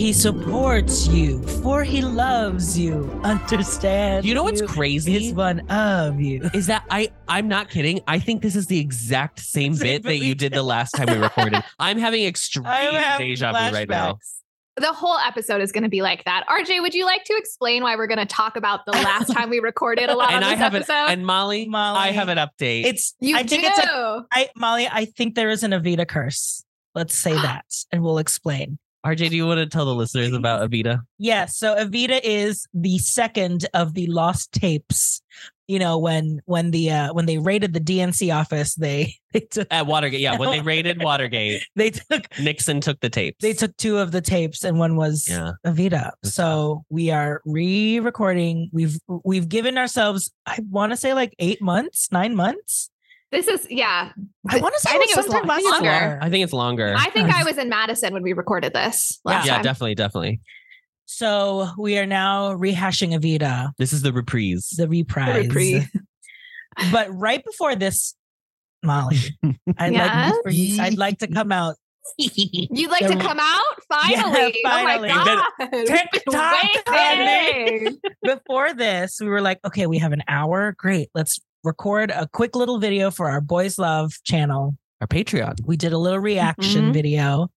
He supports you, for he loves you. Understand? You know what's you crazy? is one of you. Is that I I'm not kidding. I think this is the exact same bit that you did the last time we recorded. I'm having extreme I'm having deja vu right now. Flashbacks. The whole episode is going to be like that. RJ, would you like to explain why we're going to talk about the last time we recorded a lot And on I this have an episode? and Molly, Molly. I have an update. It's you I do. think it's a I Molly, I think there is an Evita curse. Let's say that and we'll explain. RJ, do you want to tell the listeners about Evita? Yes, so Evita is the second of the lost tapes. You know, when when the uh when they raided the DNC office, they they took At Watergate. Yeah, when they raided Watergate, they took Nixon took the tapes. they took two of the tapes and one was Yeah. Evita. That's So we are re-recording. We've we've given ourselves, I want to say like eight months, nine months. This is, yeah. I want to say I think it was sometime lo- longer. I think it's longer. I think I was in Madison when we recorded this last yeah, time. definitely, definitely. So we are now rehashing Evita, This is the reprise. the reprise. reprise. But right before this, Molly, I'd Yes? like for you, I'd like to come out. You'd like The- to come out? Finally. finally. Oh my God. TikTok, before this, we were like, okay, we have an hour. Great. Let's record a quick little video for our Boys Love channel. Our Patreon. We did a little reaction Mhm. video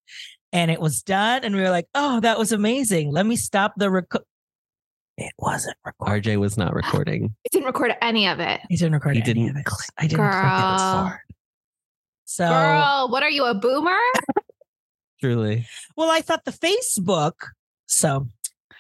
and it was done. And we were like, oh, that was amazing. Let me stop the record. It wasn't recorded. RJ was not recording. I didn't record any of it. He didn't record He any didn't of it. I didn't click it. Girl. So, Girl, what are you, a boomer? Truly. well, I thought the Facebook. So,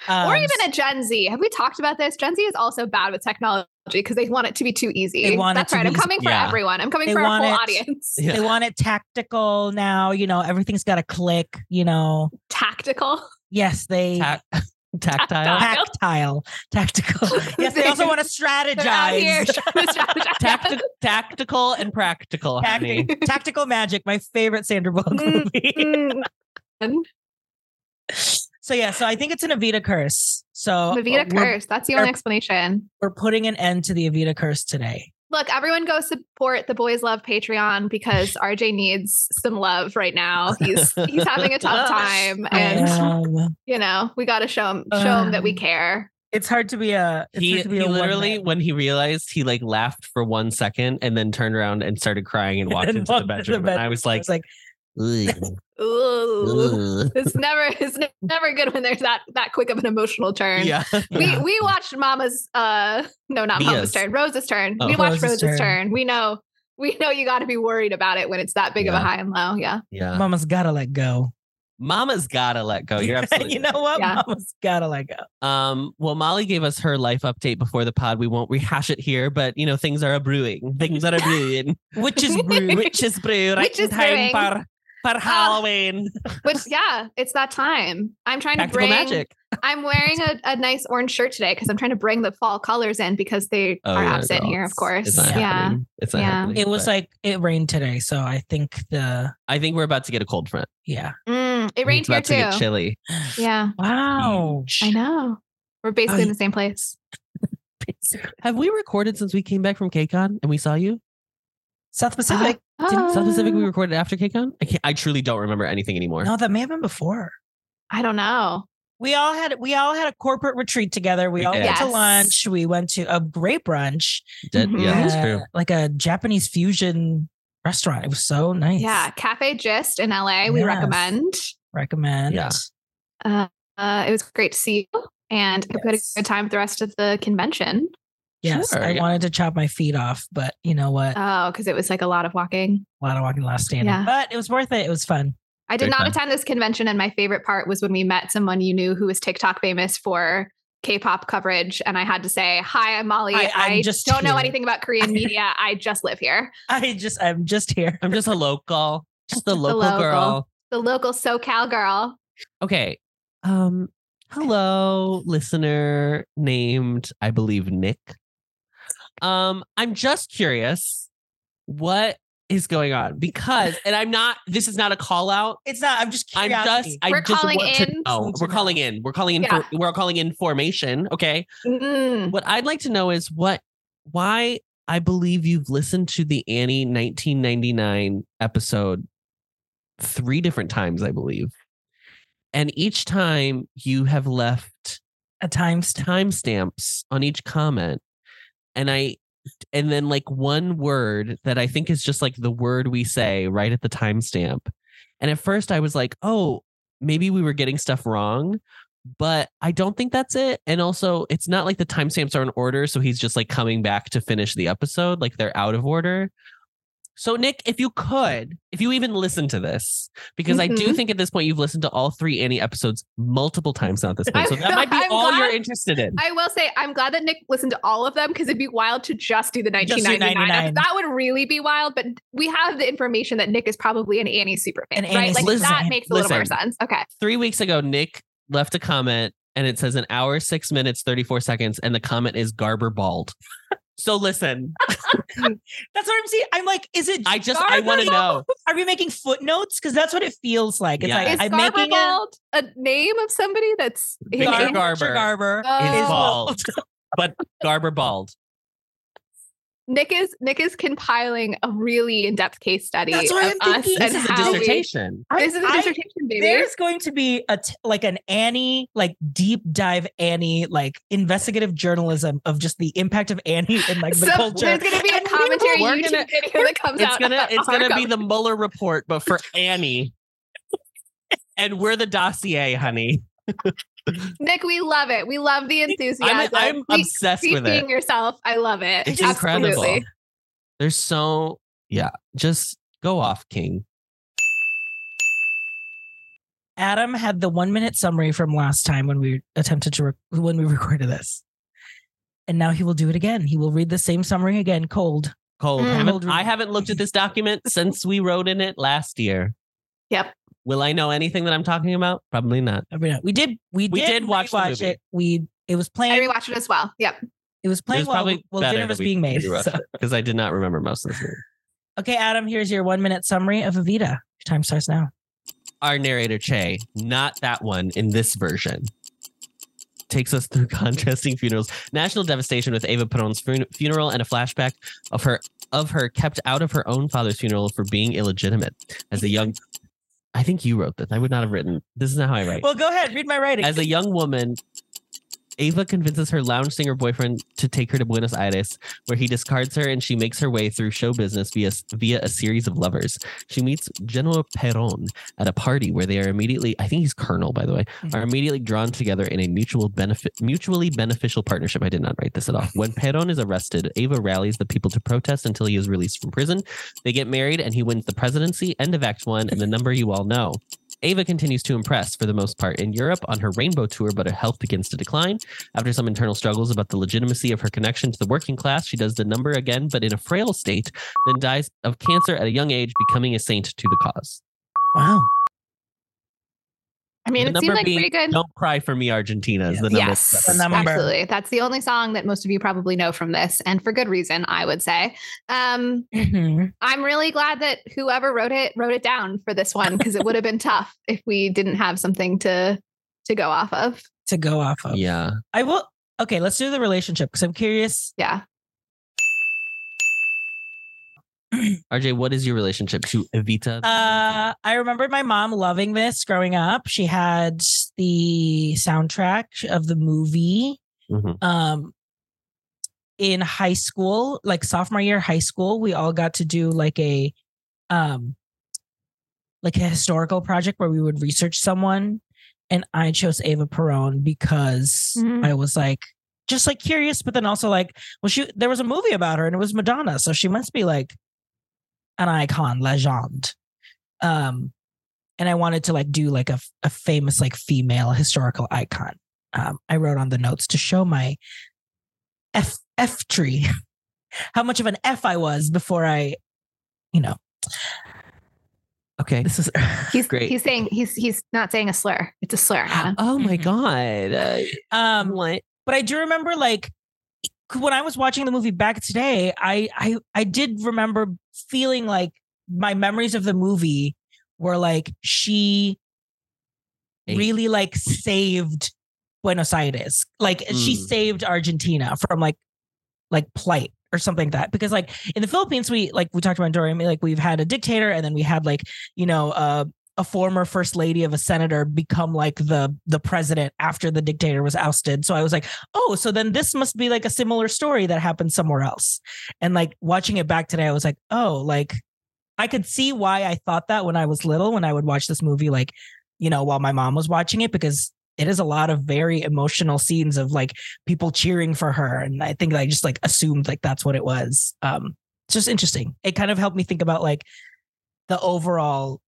um, or even a Gen Z. Have we talked about this? Gen Z is also bad with technology because they want it to be too easy. They want That's to right. I'm coming for Yeah. everyone. I'm coming They for our want whole it- audience. Yeah. they want it tactical now. You know, everything's got to click. You know, Tactical. yes, they Tac- tactile. Tactile. tactile, tactical. yes, they also want to They're here strategize. trying strategize. Tacti- tactical and practical, honey. Tacti- tactical magic, my favorite Sandra Bullock Mm, movie. mm. So yeah, so I think it's an Evita curse. So Evita curse. That's the only explanation. we're putting an end to the Evita curse today. Look, everyone go support the Boys Love Patreon because RJ needs some love right now. He's he's having a tough time, and Um, you know we got to show him show him that we Um, care. it's hard to be a. It's He, hard to be he a literally, man. when he realized, he like laughed for one second and then turned around and started crying and walked And into walked the into the bedroom. And I was like, it's like "Ugh, Ooh. It's never it's never good when there's that that quick of an emotional turn. yeah. We we watched Mama's uh no not Mama's turn Rose's turn. Oh. we watched Rose's Rose's, turn. turn. We know we know you got to be worried about it when it's that big of a high and low. Yeah. Yeah. Mama's gotta let go. Mama's gotta let go. You're absolutely you know what? Yeah. Mama's gotta let go. Um, well, Molly gave us her life update before the pod. We won't rehash it here, but you know, things are a brewing. Things are a brewing. Which is brew. Which is brew right Which is in time brewing. for, for Halloween. Which yeah, it's that time. I'm trying to Tactical bring magic. I'm wearing a, a nice orange shirt today because I'm trying to bring the fall colors in because they Oh, are yeah, absent no, here, of course. It's not Yeah. happening. It's not Yeah. happening. it was but like it rained today, so I think the I think we're about to get a cold front. yeah. Mm, it rained it's here about to get too. chilly. Yeah, Wow. I know. We're basically Oh, in the same place. Have we recorded since we came back from KCON and we saw you? South Pacific. Didn't South Pacific we Uh, recorded after KCON? I can't I truly don't remember anything anymore. No, that may have been before. I don't know. We all had we all had a corporate retreat together. We We all did. went to lunch. We went to a great brunch. Did- Yeah, that's uh, true. Like a Japanese fusion restaurant. It was so nice. Yeah, Cafe Gist in LA. We Yes. recommend. Recommend. Yeah. Uh, uh, it was great to see you, and I had a good time with the rest of the convention. Yes. Sure, I yeah. wanted to chop my feet off, but you know what? Oh, because it was like a lot of walking. a lot of walking, a lot of standing. Yeah. But it was worth it. It was fun. I did Very not fun. attend this convention, and my favorite part was when we met someone you knew who was TikTok famous for K-pop coverage, and I had to say, "Hi, I'm Molly. I- I, I'm just don't know anything about Korean media. I just live here. I just I'm just here. I'm just a local. Just a Just a local, local. girl. The local SoCal girl. Okay. Um, hello, listener named, I believe, Nick. Um, I'm just curious, what is going on? Because, and I'm not, this is not a call out. It's not. I'm just I'm just, I We're just calling want to in. know. We're calling in. We're calling in. Yeah. For, we're calling in formation. Okay. Mm. What I'd like to know is what, why I believe you've listened to the Annie 1999 episode three different times, I believe. And each time you have left at times. timestamps on each comment. And I, and then like one word that I think is just like the word we say right at the timestamp. And at first I was like, oh, maybe we were getting stuff wrong, but I don't think that's it. And also, it's not like the timestamps are in order. So he's just like coming back to finish the episode, like they're out of order. So, Nick, if you could, if you even listen to this, because I do Mhm. think at this point you've listened to all three Annie episodes multiple times now at this point. So that might be I'm all you're interested in. I will say I'm glad that Nick listened to all of them because it'd be wild to just do the Just do 1999. 99. That would really be wild. But we have the information that Nick is probably an Annie super fan, An right? Like super that makes a little more sense. Okay. three weeks ago, Nick left a comment and it says an hour, six minutes, 34 seconds. And the comment is Garber bald. So listen, That's what I'm saying. I'm like, is it? I just, I want to know. Are we making footnotes? Because that's what it feels like. It's Yeah. like Is I'm Garber making a a name of somebody that's Victor his name? Garber. Garber is Oh. bald, but Garber bald. Nick is Nick is compiling a really in-depth case study That's what of I'm us thinking. and This is a how we- dissertation. I- this is a I- dissertation, baby. There's going to be a t- like an Annie, like deep dive Annie, like investigative journalism of just the impact of Annie in like the So culture. There's going to be a And commentary we're YouTube gonna- video that comes It's out. gonna, it's gonna be the. Mueller report, but for Annie. and we're the dossier, honey. Nick, we love it. We love the enthusiasm. I'm, I'm Keep- obsessed keep with being it. yourself. I love it. It's Absolutely. incredible. There's so, yeah, just go off, King. Adam had the one minute summary from last time when we attempted to rec- when we recorded this, and now he will do it again. He will read the same summary again, cold. Cold. Mm. Haven't- I haven't looked at this document since we wrote in it last year. Yep. Will I know anything that I'm talking about? Probably not. I mean, we did we did, We did watch the movie. it. We it was playing. I rewatched it as well. Yep. It was It playing was while, probably while better dinner that was we being made. rewatched so- because I did not remember most of this movie. Okay, Adam, here's your one minute summary of Evita. Your time starts now. Our narrator Che, not that one in this version, takes us through contrasting funerals, national devastation with Ava Peron's fun- funeral, and a flashback of her of her kept out of her own father's funeral for being illegitimate as a young. I think you wrote this. I would not have written. This is not how I write. Well, go ahead, read my writing. As a young woman, Ava convinces her lounge singer boyfriend to take her to Buenos Aires, where he discards her and she makes her way through show business via, via a series of lovers. She meets General Perón at a party where they are immediately, I think he's Colonel, by the way, Mhm. are immediately drawn together in a mutual benefit, mutually beneficial partnership. I did not write this at all. When Perón is arrested, Ava rallies the people to protest until he is released from prison. They get married and he wins the presidency. End of Act One, and the number you all know. Ava continues to impress for the most part in Europe on her rainbow tour, but her health begins to decline. After some internal struggles about the legitimacy of her connection to the working class, she does the number again, but in a frail state, then dies of cancer at a young age, becoming a saint to the cause. wow. I mean, the it seemed like being pretty good. Don't cry for me, Argentina is the number. Yes, The number. absolutely. That's the only song that most of you probably know from this, and for good reason, I would say. Um, Mhm. I'm really glad that whoever wrote it wrote it down for this one because it would have been tough if we didn't have something to to go off of. To go off of. Yeah. I will. Okay, let's do the relationship because I'm curious. Yeah. RJ, what is your relationship to Evita? Uh, I remember my mom loving this growing up. She had the soundtrack of the movie. Mhm. Um, in high school, like sophomore year high school, we all got to do like a, um, like a historical project where we would research someone, and I chose Ava Perón because Mhm. I was like just like curious, but then also like, well, she there was a movie about her and it was Madonna, so she must be like an icon, legend. Um, and I wanted to like do like a, a famous like female historical icon. Um, I wrote on the notes to show my F F tree, how much of an F I was before I, you know, okay. this is He's Great. he's saying he's he's not saying a slur. It's a slur. Adam. Oh my Mhm. God. Um what? but I do remember like when I was watching the movie back today, I I I did remember feeling like my memories of the movie were like she really like saved Buenos Aires. Like she Mm. saved Argentina from like like plight or something like that. Because like in the Philippines, we like we talked about Dorian, like we've had a dictator and then we had like, you know, uh a former first lady of a senator become like the the president after the dictator was ousted. So I was like, oh, so then this must be like a similar story that happened somewhere else. And like watching it back today, I was like, oh, like I could see why I thought that when I was little, when I would watch this movie, like, you know, while my mom was watching it, because it is a lot of very emotional scenes of like people cheering for her. And I think I just like assumed like that's what it was. Um, it's just interesting. It kind of helped me think about like the overall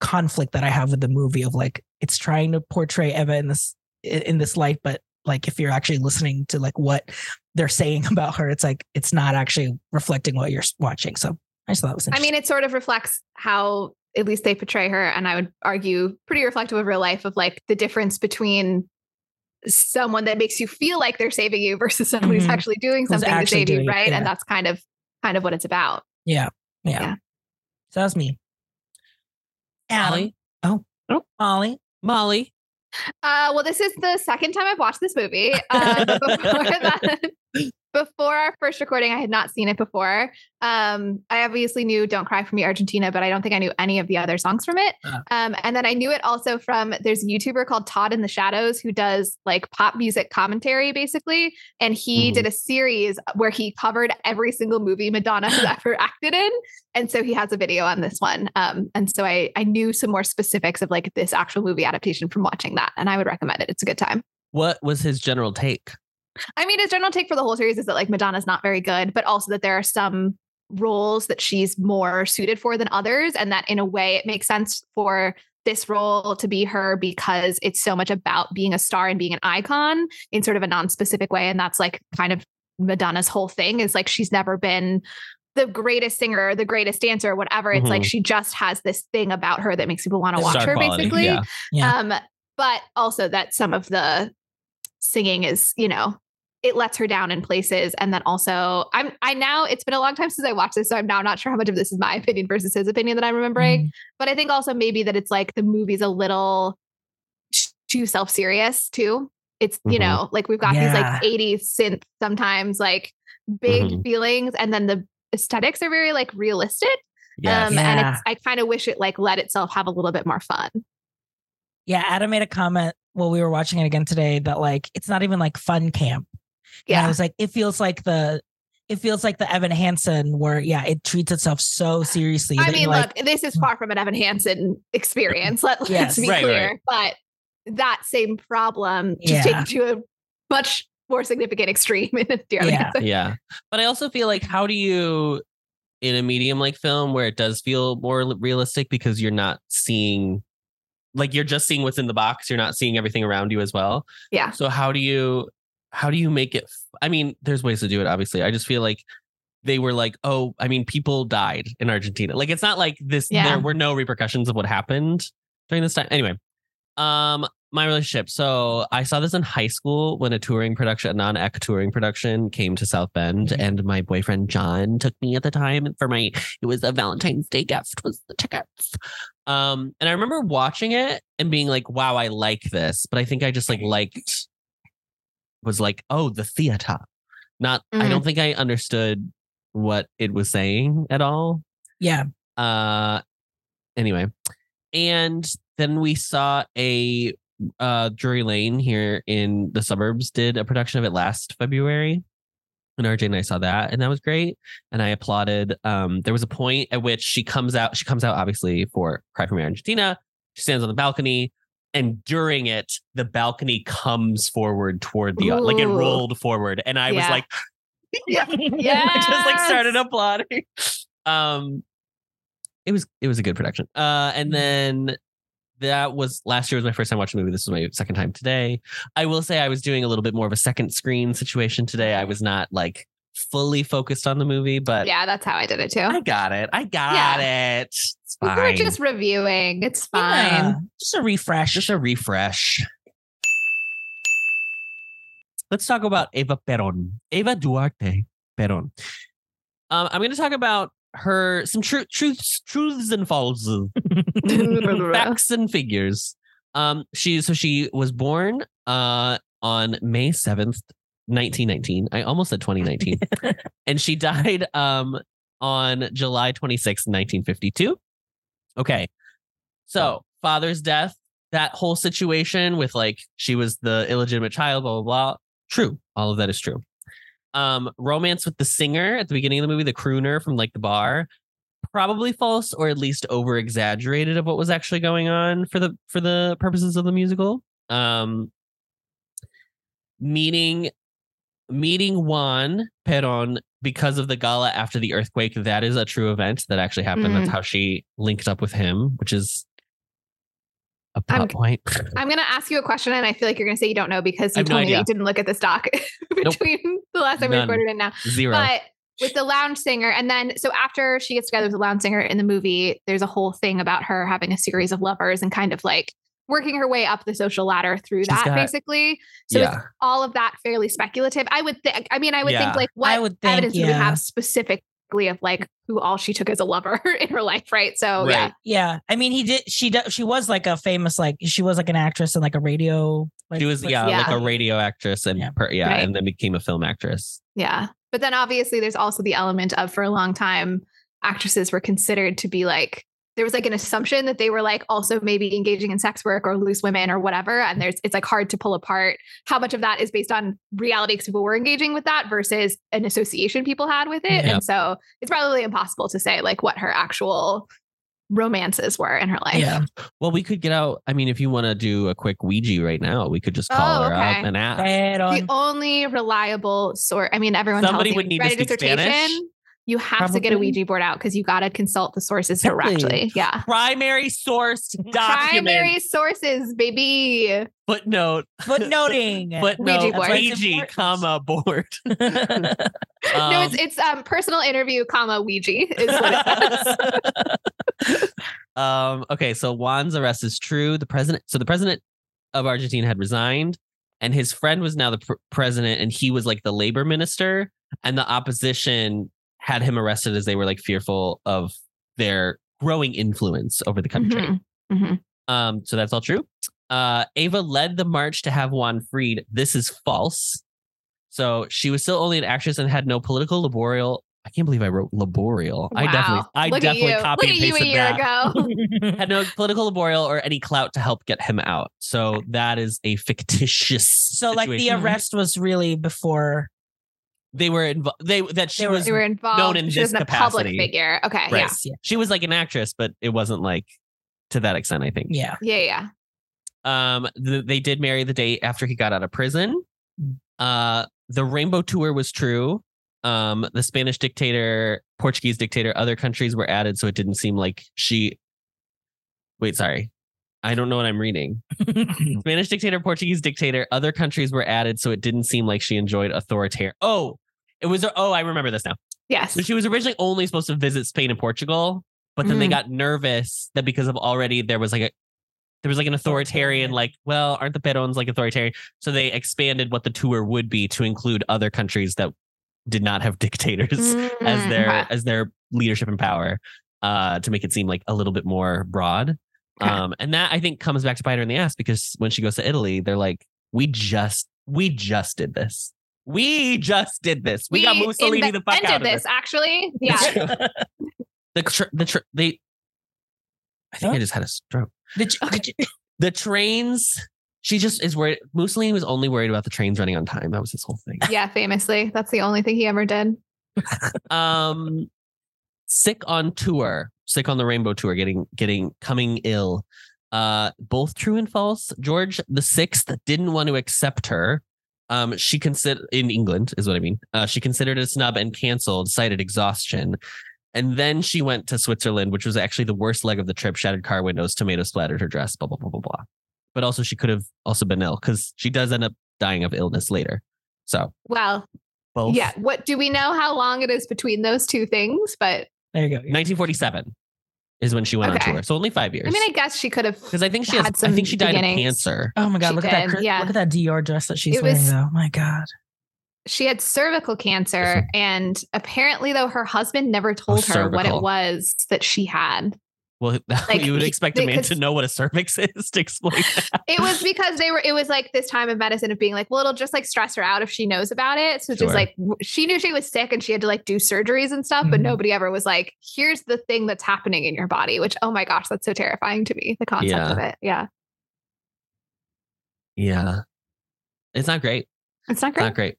conflict that I have with the movie of like it's trying to portray Eva in this in this light, but like if you're actually listening to like what they're saying about her, it's like it's not actually reflecting what you're watching. So I just thought it was I mean, it sort of reflects how at least they portray her, and I would argue pretty reflective of real life of like the difference between someone that makes you feel like they're saving you versus someone who's Mhm. actually doing Who's something to save you, it, right? yeah. And that's kind of kind of what it's about. yeah, yeah. yeah. So that's me. Adam. Molly. Oh, Oh. Molly. Molly. Uh, well, this is the second time I've watched this movie. Uh, before, that, before our first recording, I had not seen it before. Um, I obviously knew "Don't Cry for Me, Argentina," but I don't think I knew any of the other songs from it. Uh. Um, and then I knew it also from there's a YouTuber called Todd in the Shadows who does like pop music commentary, basically, and he Mhm. did a series where he covered every single movie Madonna has ever acted in, and so he has a video on this one. Um, and so I I knew some more specifics of like this actual movie adaptation from watching that, and I would recommend it. It's a good time. What was his general take? I mean, his general take for the whole series is that like Madonna's not very good, but also that there are some roles that she's more suited for than others, and that in a way it makes sense for this role to be her because it's so much about being a star and being an icon in sort of a non-specific way, and that's like kind of Madonna's whole thing is like she's never been the greatest singer, the greatest dancer, whatever. It's like Mhm. she just has this thing about her that makes people want to watch her, quality, basically. Yeah. Yeah. Um, but also that some of the singing is, you know, it lets her down in places. And then also I'm I now it's been a long time since I watched this, so I'm now not sure how much of this is my opinion versus his opinion that I'm remembering. Mhm. But I think also maybe that it's like the movie's a little too self-serious too. It's, you Mhm. know, like we've got these like 80s synth sometimes like big Mhm. feelings and then the aesthetics are very like realistic. Yes. Um, and it's I kind of wish it like let itself have a little bit more fun. Yeah, Adam made a comment while we were watching it again today that like it's not even like fun camp. And I Yeah. was like, it feels like the it feels like the Evan Hansen where yeah, it treats itself so seriously. I mean, you're like, look, this is mm. far from an Evan Hansen experience. Let, let's Yes. be Right, clear. But that same problem just Yeah. taken to a much more significant extreme in Dearly Yeah. Hansen. yeah. But I also feel like how do you in a medium like film where it does feel more realistic because you're not seeing like you're just seeing what's in the box, you're not seeing everything around you as well. Yeah. So how do you how do you make it f- I mean, there's ways to do it obviously. I just feel like they were like, "Oh, I mean, people died in Argentina." Like it's not like this Yeah. there were no repercussions of what happened during this time. Anyway, um my relationship. So I saw this in high school when a touring production, a non-ec touring production came to South Bend Mhm. and my boyfriend John took me at the time for my it was a Valentine's Day gift was the tickets. Um and I remember watching it and being like, wow, I like this. But I think I just like liked was like, oh, the theater. Not I don't think I understood what it was saying at all. yeah, Uh anyway. And then we saw a uh Drury Lane here in the suburbs did a production of it last February. And RJ and I saw that and that was great. And I applauded. Um there was a point at which she comes out, she comes out obviously for Cry for Me Argentina. She stands on the balcony. And during it, the balcony comes forward toward the like it rolled forward. And I was like, Yeah. I just like started applauding. Um it was it was a good production. Uh and then that was last year was my first time watching the movie. This was my second time today. I will say I was doing a little bit more of a second screen situation today. I was not like fully focused on the movie, but Yeah, that's how I did it too. I got it. I got it. It's fine. We were just reviewing. It's yeah. fine. just a refresh. Just a refresh. Let's talk about Eva Peron. Eva Duarte Peron. Um, I'm going to talk about her some tru- truths, truths and falses, facts and figures. Um, she so she was born uh on May seventh, nineteen nineteen. I almost said twenty nineteen, and she died um on July twenty sixth, nineteen fifty two. Okay, so father's death, that whole situation with like she was the illegitimate child, blah blah blah. True, all of that is true. Um, romance with the singer at the beginning of the movie, the crooner from like the bar, probably false or at least over exaggerated of what was actually going on for the for the purposes of the musical. Um, meeting meeting Juan Perón because of the gala after the earthquake. That is a true event that actually happened. That's Mm. how she linked up with him, which is a plot I'm- point. I'm going to ask you a question, and I feel like you're going to say you don't know because you have no told me you didn't look at this doc between the last time we recorded and now. Zero. But with the lounge singer, and then so after she gets together with the lounge singer in the movie, there's a whole thing about her having a series of lovers and kind of like working her way up the social ladder through She's that, got- basically. So yeah. it's all of that fairly speculative. I would think. I mean, I would Yeah. think like what I would think, evidence do we have specifically of like who all she took as a lover in her life, right? So yeah, Right. Yeah, I mean, he did. She do, She was like a famous, like she was like an actress and like a radio. Like, she was like- yeah, Yeah. like a radio actress and Yeah. per, yeah, Right. and then became a film actress. Yeah. But then obviously there's also the element of for a long time, actresses were considered to be like, there was like an assumption that they were like also maybe engaging in sex work or loose women or whatever. And there's, it's like hard to pull apart how much of that is based on reality because people were engaging with that versus an association people had with it. Yeah. And so it's probably impossible to say like what her actual romances were in her life. Yeah, Well, we could get out. I mean, if you want to do a quick Ouija right now, we could just call Oh, her up and ask. Right The only reliable source, I mean, everyone Somebody tells would you, need to a speak Spanish. You have to get a Ouija board out because you got to consult the sources Exactly. correctly. Yeah. Primary source document. Primary sources, baby. Footnote. Footnoting. Footnote. Ouija board. Ouija, comma board. no, Um, it's it's um personal interview, comma Ouija is what it says. um, okay, so Juan's arrest is true. The president, so the president of Argentina had resigned, and his friend was now the pr- president, and he was like the labor minister, and the opposition had him arrested as they were like fearful of their growing influence over the country. Mhm. Mhm. Um, so that's all true. Uh, Ava led the march to have Juan freed. This is false. So she was still only an actress and had no political laborial. I can't believe I wrote laborial. I definitely, I Look definitely copied Look and at you a pasted year that. ago. Had no political laborial or any clout to help get him out. So that is a fictitious. so like the arrest was really before. They were involved. They that she They were- was they were involved. known in she was this a public capacity. figure. Okay. Right. Yeah. Yeah. she was like an actress, but it wasn't like to that extent. I think. Yeah. Yeah. Yeah. Um, th- they did marry the day after he got out of prison. Uh, the Rainbow Tour was true. Um, the Spanish dictator, Portuguese dictator, other countries were added, so it didn't seem like she. Wait, sorry, I don't know what I'm reading. Spanish dictator, Portuguese dictator, other countries were added, so it didn't seem like she enjoyed authoritarian. Oh, it was. Oh, I remember this now. Yes. So she was originally only supposed to visit Spain and Portugal, but then they Mhm. got nervous that because of already there was like a there was like an authoritarian, Authoritarian. like, well, aren't the Perons like authoritarian? So they expanded what the tour would be to include other countries that did not have dictators as Mm, their as their leadership and power, uh, to make it seem like a little bit more broad. Okay. Um, and that I think comes back to bite her in the ass because when she goes to Italy, they're like, we just we just did this. We just did this. We, got Mussolini the fuck out of this, this. actually. Yeah. the tr- the tr- they I think Huh? I just had a stroke. You, did you, The trains she just is worried Mussolini was only worried about the trains running on time. That was his whole thing. yeah. Famously, that's the only thing he ever did. um sick on tour, sick on the rainbow tour, getting getting coming ill. Uh both true and false. George the sixth didn't want to accept her. Um, she considered in England is what I mean. Uh, she considered a snub and canceled, cited exhaustion. And then she went to Switzerland, which was actually the worst leg of the trip. Shattered car windows, tomato splattered her dress, blah blah blah blah blah. But also, she could have also been ill because she does end up dying of illness later. So Well, both. yeah. What do we know how long it is between those two things? But there you go. 1947 is when she went Okay. on tour. So only five years. I mean, I guess she could have. because I think she had has. I think she died beginnings. of cancer. Oh my god! She Look at that! did, yeah. Look at that Dior dress that she's It wearing, was- though. My god. she had cervical cancer, and apparently, though, her husband never oh, told her what it was that she had. Well, Like, you would expect a man to know what a cervix is to explain that. It was because they were. It was like this time of medicine of being like, well, it'll just like stress her out if she knows about it. So Sure. just like she knew she was sick and she had to like do surgeries and stuff, but Mhm. nobody ever was like, here's the thing that's happening in your body. Which oh my gosh, that's so terrifying to me. The concept Yeah. of it. Yeah, Yeah. It's not great. it's not It's great. Not great.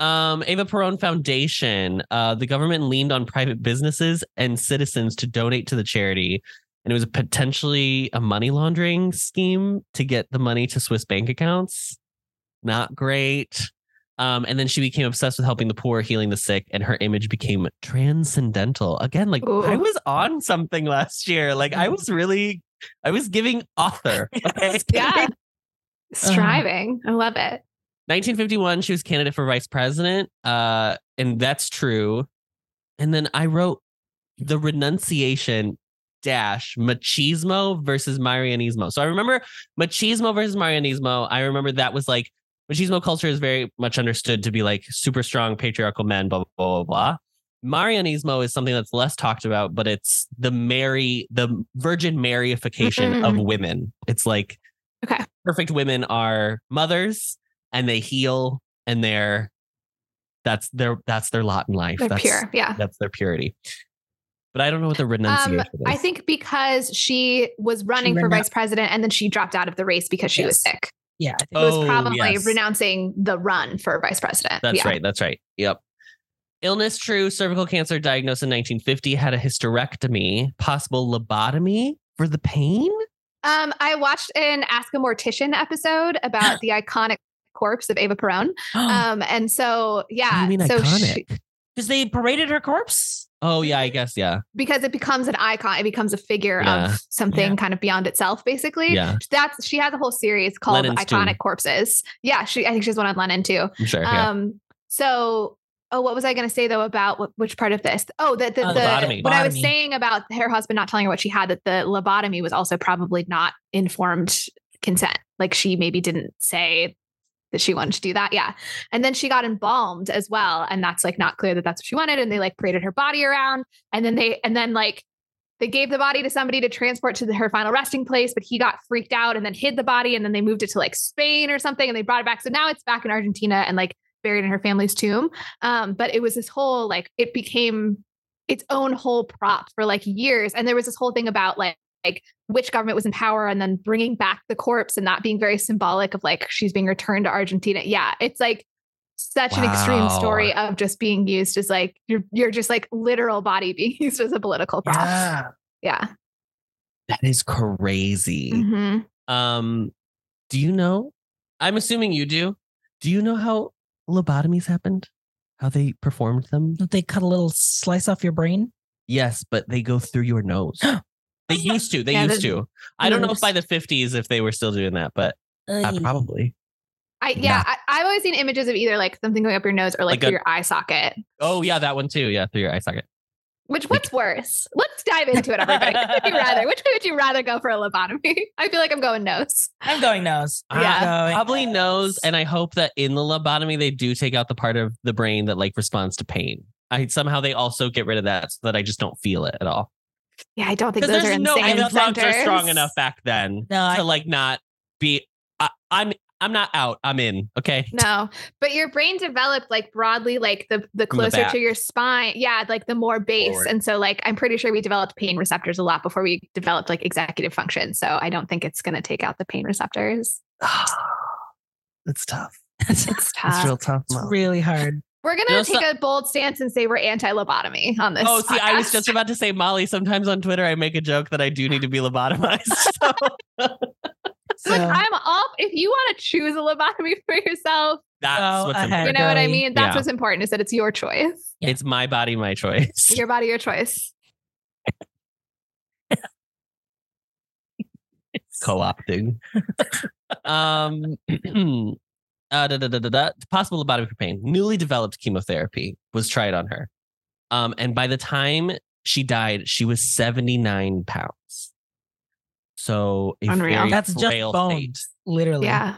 Um, Ava Perón Foundation. Uh, the government leaned on private businesses and citizens to donate to the charity. And it was potentially a money laundering scheme to get the money to Swiss bank accounts. Not great. Um, and then she became obsessed with helping the poor, healing the sick, and her image became transcendental. Again, like Ooh. I was on something last year. Like I was really, I was giving author. Okay. Yeah, striving. I love it. 1951, she was candidate for vice president. Uh, and that's true. And then I wrote the renunciation dash machismo versus Marianismo. So I remember machismo versus Marianismo. I remember that was like machismo culture is very much understood to be like super strong patriarchal men, blah, blah, blah, blah. Marianismo is something that's less talked about, but it's the Mary, the Virgin Maryification of women. It's like Okay. perfect women are mothers and they heal and they're that's their that's their lot in life. They're that's, pure. Yeah. That's their purity. But I don't know what the Um, renunciation is. I think because she was running for renou- vice president and then she dropped out of the race because she was sick. Yeah. It was Oh, probably yes. renouncing the run for vice president. That's yeah. right. That's right. Yep. Illness true. Cervical cancer diagnosed in 1950. Had a hysterectomy. Possible lobotomy for the pain. Um, I watched an Ask a Mortician episode about the iconic corpse of Ava Perón. Um, and so yeah, you mean so iconic? Because they paraded her corpse. oh yeah, I guess yeah. because it becomes an icon, it becomes a figure Yeah. of something Yeah. kind of beyond itself, basically. Yeah. That's she has a whole series called Lenin's Iconic tomb. Corpses. Yeah, she I think she's one on Lenin too. I'm sure. Yeah. Um, so oh, what was I going to say though about what, which part of this? Oh, that the, Uh, the lobotomy. what I was saying about her husband not telling her what she had, that the lobotomy was also probably not informed consent. Like she maybe didn't say that she wanted to do that. Yeah. And then she got embalmed as well. And that's like not clear that that's what she wanted. And they like paraded her body around. And then they, and then like, they gave the body to somebody to transport to the, her final resting place, but he got freaked out and then hid the body. And then they moved it to like Spain or something and they brought it back. So now it's back in Argentina and like buried in her family's tomb. Um, but it was this whole like, it became its own whole prop for like years. And there was this whole thing about like, like which government was in power and then bringing back the corpse and that being very symbolic of like she's being returned to Argentina. Yeah, it's like such an extreme story of just being used as like you're you're just like literal body being used as a political prop. Yeah. Yeah. that is crazy. Mhm. Um, do you know? I'm assuming you do. Do you know how lobotomies happened? How they performed them? Don't they cut a little slice off your brain? Yes, but they go through your nose. they used to. They Yeah, used to. I don't know if by the 50s if they were still doing that, but uh, probably. I yeah, I, I've always seen images of either like something going up your nose or like, Like through a- your eye socket. Oh yeah, that one too. Yeah, through your eye socket. Which what's worse? Let's dive into it, everybody. Which would you rather? Which would you rather go for a lobotomy? I feel like I'm going nose. I'm going nose. I'm Yeah. going Probably nose, and I hope that in the lobotomy they do take out the part of the brain that like responds to pain. I somehow they also get rid of that so that I just don't feel it at all. Yeah, I don't think Because those are there's no insane and are strong enough back then No, I- to like not be. I, I'm I'm not out. I'm in. Okay. No, but your brain developed like broadly, like the the the closer back. to your spine. Yeah, like the more base. Forward. And so like I'm pretty sure we developed pain receptors a lot before we developed like executive function. So I don't think it's gonna take out the pain receptors. it's tough. it's It's tough. It's real tough. Mom. really hard. We're gonna You know, take so- a bold stance and say we're anti-lobotomy on this. Oh, see, I was just about to say, Molly. Sometimes on Twitter, I make a joke that I do need to be lobotomized. So Like, I'm all if you want to choose a lobotomy for yourself, that's Go what's ahead. you know what I mean? That's Yeah. what's important is that it's your choice. Yeah. It's my body, my choice. Your body, your choice. co-opting. um, uh, da, da, da, da, da. Possible lobotomy for pain. Newly developed chemotherapy was tried on her. Um, and by the time she died, she was 79 pounds. So Unreal. That's just bones, state. literally. Yeah.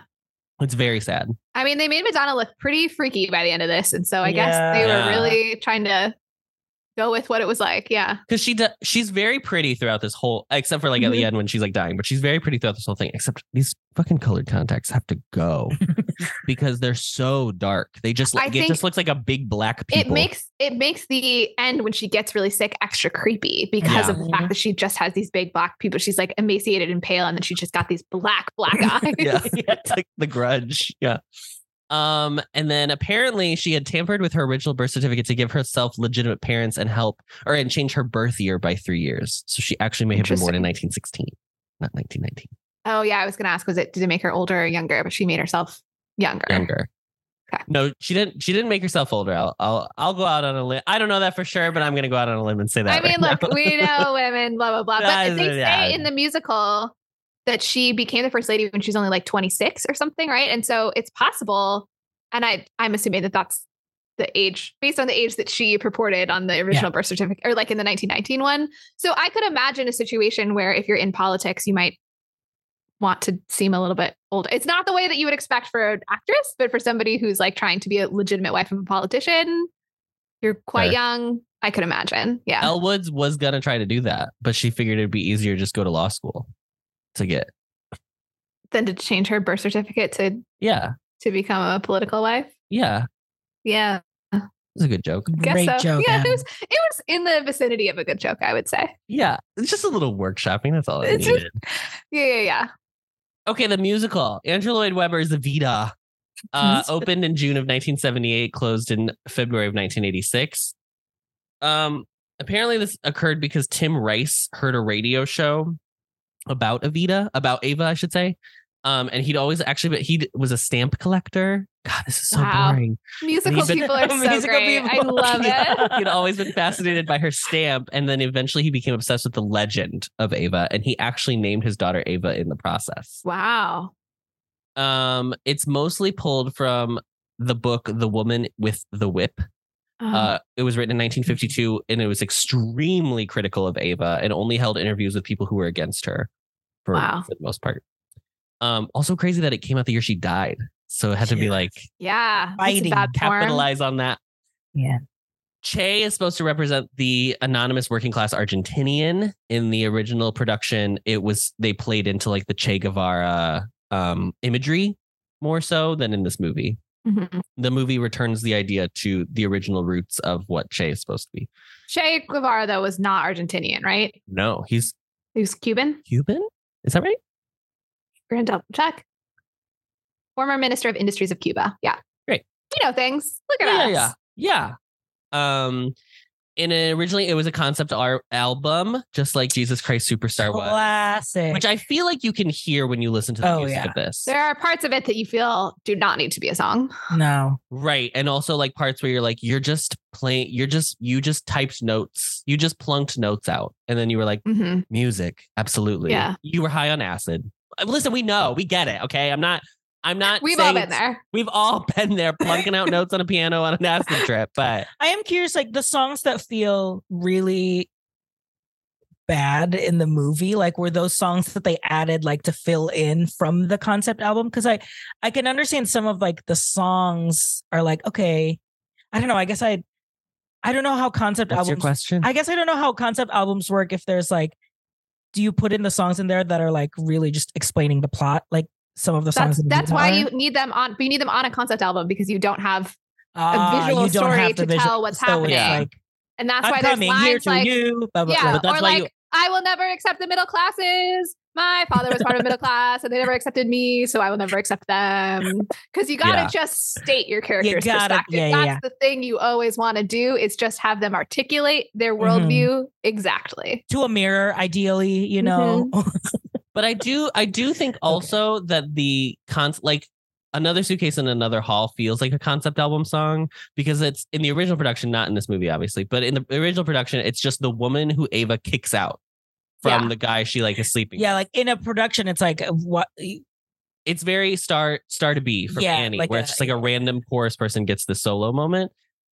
It's very sad. I mean, they made Madonna look pretty freaky by the end of this, and so I guess they Yeah. were really trying to go with what it was like. Yeah, because she do, she's very pretty throughout this whole except for like at Mm-hmm. the end when she's like dying but she's very pretty throughout this whole thing except these fucking colored contacts have to go because they're so dark. They just I it just looks like a big black it makes it makes the end when she gets really sick extra creepy because of the fact that she just has these big black people. She's like emaciated and pale, and then she just got these black black eyes. yeah. It's like the grudge. Yeah. Um and then apparently she had tampered with her original birth certificate to give herself legitimate parents and help or and change her birth year by three years. So she actually may have been born in 1916 not 1919 Oh yeah, I was gonna ask, was it did it make her older or younger? But she made herself younger. younger. Okay. No, she didn't. She didn't make herself older. I'll, I'll, I'll go out on a limb. I don't know that for sure, but I'm gonna go out on a limb and say that. I mean, right look, now. we know women, blah blah blah. But they say yeah. in the musical that she became the first lady when she was only like 26 or something, right? And so it's possible. And I, I'm assuming that that's the age based on the age that she purported on the original birth certificate or like in the 1919 one. So I could imagine a situation where if you're in politics, you might want to seem a little bit older. It's not the way that you would expect for an actress, but for somebody who's like trying to be a legitimate wife of a politician, you're quite Sure. young. I could imagine. Yeah. Elle Woods was gonna try to do that, but she figured it'd be easier to just go to law school to get. Than to change her birth certificate to Yeah, to become a political wife. yeah, Yeah. it's a good joke. Guess Great so. joke. Yeah, Em. it was it was in the vicinity of a good joke, I would say. Yeah, it's just a little workshopping. That's all I It's just- needed. Yeah, yeah, yeah. Okay, the musical. Andrew Lloyd Webber's Evita uh, opened in June of 1978, closed in February of 1986. Um, apparently, this occurred because Tim Rice heard a radio show about Evita, about Ava, I should say. Um, and he'd always actually, but he was a stamp collector. God, this is so Wow. boring. Musical been- people are so Musical great. I love Yeah. it. He'd always been fascinated by her stamp, and then eventually he became obsessed with the legend of Ava, and he actually named his daughter Ava in the process. Wow. Um, it's mostly pulled from the book The Woman with the Whip. Oh, Uh, it was written in 1952 and it was extremely critical of Ava and only held interviews with people who were against her for, Wow. for the most part. Um, also crazy that it came out the year she died. So it had to be like yeah. Fighting, bad capitalize on that. Yeah. Che is supposed to represent the anonymous working class Argentinian. In the original production, it was they played into like the Che Guevara um, imagery more so than in this movie. Mhm. The movie returns the idea to the original roots of what Che is supposed to be. Che Guevara, though, was not Argentinian, right? No, he's He was Cuban. Cuban. Is that right? We're gonna double check. Former Minister of Industries of Cuba. Yeah. Great. You know things. Look at yeah, us. yeah, yeah, yeah. Um, and originally it was a concept art album, just like Jesus Christ Superstar was, Classic. which I feel like you can hear when you listen to the Oh, music yeah. of this. There are parts of it that you feel do not need to be a song. no. Right. And also like parts where you're like, you're just playing, you're just, you just typed notes. You just plunked notes out. And then you were like, hmm music. Absolutely. Yeah. You were high on acid. Listen, we know, we get it. Okay. I'm not, I'm not, We've all been there. We've all been there plunking out notes on a piano on an acid trip. But I am curious, like the songs that feel really bad in the movie, like were those songs that they added like to fill in from the concept album? Because I I can understand some of like the songs are like, okay, I don't know. I guess I I don't know how concept what's your albums question? I guess I don't know how concept albums work if there's like do you put in the songs in there that are like really just explaining the plot? Like some of the songs That's that's why you need them on. But you need them on a concept album because you don't have, a visual you story have to the tell what's so it's happening. Like, and that's I'm why there's coming here lines to like, you. Blah, blah, yeah, blah. But that's or why like, you- I will never accept the middle classes. My father was part of middle class, and they never accepted me, so I will never accept them. Because you gotta Yeah. just state your character's gotta- perspective. yeah, yeah, That's the thing you always want to do is just have them articulate their worldview Mm-hmm. exactly. to a mirror, ideally, you know. but I do I do think also that the con like another suitcase in another hall feels like a concept album song because it's in the original production, not in this movie, obviously, but in the original production, it's just the woman who Ava kicks out from Yeah. the guy she like is sleeping. yeah, with. like in a production, it's like uh, what it's very star star to be from Yeah, Annie, like where a- it's just like a random chorus person gets the solo moment.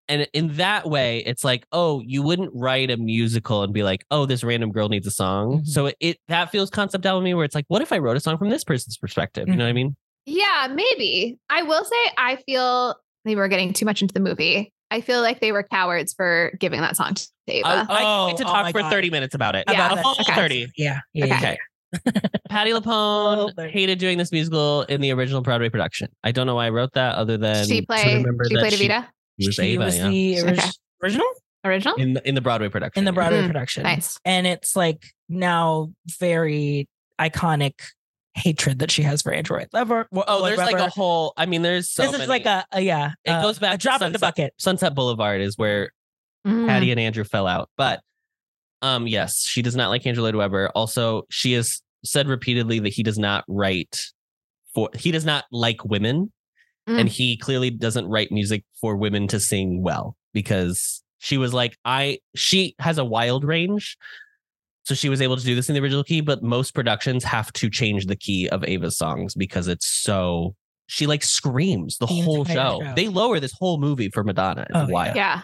And in that way, it's like, oh, you wouldn't write a musical and be like, oh, this random girl needs a song. Mhm. So it, it that feels concept album to me where it's like, what if I wrote a song from this person's perspective? You know what I mean? Yeah, maybe. I will say I feel they we're getting too much into the movie. I feel like they were cowards for giving that song to Ava. I, I can't to Oh, oh talk for God. 30 minutes about it. Yeah, a that- okay. 30. Yeah. Yeah. Okay. yeah. Okay. Patti Oh, LuPone there- hated doing this musical in the original Broadway production. I don't know why I wrote that other than she to played remember she that played Evita She was She Eva, was yeah. the ori- Okay. original original. in the, in the Broadway production. in the. Broadway Mm, production. Nice. And it's like now very iconic hatred that she has for Andrew Lloyd Webber. Oh, there's like a whole. I mean, there's so this is like a, a yeah. It uh, goes back a to drop in the bucket. Sunset Boulevard is where Mm. Patti and Andrew fell out. But um, yes, she does not like Andrew Lloyd Webber. Also, she has said repeatedly that he does not write for. He does not like women, Mm. and he clearly doesn't write music for women to sing well because she was like, I. She has a wild range. So she was able to do this in the original key, but most productions have to change the key of Eva's songs because it's so she like screams the, The whole show. show. They lower this whole movie for Madonna. It's Oh, yeah. wild. Yeah.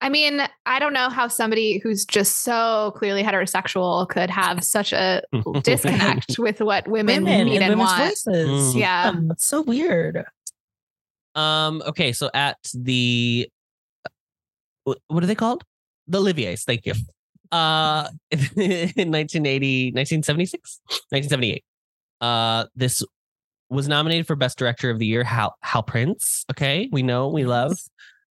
I mean, I don't know how somebody who's just so clearly heterosexual could have such a disconnect with what women, Women need and and women's want. voices. Mm. Yeah. Um, it's so weird. Um. Okay. So at the what, are they called? The Oliviers. Thank you. Uh, in 1980, 1976, 1978. Uh, this was nominated for Best Director of the Year. Hal Hal Prince. Okay, we know we love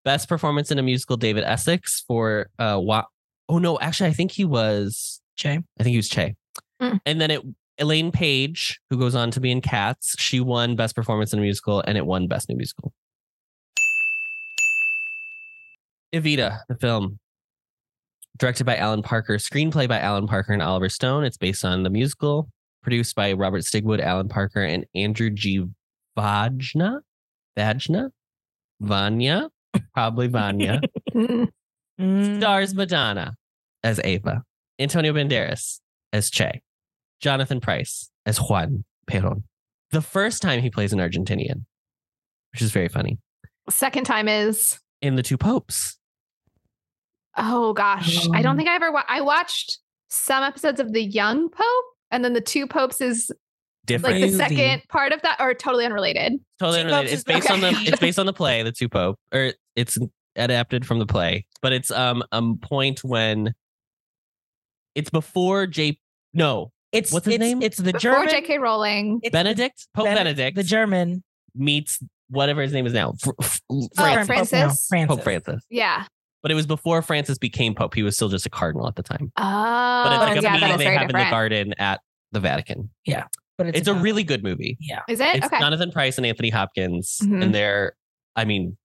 Best Performance in a Musical. David Essex for uh. Wa- oh no, actually, I think he was. Jay. I think he was Che. Mm. And then it Elaine Paige, who goes on to be in Cats, she won Best Performance in a Musical and it won Best New Musical. Evita, the film, directed by Alan Parker, screenplay by Alan Parker and Oliver Stone. It's based on the musical, produced by Robert Stigwood, Alan Parker, and Andrew G. Vajna. Vajna? Vanya? Probably Vanya. Stars Madonna as Eva, Antonio Banderas as Che, Jonathan Pryce as Juan Perón. The first time he plays an Argentinian, which is very funny. Second time is In The Two Popes. oh gosh, I don't Um, think I ever wa- I watched some episodes of the Young Pope, and then the Two Popes is Different. like the Movie. second part of that, or totally unrelated. totally Two unrelated. Popes It's is based on the it's based on the play, The Two Pope, or it's adapted from the play, but it's um a point when it's before J no It's What's his it's, name? It's the Before German. J.K. Rowling, it's Benedict Pope Ben- Benedict The German. meets whatever his name is now Fr- Fr- Oh, Francis. Francis. Pope, no, Francis. Pope Francis. yeah. But it was before Francis became Pope. He was still just a cardinal at the time. Oh, but it's like a yeah, meeting they very have in the garden at the Vatican. Yeah. But it's, It's a really good movie. yeah. Is it It's okay? Jonathan Pryce and Anthony Hopkins, Mhm. and they're, I mean,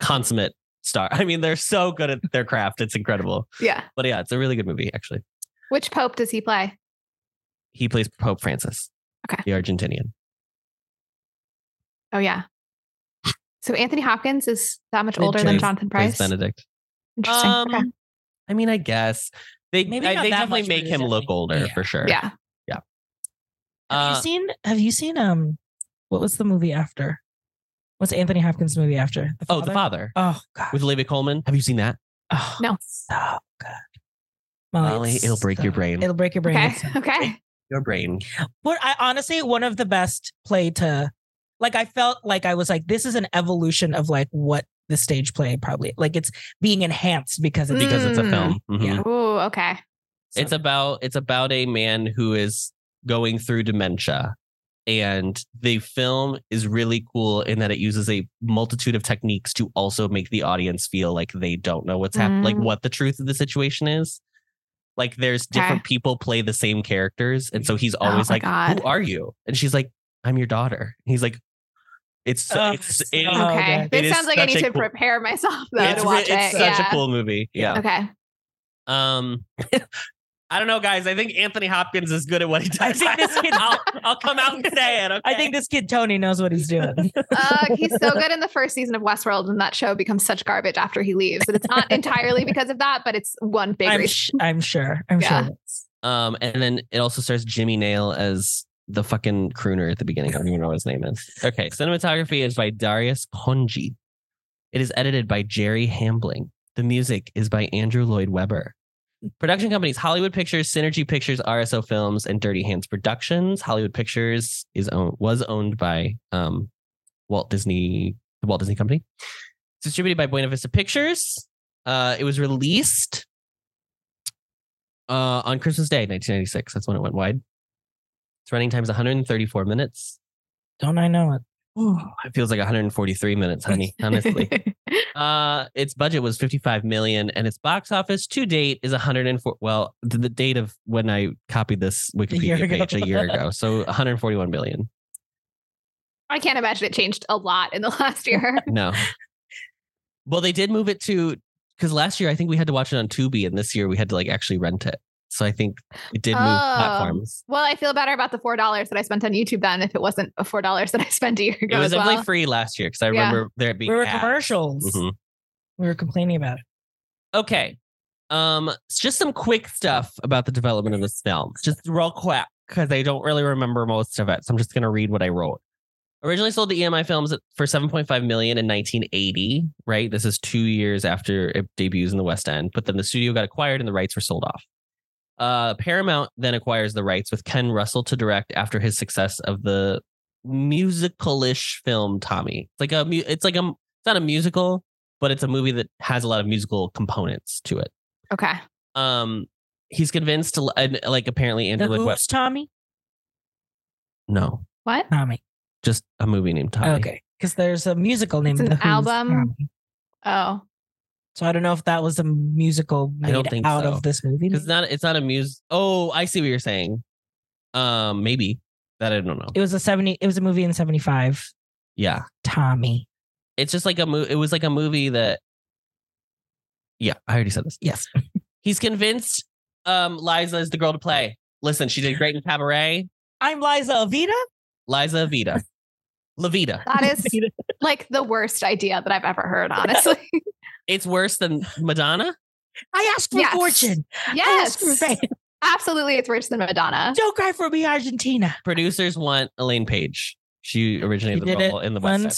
consummate star. I mean, they're so good at their craft. It's incredible. yeah. But yeah, it's a really good movie. Actually, Which Pope does he play? He plays Pope Francis, Okay. the Argentinian. Oh yeah. So Anthony Hopkins is that much The older than Jones Jonathan Plays Pryce. Benedict. Interesting. Um, okay. I mean, I guess they Maybe I- they definitely much, make him it's look older yeah. for sure. Yeah. Yeah. Have Uh, you seen? Have you seen? Um, what was the movie after? What's Anthony Hopkins' movie after? The oh, the father Oh God. with Olivia Colman. Have you seen that? Oh, No. So good. Molly, it's it'll break your brain. It'll break your brain. Okay. Okay. Your brain. But I honestly, one of the best play to, like, I felt like I was like, this is an evolution of like what the stage play probably like. It's being enhanced because it's because it's a Mm. film. Mhm. Yeah. Ooh, okay. so- It's about it's about a man who is going through dementia. And the film is really cool in that it uses a multitude of techniques to also make the audience feel like they don't know what's happening, like Mm. what the truth of the situation is. Like there's different people play the same characters. And so he's always my like, God. Who are you? And she's like, I'm your daughter. And he's like, It's Oh, it's so it- Oh, okay. It This sounds like I need to cool- prepare myself though it's, to re- watch it's it. such yeah. a cool movie. Yeah. Okay. Um, I don't know, guys. I think Anthony Hopkins is good at what he does. I think this kid- I'll, I'll come out and say it. Okay? I think this kid Tony knows what he's doing. Uh, he's so good in the first season of Westworld, and that show becomes such garbage after he leaves. And it's not entirely because of that, but it's one big I'm, sh- I'm sure. I'm Yeah. sure. Um, and then it also stars Jimmy Nail as the fucking crooner at the beginning. I don't even know what his name is. Okay, cinematography is by Darius Khondji. It is edited by Jerry Hambling. The music is by Andrew Lloyd Webber. Production companies: Hollywood Pictures, Cinergi Pictures, RSO Films, and Dirty Hands Productions. Hollywood Pictures is owned was owned by um, Walt Disney, the Walt Disney Company. It's distributed by Buena Vista Pictures. Uh, it was released uh, on Christmas Day, 1996. That's when it went wide. Its running time is 134 minutes. Don't I know it? It feels like 143 minutes, honey. Honestly. Uh, its budget was 55 million, and its box office to date is 104. Well, the, the date of when I copied this Wikipedia ago. page a year ago, so 141 million. I can't imagine it changed a lot in the last year. No. well, they did move it to because last year I think we had to watch it on Tubi, and this year we had to like actually rent it. So I think it did move Oh. platforms. Well, I feel better about the four dollars that I spent on YouTube then if it wasn't a four dollars that I spent a year ago. It was as definitely well. free last year because I Yeah. remember there being We were ads. commercials. Mhm. We were complaining about it. Okay. Um, just some quick stuff about the development of this film. Just real quick, because I don't really remember most of it. So I'm just gonna read what I wrote. Originally sold the EMI Films for 7.5 million in 1980, right? This is two years after it debuts in the West End, but then the studio got acquired and the rights were sold off. Uh, Paramount then acquires the rights with Ken Russell to direct after his success of the musical-ish film Tommy. It's like a it's like a it's not a musical, but it's a movie that has a lot of musical components to it. Okay. Um, he's convinced to and, like apparently The Andrew Lloyd Who's Tommy? No, What? Tommy. just a movie named Tommy. Okay. Because there's a musical named It's an The Who's album? Tommy. Oh. So I don't know if that was a musical I made don't think out so. of this movie. It's not. It's not a mus. Oh, I see what you're saying. Um, maybe that I don't know. It was a 70 it was a movie in 75. Yeah, Tommy. it's just like a movie. It was like a movie that. Yeah, I already said this. Yes. He's convinced. Um, Liza is the girl to play. Listen, she did great in Cabaret. I'm Liza Avita. Liza Vita, Levita. That is like the worst idea that I've ever heard, honestly. It's worse than Madonna. I asked for Yes. fortune. I yes. asked for fame. Absolutely it's worse than Madonna. Don't cry for me, Argentina. Producers want Elaine Paige. She She originated the did it role in the West End.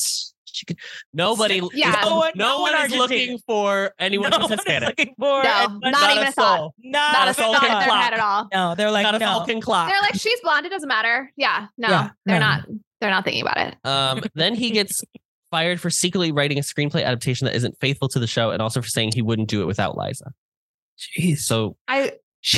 She could, Nobody, Yeah. no, No one- no no one one is Argentina. looking for anyone no who's one is Hispanic. looking for No, it, but not even a soul. Not Not, a a soul can Not in clock. head at all. No, they're like Not a no. Falcon clock. They're like, she's blonde, it doesn't matter. Yeah. No, Yeah, they're no. not they're not thinking about it. Um, then he gets fired for secretly writing a screenplay adaptation that isn't faithful to the show, and also for saying he wouldn't do it without Liza. Jeez. So I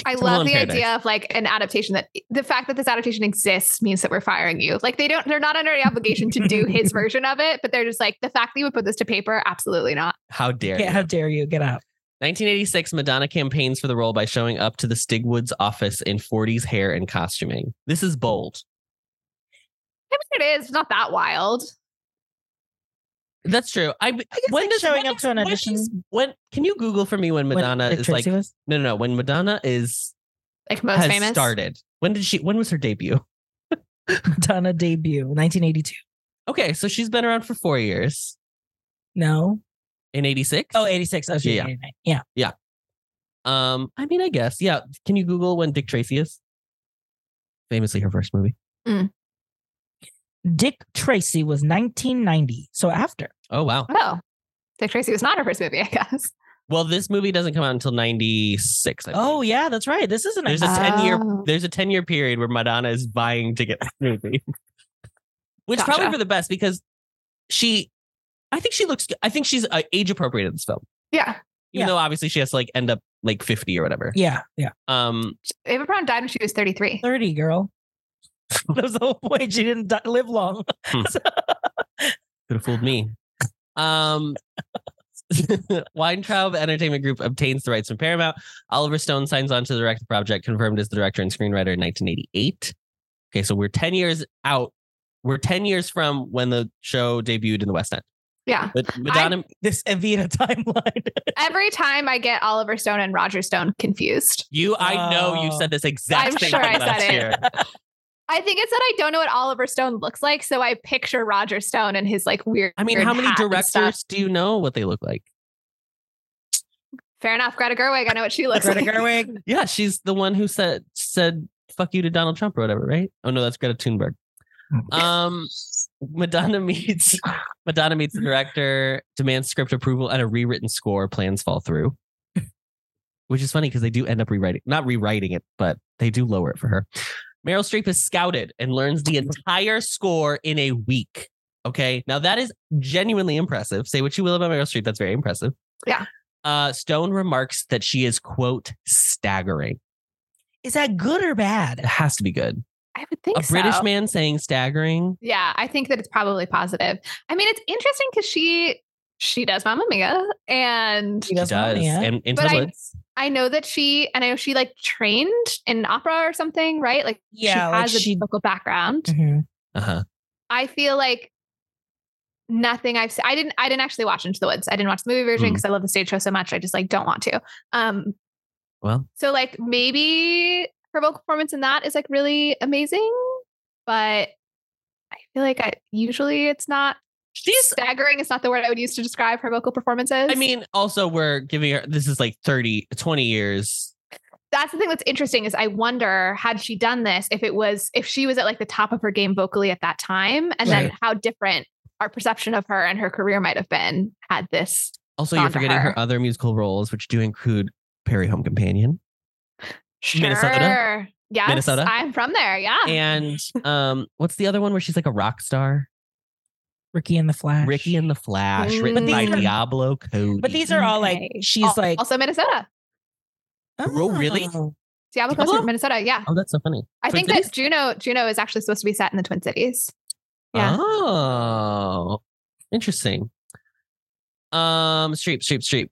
I love the Paradise. idea of like an adaptation that the fact that this adaptation exists means that we're firing you. Like they don't they're not under any obligation to do his version of it, but they're just like the fact that you would put this to paper, absolutely not. How dare Yeah, you? how dare you get out? 1986, Madonna campaigns for the role by showing up to the Stigwoods office in 40s hair and costuming. This is bold. I mean it is not that wild. That's true. I, guess, when like, does showing when up does- to an audition- does- When can you Google for me when When Madonna Dick is like was? no no no when Madonna is Like most has famous. started? When did she? When was her debut? Madonna debut, 1982. Okay, so she's been around for four years. No. In 86? Oh, 86. Oh, she Yeah. Yeah. Um, I mean, I guess. Yeah. Can you Google when Dick Tracy is? Famously her first movie. Dick Tracy was 1990. So after. Oh wow. Oh. Dick Tracy was not her first movie, I guess. Well, this movie doesn't come out until 96. I Oh, believe. yeah, that's right. This is an There's a Oh. 10 year there's a 10 year period where Madonna is vying to get this movie. Which Gotcha. probably for the best because she I think she looks I think she's uh, age appropriate in this film. Yeah. Even Yeah. though obviously she has to like end up like 50 or whatever. Yeah, yeah. Um Eva Perón died when she was 33. 30, girl. that was the whole point. She didn't di- live long. could have fooled me. Um, Weintraub Entertainment Group obtains the rights from Paramount. Oliver Stone signs on to direct the project, confirmed as the director and screenwriter in 1988. Okay, so we're 10 years out. We're 10 years from when the show debuted in the West End. Yeah. But Madonna, This Evita timeline. Every time I get Oliver Stone and Roger Stone confused. you, I know you Oh. said this exact I'm same sure thing I said last it. Year. I think it's that I don't know what Oliver Stone looks like, so I picture Roger Stone and his like weird. I mean, how many hat and stuff. directors do you know what they look like? Fair enough. Greta Gerwig. I know what she looks Greta like. Gerwig. Yeah, she's the one who said said fuck you to Donald Trump or whatever, right? Oh no, that's Greta Thunberg. Um Madonna meets Madonna meets the director, demands script approval and a rewritten score. Plans fall through. which is funny because they do end up rewriting, not rewriting it, but they do lower it for her. Meryl Streep is scouted and learns the entire score in a week. Okay. Now that is genuinely impressive. Say what you will about Meryl Streep. That's very impressive. Yeah. Uh, Stone remarks that she is, quote, staggering. Is that good or bad? It has to be good. I would think A British man saying staggering. Yeah, I think that it's probably positive. I mean, it's interesting because she she does Mamma Mia, and She does. does. yeah. And into But the I- woods. I know that she and I know she like trained in opera or something, right? Like Yeah, she like has a she- vocal background. Mhm. Uh-huh. I feel like nothing I've seen. I didn't. I didn't actually watch Into the Woods. I didn't watch the movie version Mm. because I love the stage show so much. I just like don't want to. Um. Well, So like maybe her vocal performance in that is like really amazing, but I feel like I usually it's not she's staggering. is not the word I would use to describe her vocal performances. I mean, also we're giving her this is like 30, 20 years. that's the thing that's interesting is I wonder had she done this if it was if she was at like the top of her game vocally at that time, and then how different our perception of her and her career might have been had this. Also, you're forgetting her. her. other musical roles, which do include Prairie Home Companion Minnesota? Sure. Yes, Minnesota? I'm from there. Yeah. and um, what's the other one where she's like a rock star? Ricki and the Flash. Ricki and the Flash, Mm. written But by are- Diablo Cody. But these are all like she's Al- like also Minnesota. Oh, really? Diablo Coast, Diablo? Minnesota. Yeah. oh, that's so funny. I Twin think Cities? that Juno Juno is actually supposed to be set in the Twin Cities. Yeah. Oh, interesting. Um, Streep, Streep, Streep,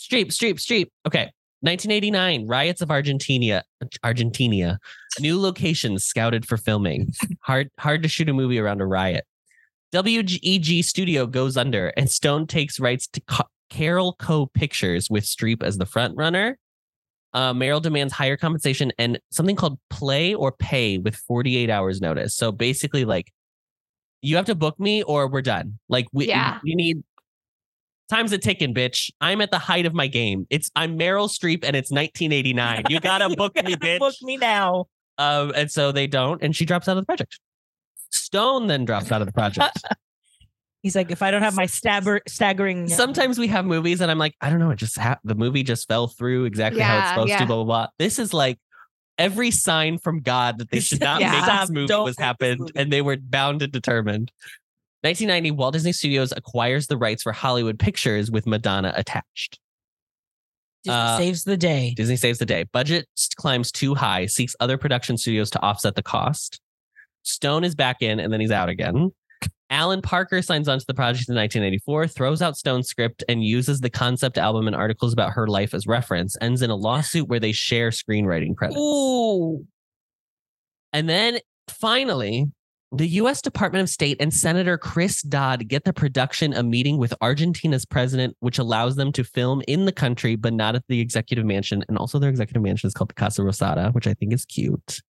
Streep, Streep, Streep. Okay. 1989, riots of Argentina, Argentina, new locations scouted for filming. Hard, hard to shoot a movie around a riot. WEG Studio goes under, and Stone takes rights to Ca- Carolco Pictures with Streep as the front runner. Uh, Meryl demands higher compensation and something called play or pay with 48 hours notice. So basically, like you have to book me or we're done. Like we Yeah. we need time's a ticking, bitch. I'm at the height of my game. It's I'm Meryl Streep and it's 1989. You gotta book me, bitch. Book me now. Um, and so they don't, and she drops out of the project. Stone then drops out of the project. He's like, if I don't have my stabber staggering. Sometimes we have movies, and I'm like, I don't know, it just ha- the movie just fell through exactly how it's supposed yeah. to. Blah blah blah. This is like every sign from God that they should not Yeah. make Stop, this movie don't was happened, movie. and they were bound and determined. 1990, Walt Disney Studios acquires the rights for Hollywood Pictures with Madonna attached. Disney uh, saves the day. Disney saves the day. Budget climbs too high, seeks other production studios to offset the cost. Stone is back in and then he's out again. Alan Parker signs on to the project in 1984, throws out Stone's script, and uses the concept album and articles about her life as reference, ends in a lawsuit where they share screenwriting credits. Ooh. And then finally, the US Department of State and Senator Chris Dodd get the production a meeting with Argentina's president, which allows them to film in the country, but not at the executive mansion. And also, their executive mansion is called the Casa Rosada, which I think is cute.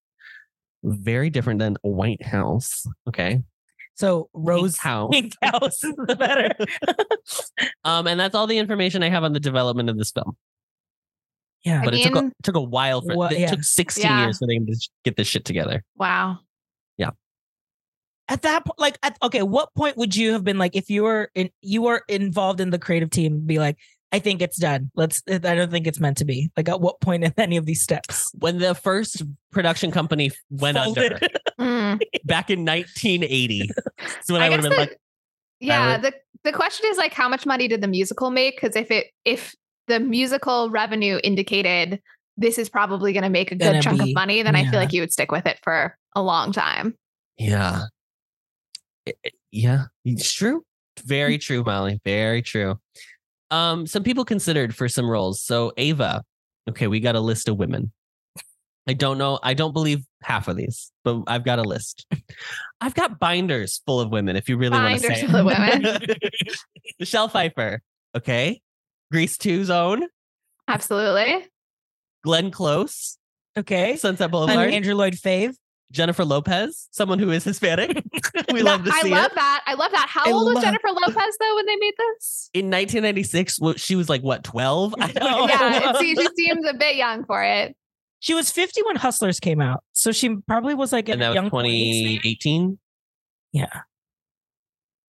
Very different than a White House. Okay. So Rose House. Pink House is the better. Um, and that's all the information I have on the development of this film. yeah. But it took a, took a while for What- it yeah. took 16 Yeah. years for them to get this shit together. Wow. Yeah. At that point, like, at, okay, what point would you have been like, if you were in, you were involved in the creative team, be like, I think it's done. Let's. I don't think it's meant to be. Like, at what point in any of these steps? When the first production company went under, Folded. Mm. back in 1980. So when I, I would have been the- like, Yeah, would- the the question is like how much money did the musical make? Because if it if the musical revenue indicated this is probably going to make a good chunk be- of money, then I feel like you would stick with it for a long time. yeah, It- it- yeah, it's true. Very true, Molly. Very true. Um, some people considered for some roles. So Ava, okay, we got a list of women. I don't know. I don't believe half of these, but I've got a list. I've got binders full of women. If you really want to Binders say full of it. women. Michelle Pfeiffer, okay. Grease 2's own Absolutely. Glenn Close, Okay. Sunset And Boulevard. Andrew Lloyd Fave. Jennifer Lopez, someone who is Hispanic. we No, love to I see love it. that. I love that. How I old was Jennifer Lopez though when they made this? In 1996, well, she was like what 12? I don't Oh. know. Yeah, it seems, she seems a bit young for it. She was 50 when Hustlers came out. So she probably was like in and that her was young 20s, maybe? 2018. Yeah.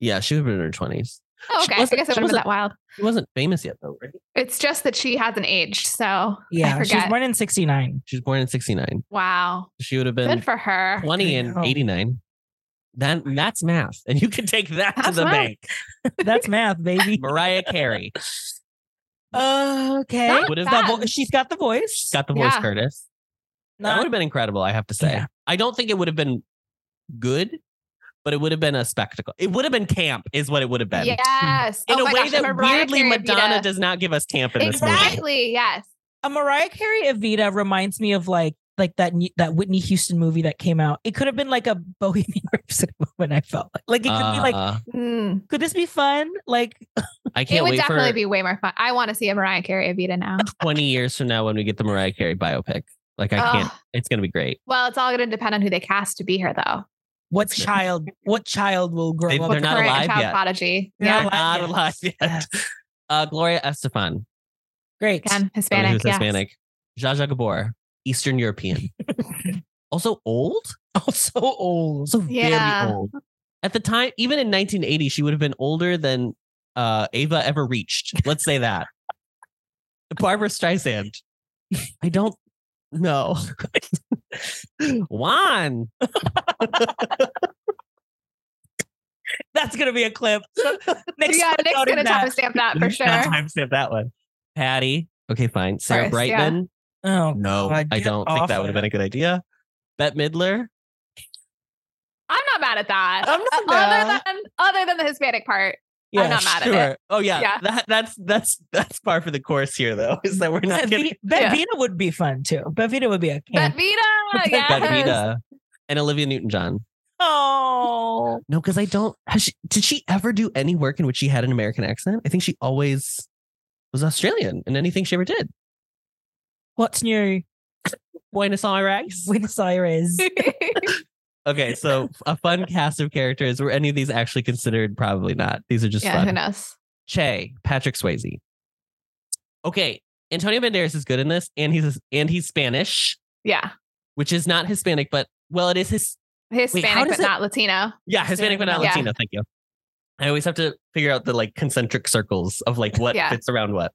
Yeah, she would have been in her 20s. Oh, She okay. I wasn't- guess it would have been wasn't- that wild. She wasn't famous yet, though, right? It's just that she hasn't aged. So Yeah, I she was born in '69. She was born in '69. wow. She would have been Good for her. 20 I in 89. That that's math, and you can take that to the math. bank. That's math, baby. Mariah Carey okay. Not would have The vo- she's got the voice. got the voice, Yeah. Curtis. That would have been incredible, I have to say. Yeah. I don't think it would have been good, but it would have been a spectacle. It would have been camp, is what it would have been. Yes. In oh a way gosh, that weirdly Carey Madonna Evita. does not give us camp in this movie. Exactly. Yes. a Mariah Carey Evita reminds me of like like that that Whitney Houston movie that came out. It could have been like a Bohemian Rhapsody moment. I felt like like it could be like, Uh, Mm. could this be fun? Like I can't It would wait definitely for be way more fun. I want to see a Mariah Carey Evita now. 20 years from now when we get the Mariah Carey biopic. Like I can't. It's gonna be great. Well, it's all going to depend on who they cast to be her, though. What child? What child will grow They- up? they're not alive child yet. prodigy? They're Yeah. not Not yet. alive yet. Yes. Uh, Gloria Estefan, Great. Again, Hispanic. who's yes. Hispanic. Zsa Zsa Gabor, Eastern European. also old. Also old. Also Yeah. very old. At the time, even in 1980, she would have been older than uh, Eva ever reached. Let's say that. Barbra Streisand. I don't know. Juan. That's gonna be a clip. Next Yeah, Nick's going to that. timestamp that for sure. Timestamp that one. Patti. Okay, fine. Sarah course, yeah. Brightman. Oh No, God, I don't think that would have been a good idea. Bette Midler. I'm not mad at that. I'm not other than other than the Hispanic part. Yeah, I'm not mad Sure. at it. Oh yeah. Yeah. That that's that's that's par for the course here though. Is that we're not getting Bevita Yeah. would be fun too. Bevita would be a But camp. Vita, yes. Bette Vita and Olivia Newton John. Oh, No, because I don't. Has she, did she ever do any work in which she had an American accent? I think she always was Australian in anything she ever did. what's new? Buenos Aires. Buenos Aires. Okay, so a fun cast of characters. Were any of these actually considered? Probably not. These are just yeah, who knows? Che, Patrick Swayze. Okay, Antonio Banderas is good in this, and he's and he's Spanish, Yeah. which is not Hispanic, but well, it is his. Hispanic, how but it- not Latino. Yeah, Hispanic, but not Yeah. Latino. Thank you. I always have to figure out the like concentric circles of like what Yeah. fits around what.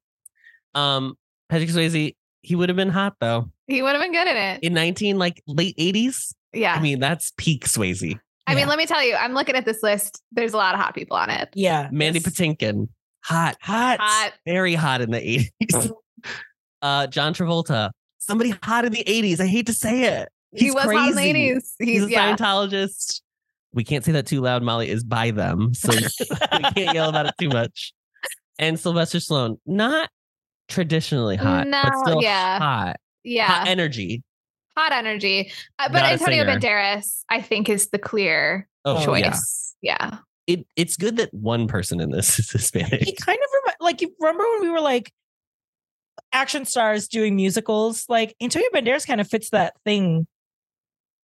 Um, Patrick Swayze, he would have been hot though He would have been good in it. in nineteen like late eighties. Yeah. I mean, that's peak Swayze. I mean, let me tell you, I'm looking at this list. There's a lot of hot people on it. Yeah, Mandy it's Patinkin, hot, hot. Hot. very hot in the eighties. uh, John Travolta, somebody hot in the eighties. I hate to say it. he He's was hot in the crazy. 80s. He's He's, a yeah. Scientologist. We can't say that too loud. Molly is by them, so we can't yell about it too much. And Sylvester Stallone, not traditionally hot, but No, still yeah. hot, Yeah. hot energy. Hot energy. Uh, but Not Antonio singer. Banderas, I think, is the clear Oh, choice. yeah. Yeah. It, it's good that one person in this is Hispanic. He kind of remi- like you remember when we were like action stars doing musicals. Like Antonio Banderas kind of fits that thing.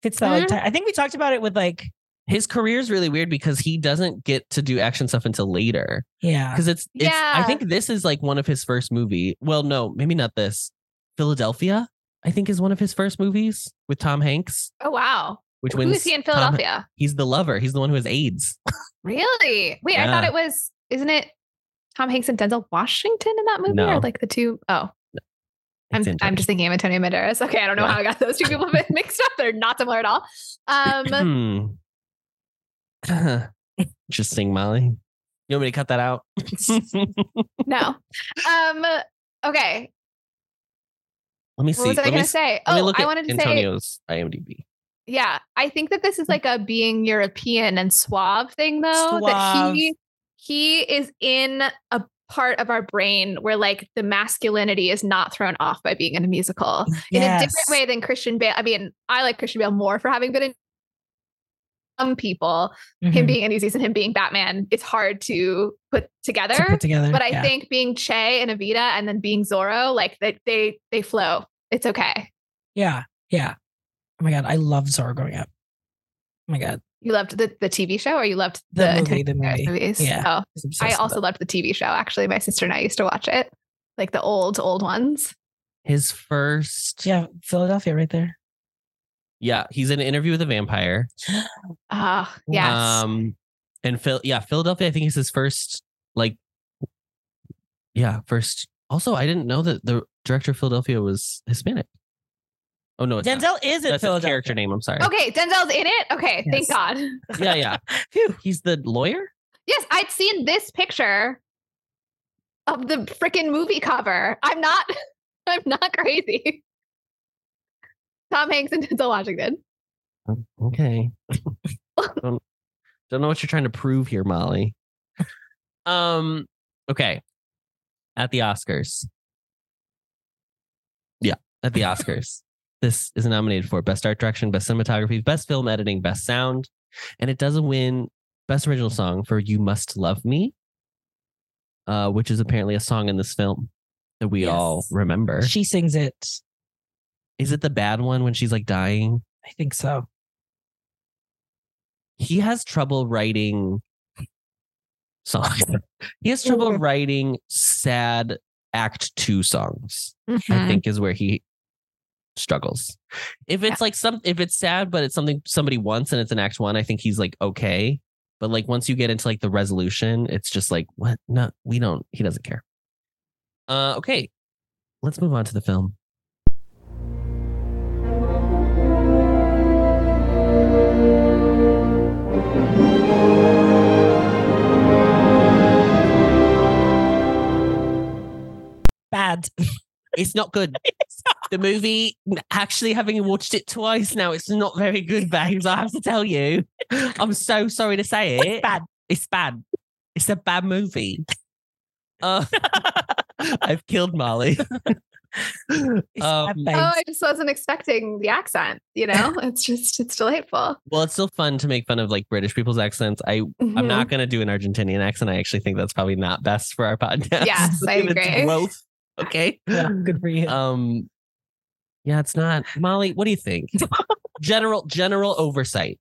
Fits that like. Mhm. ti- I think we talked about it with like His career is really weird because he doesn't get to do action stuff until later. yeah. Because it's, it's, I think this is like one of his first movie. Well, no, maybe not this. Philadelphia, I think, is one of his first movies with Tom Hanks, Oh, wow. which Who wins. is he in Tom- Philadelphia? he's the lover. He's the one who has AIDS. Really? Wait, I thought it was, isn't it Tom Hanks and Denzel Washington in that movie? No. Or like the two? Oh, I'm, It's I'm interesting. just thinking of Antonio Banderas. Okay, I don't know Yeah. how I got those two people mixed up. They're not similar at all. Um. Interesting, Molly. You want me to cut that out? no. Um, okay. Let me see. What was I going to say? Oh, I wanted to say, Antonio's IMDb. yeah, I think that this is like a being European and suave thing, though. That Suave. he he is in a part of our brain where like the masculinity is not thrown off by being in a musical in a different way than Christian Bale. I mean, I like Christian Bale more for having been in some people. Him Mhm. being Andy's and him being Batman, it's hard to put together. To put together. but I yeah. think being Che and Evita and then being Zorro, like they they they flow. It's okay. Yeah. Yeah. Oh my god, I loved Zorro growing up. Oh my god. You loved the, the TV show or you loved The the, movie, the movie. movies? Yeah. Oh, I was I obsessed with also loved the TV show. Actually, my sister and I used to watch it. Like the old, old ones. His first. Yeah, Philadelphia right there. Yeah, he's in an interview with a vampire. Ah, yes. Um, and Phil, yeah, Philadelphia. I think is his first like, yeah, first. Also, I didn't know that the director of Philadelphia was Hispanic. Oh no, it's not. Denzel is in That's a Philadelphia. character name. I'm sorry. Okay, Denzel's in it. Okay, Yes. thank God. Yeah, yeah. Phew. He's the lawyer. Yes, I'd seen this picture of the freaking movie cover. I'm not I'm not crazy. Tom Hanks and Denzel Washington. Okay. don't, don't know what you're trying to prove here, Molly. Um. Okay. At the Oscars. Yeah, at the Oscars. this is nominated for Best Art Direction, Best Cinematography, Best Film Editing, Best Sound, and it doesn't win Best Original Song for "You Must Love Me," uh, which is apparently a song in this film that we all remember. She sings it. Is it the bad one when she's like dying? I think so. he has trouble writing songs. he has trouble Mhm. writing sad act two songs. I Mhm. think is where he struggles. If it's like some if it's sad but it's something somebody wants and it's an act one, I think he's like okay. But like once you get into like the resolution, it's just like what? No, we don't. He doesn't care. Uh, okay, let's move on to the film. Bad. It's not good. the movie, actually, having watched it twice now, it's not very good, babes. I have to tell you. I'm so sorry to say it. bad. It's bad. It's a bad movie. Uh, I've killed Molly. Um, Oh. I just wasn't expecting the accent, you know? It's just it's delightful. well, it's still fun to make fun of like British people's accents. I I'm Mhm. not gonna do an Argentinian accent. I actually think that's probably not best for our podcast. Yes, I agree. growth. Okay. Yeah, good for you. Um, yeah, it's not. Molly, what do you think? general general oversight.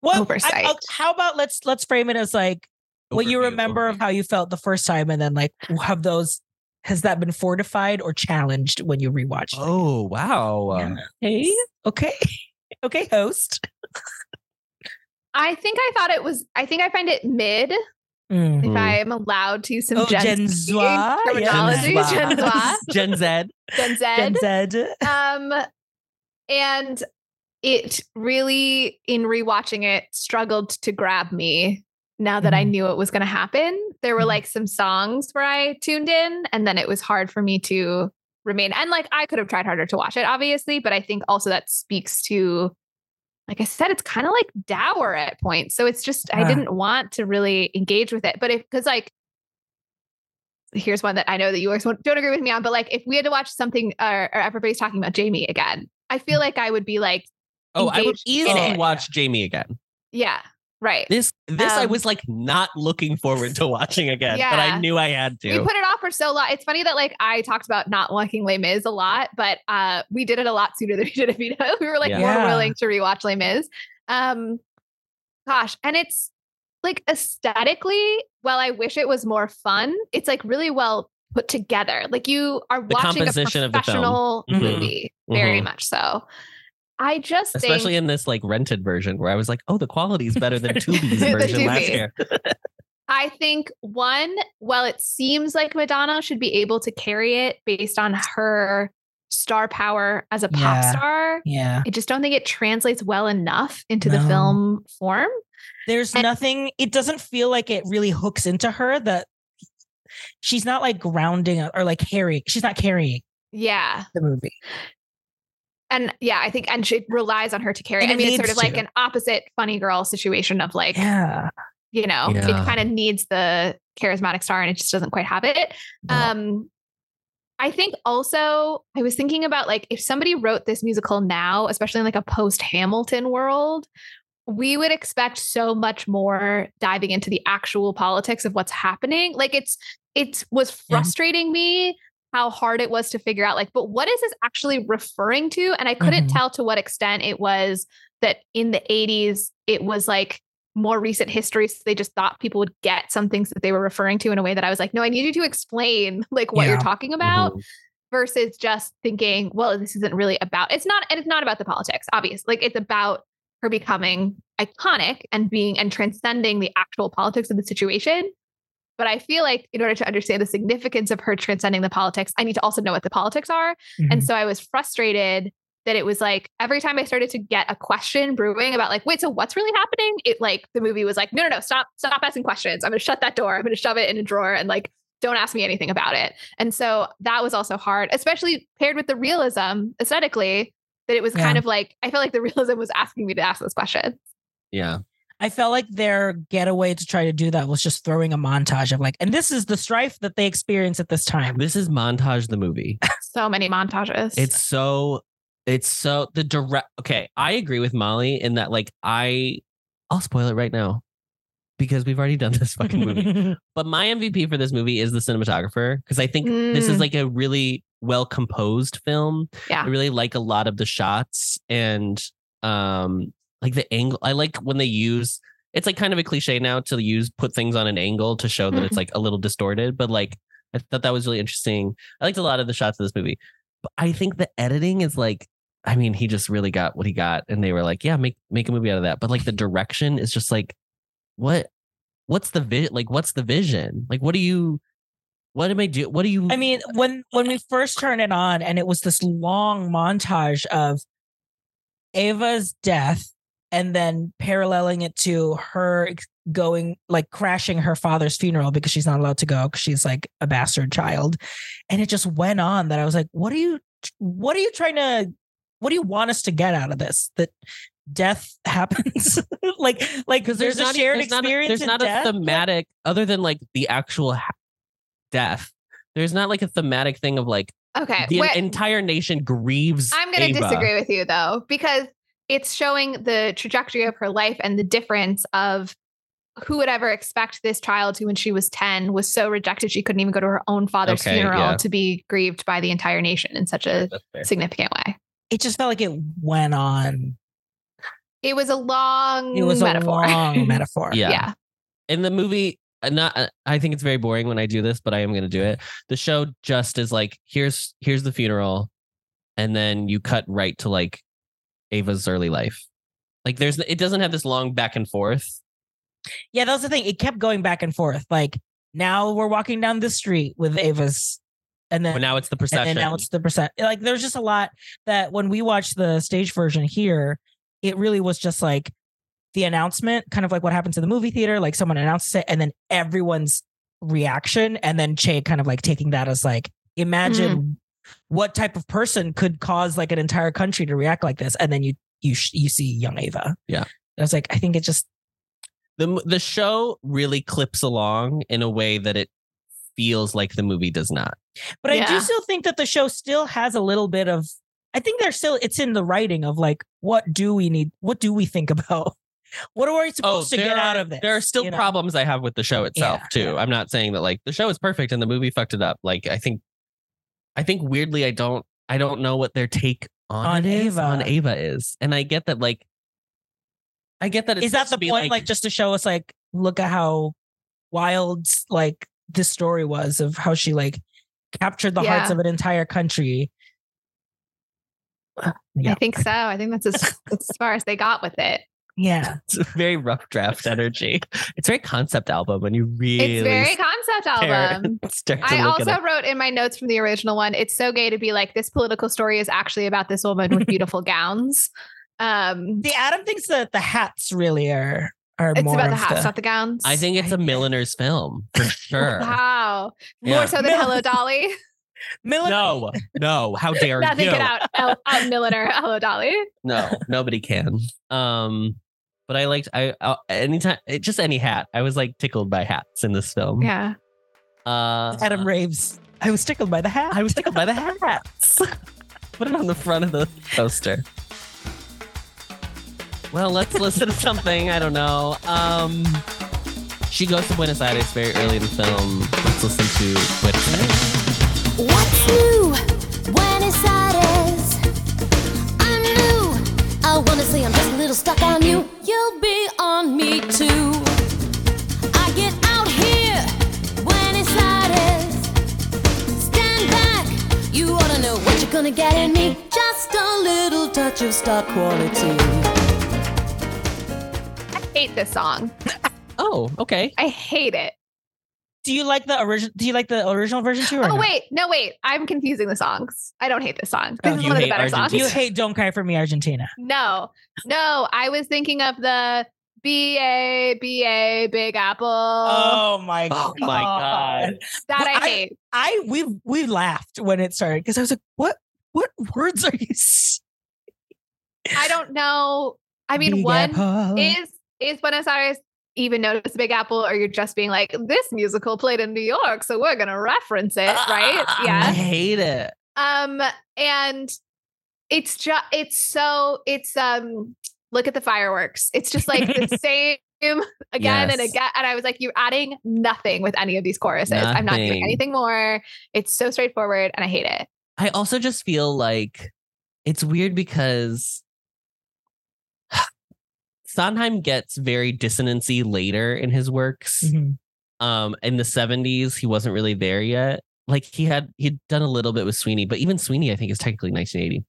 What oversight. I'll- how about let's let's frame it as like what you Overview, remember of how you felt the first time, and then like have those has that been fortified or challenged when you rewatch? Oh wow. Yeah. Hey, okay, okay, host. I think I thought it was I think I find it mid Mm. if Mm. I'm allowed to use some Oh, Gen, Gen Z Z, yeah. terminology. Gen Gen Z. Z. Gen Z. Gen Z. Gen Z. Um, and it really, in rewatching it, struggled to grab me now that I Mhm. knew it was going to happen. There were Mhm. like some songs where I tuned in, and then it was hard for me to remain. And like I could have tried harder to watch it, obviously, but I think also that speaks to, like I said, it's kind of like dour at points. So it's just, I didn't want to really engage with it. But if, because like, here's one that I know that you don't agree with me on, but like if we had to watch something uh, or everybody's talking about Jamie again, I feel like I would be like, Oh, I would easily watch Jamie again. yeah, right. This this I Um, was like not looking forward to watching again, but I knew I had to. We put it off for so long. It's funny that like I talked about not liking Les Mis a lot, but uh we did it a lot sooner than we did Evita. We were like Yeah. more willing to rewatch Les Mis. Um gosh, and it's like aesthetically, while I wish it was more fun, it's like really well put together. Like you are The watching a composition of the film. professional Mhm. movie, very Mhm. much so. I just Especially think in this like rented version where I was like, oh, the quality is better than Tubi's The version last year. I think one, well, it seems like Madonna should be able to carry it based on her star power as a pop Yeah. star, Yeah. I just don't think it translates well enough into the film form. There's And- nothing, it doesn't feel like it really hooks into her that she's not like grounding or like carrying, she's not carrying Yeah. the movie. And yeah, I think, and she relies on her to carry. And I mean, it's sort needs of like an opposite funny girl situation of like, Yeah. you know, Yeah. it kind of needs the charismatic star and it just doesn't quite have it. No. Um, I think also I was thinking about like if somebody wrote this musical now, especially in like a post Hamilton world, we would expect so much more diving into the actual politics of what's happening. Like it's it was Yeah. frustrating me how hard it was to figure out like but what is this actually referring to and I couldn't Mhm. tell to what extent it was that in the 80s it was like more recent history so they just thought people would get some things that they were referring to in a way that I was like no I need you to explain like what you're talking about Mhm. versus just thinking well this isn't really about it's not and it's not about the politics obviously like it's about her becoming iconic and being and transcending the actual politics of the situation But I feel like in order to understand the significance of her transcending the politics, I need to also know what the politics are. Mm-hmm. And so I was frustrated that it was like every time I started to get a question brewing about like, wait, so what's really happening? It like the movie was like, no, no, no, stop, stop asking questions. I'm gonna shut that door. I'm gonna shove it in a drawer and like don't ask me anything about it. And so that was also hard, especially paired with the realism aesthetically, that it was Yeah. kind of like I felt like the realism was asking me to ask this question. Yeah. I felt like their getaway to try to do that was just throwing a montage of like, and this is the strife that they experience at this time. This is montage the movie. So many montages. It's so it's so the direct okay, I agree with Molly in that like I I'll spoil it right now because we've already done this fucking movie. But my MVP for this movie is the cinematographer because I think this is Mm. like a really well composed film. Yeah. I really like a lot of the shots and um like the angle. I like when they use it's like kind of a cliche now to use put things on an angle to show that it's mm-hmm. like a little distorted, but like I thought that was really interesting. I liked a lot of the shots of this movie. But I think the editing is like I mean, he just really got what he got and they were like, yeah, make make a movie out of that. But like the direction is just like what what's the vi- like what's the vision? Like what do you what am I do? What do you I mean, when when we first turned it on, and it was this long montage of Eva's death, and then paralleling it to her going like crashing her father's funeral because she's not allowed to go because she's like a bastard child, and it just went on. That I was like, what are you? What are you trying to? What do you want us to get out of this? That death happens, like like because there's, a not e- shared there's not a- experience. there's not death. a thematic other than like the actual ha- death. There's not like a thematic thing of like okay. the where- entire nation grieves. I'm going to Eva. disagree with you though, because it's showing the trajectory of her life and the difference of who would ever expect this child who, when she was 10, was so rejected she couldn't even go to her own father's Okay, funeral yeah. to be grieved by the entire nation in such a significant way. It just felt like it went on. It was a long It was metaphor. a long metaphor. Yeah. yeah. in the movie uh, not uh, i think it's very boring when i do this but i am going to do it the show just is like here's here's the funeral and then you cut right to like eva's early life like there's it doesn't have this long back and forth Yeah, that was the thing. It kept going back and forth. Like now we're walking down the street with Eva's, and then but now it's the and procession then now it's the percent. Like there's just a lot that when we watched the stage version here, it really was just like the announcement, kind of like what happens in the movie theater. Like someone announces it, and then everyone's reaction, and then Che kind of like taking that as like imagine mm-hmm. What type of person could cause like an entire country to react like this, and then you you you see young Eva. Yeah. I was like, I think it just the the show really clips along in a way that it feels like the movie does not But I do still think that the show still has a little bit of. I think there's still it's in the writing of like what do we need? What do we think about? What are we oh, supposed to get are, out of this? There are still you know? problems I have with the show itself Yeah, too. yeah. I'm not saying that like the show is perfect and the movie fucked it up. Like I think, I think weirdly I don't I don't know what their take on, On it is, Eva. on Eva is, and I get that like, I get that it's Is that the to point? be Like, just to show us like look at how wild like this story was of how she like captured the hearts of an entire country. I think so. I think that's as, that's as far as they got with it. Yeah. it's a very rough draft energy. It's very concept album when you really It's very concept stare- album. start I also wrote in my notes from the original one, it's so gay to be like, this political story is actually about this woman with beautiful gowns. Um, The Adam thinks that the hats really are are it's more about the of hats, not the gowns. I think it's a milliner's film for sure. Wow. Yeah. More so than Mil- Hello Dolly. Miller. No, no, how dare Nothing you? could out, out, out Milliner Hello Dolly. No, nobody can. Um, but I liked I uh, anytime it, just any hat. I was like tickled by hats in this film. Yeah. Uh, Adam raves. I was tickled by the hat. I was tickled by the hats. Put it on the front of the poster. Well, let's listen to something. I don't know. Um, she goes to Buenos Aires very early in the film. Let's listen to Buenos Aires. What's new? Buenos Aires. I'm just a little stuck on you. You'll be on me too. I get out here, Buenos Aires. Stand back. You wanna know what you're gonna get in me? Just a little touch of star quality. I hate this song. Oh, okay. I hate it. Do you like the original? Do you like the original version too? Or Oh no? wait, no wait. I'm confusing the songs. I don't hate this song. Oh, This is you one of the hate better songs. You hate "Don't Cry for Me, Argentina." No, no. I was thinking of the B A B A Big Apple Oh my Oh my God. that well, I I- hate. I we we laughed when it started because I was like, "What? What words are you?" s- I don't know. I mean, Big one Apple. is is Buenos Aires even notice Big Apple, or you're just being like, this musical played in New York, so we're gonna reference it, right? Yeah. I hate it. Um, and it's just it's so it's um look at the fireworks. It's just like the same again and again. And I was like, you're adding nothing with any of these choruses. I'm not doing anything more. It's so straightforward and I hate it. I also just feel like it's weird because Sondheim gets very dissonancy later in his works. Mhm. Um, in the 70s, he wasn't really there yet. Like he had he'd done a little bit with Sweeney, but even Sweeney, I think, is technically 1980.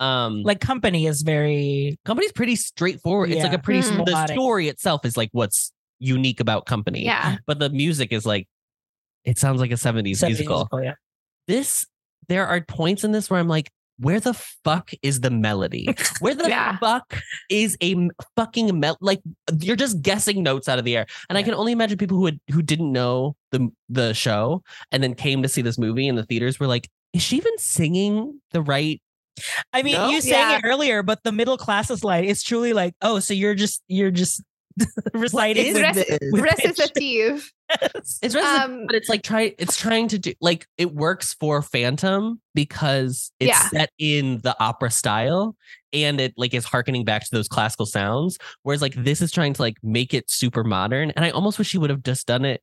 Um, Like company is very company's pretty straightforward. It's like a pretty Mm. the story itself is like what's unique about company. Yeah. But the music is like it sounds like a 70s, 70s musical. musical, yeah. This there are points in this where I'm like, where the fuck is the melody? Where the Yeah. fuck is a fucking mel? Like you're just guessing notes out of the air, and I can only imagine people who had, who didn't know the the show and then came to see this movie in the theaters were like, is she even singing the right? I mean, No? you sang Yeah. it earlier, but the middle classes like, it's truly like, oh, so you're just you're just reciting is with, Res- with pitch. recitative. It's rest Um, but it's like try it's trying to do like it works for Phantom because it's Yeah. set in the opera style and it like is harkening back to those classical sounds. Whereas like this is trying to like make it super modern. And I almost wish he would have just done it.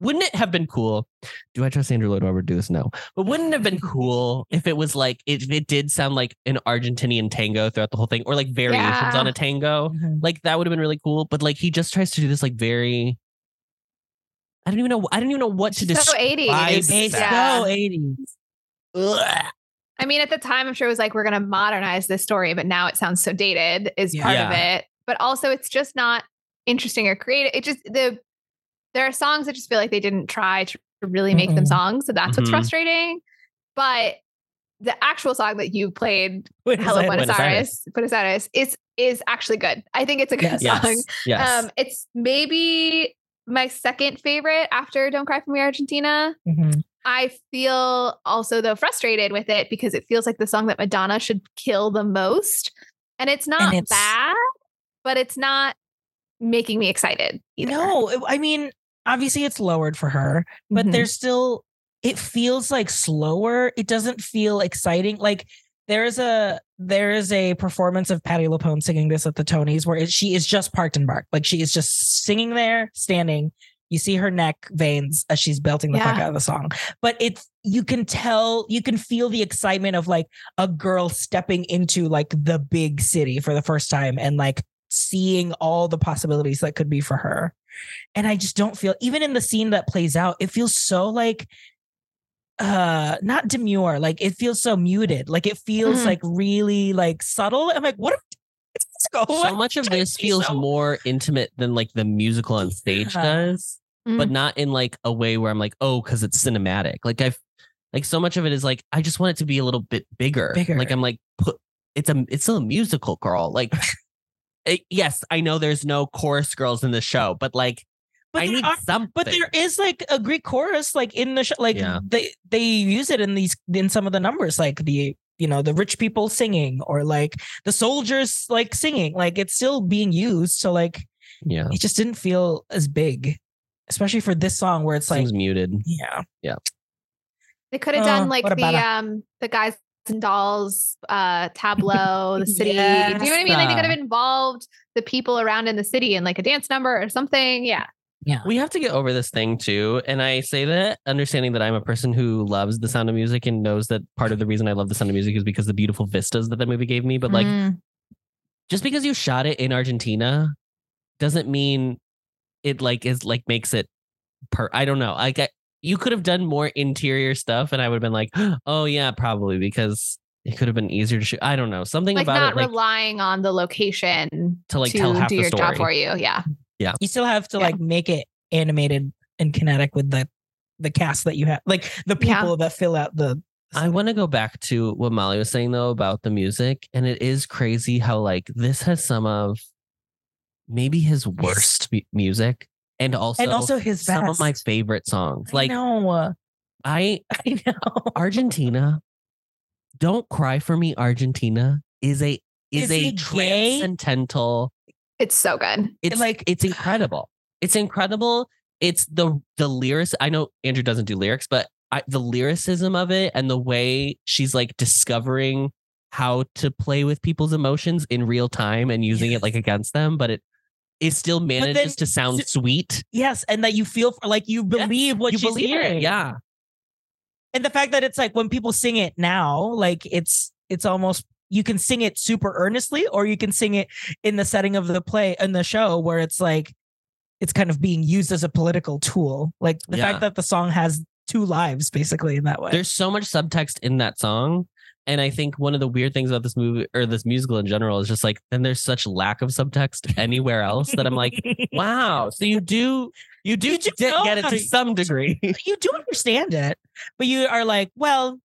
Wouldn't it have been cool? Do I trust Andrew Lloyd Webber to do this? No. But wouldn't it have been cool if it was like if it did sound like an Argentinian tango throughout the whole thing, or like variations Yeah. on a tango? Mhm. Like that would have been really cool. But like he just tries to do this like very I don't even know I don't even know what to so describe. 80s. It's Yeah. so 80s. Ugh. I mean, at the time, I'm sure it was like, we're going to modernize this story, but now it sounds so dated, is Yeah. part of it. But also, it's just not interesting or creative. It just, the, there are songs that just feel like they didn't try to really make them Mm-mm. songs. So that's what's Mhm. frustrating. But the actual song that you played, Buenos Hello Buenos, Buenos Aires. Buenos Aires, is, is actually good. I think it's a good Yes. song. Yes. Yes. Um, it's maybe my second favorite after Don't Cry for Me, Argentina. Mhm. I feel also though frustrated with it because it feels like the song that Madonna should kill the most. And it's not it's- bad, but it's not making me excited either. No, I mean, obviously it's lowered for her, but Mhm. there's still it feels like slower. It doesn't feel exciting. Like there is a there is a performance of Patti LuPone singing this at the Tonys where it, she is just parked and barked. Like she is just singing there, standing. You see her neck veins as she's belting the fuck out of the song. But it's you can tell, you can feel the excitement of like a girl stepping into like the big city for the first time and like seeing all the possibilities that could be for her. And I just don't feel even in the scene that plays out, it feels so like uh not demure, like it feels so muted. Like it feels Mhm. like really like subtle. I'm like, what if so What? much of this feels so- more intimate than like the musical on stage Uh, does, but Mm. not in like a way where I'm like, oh, because it's cinematic. Like I've like so much of it is like I just want it to be a little bit bigger. Bigger. Like I'm like, put it's a it's still a musical, girl. Like it- yes, I know there's no chorus girls in the show, but like But I need are- something. But there is like a Greek chorus, like in the show, like Yeah. they they use it in these in some of the numbers, like the you know the rich people singing or like the soldiers like singing, like it's still being used. So like yeah, it just didn't feel as big, especially for this song where it's like muted. yeah, yeah. They could have Uh, done like the um the guys and dolls uh tableau, the city. Do you know what I mean? Like they could have involved the people around in the city in like a dance number or something. Yeah. yeah. We have to get over this thing too. And I say that understanding that I'm a person who loves the sound of music and knows that part of the reason I love the sound of music is because the beautiful vistas that the movie gave me. But like, Mm. just because you shot it in Argentina doesn't mean it like is like makes it per I don't know. Like I, you could have done more interior stuff and I would have been like, oh yeah, probably because it could have been easier to shoot. I don't know. Something like about not it like relying on the location To, like, tell half do the your job for you. Yeah. Yeah. You still have to Yeah. like make it animated and kinetic with the the cast that you have, like the Yeah. people that fill out the. I want to go back to what Molly was saying though about the music, and it is crazy how like this has some of maybe his worst mu- music, and also and also his some of my favorite songs. Like know, I I know. Argentina, "Don't Cry for Me, Argentina" is a is, Is a transcendental. It's so good. It's like- like it's incredible. It's incredible. It's the the lyrics. I know Andrew doesn't do lyrics, but I, the lyricism of it and the way she's like discovering how to play with people's emotions in real time and using it like against them, but it it still manages then- to sound so- sweet. Yes, and that you feel for, like you Yes, believe what you she's believe hearing. it, yeah. and the fact that it's like when people sing it now, like it's it's almost you can sing it super earnestly, or you can sing it in the setting of the play in the show where it's like it's kind of being used as a political tool. Like the Yeah. fact that the song has two lives basically in that way. There's so much subtext in that song. And I think one of the weird things about this movie or this musical in general is just like then there's such lack of subtext anywhere else that I'm like, wow. So you do you do You do get, it to to- some degree. you do understand it, but you are like, well,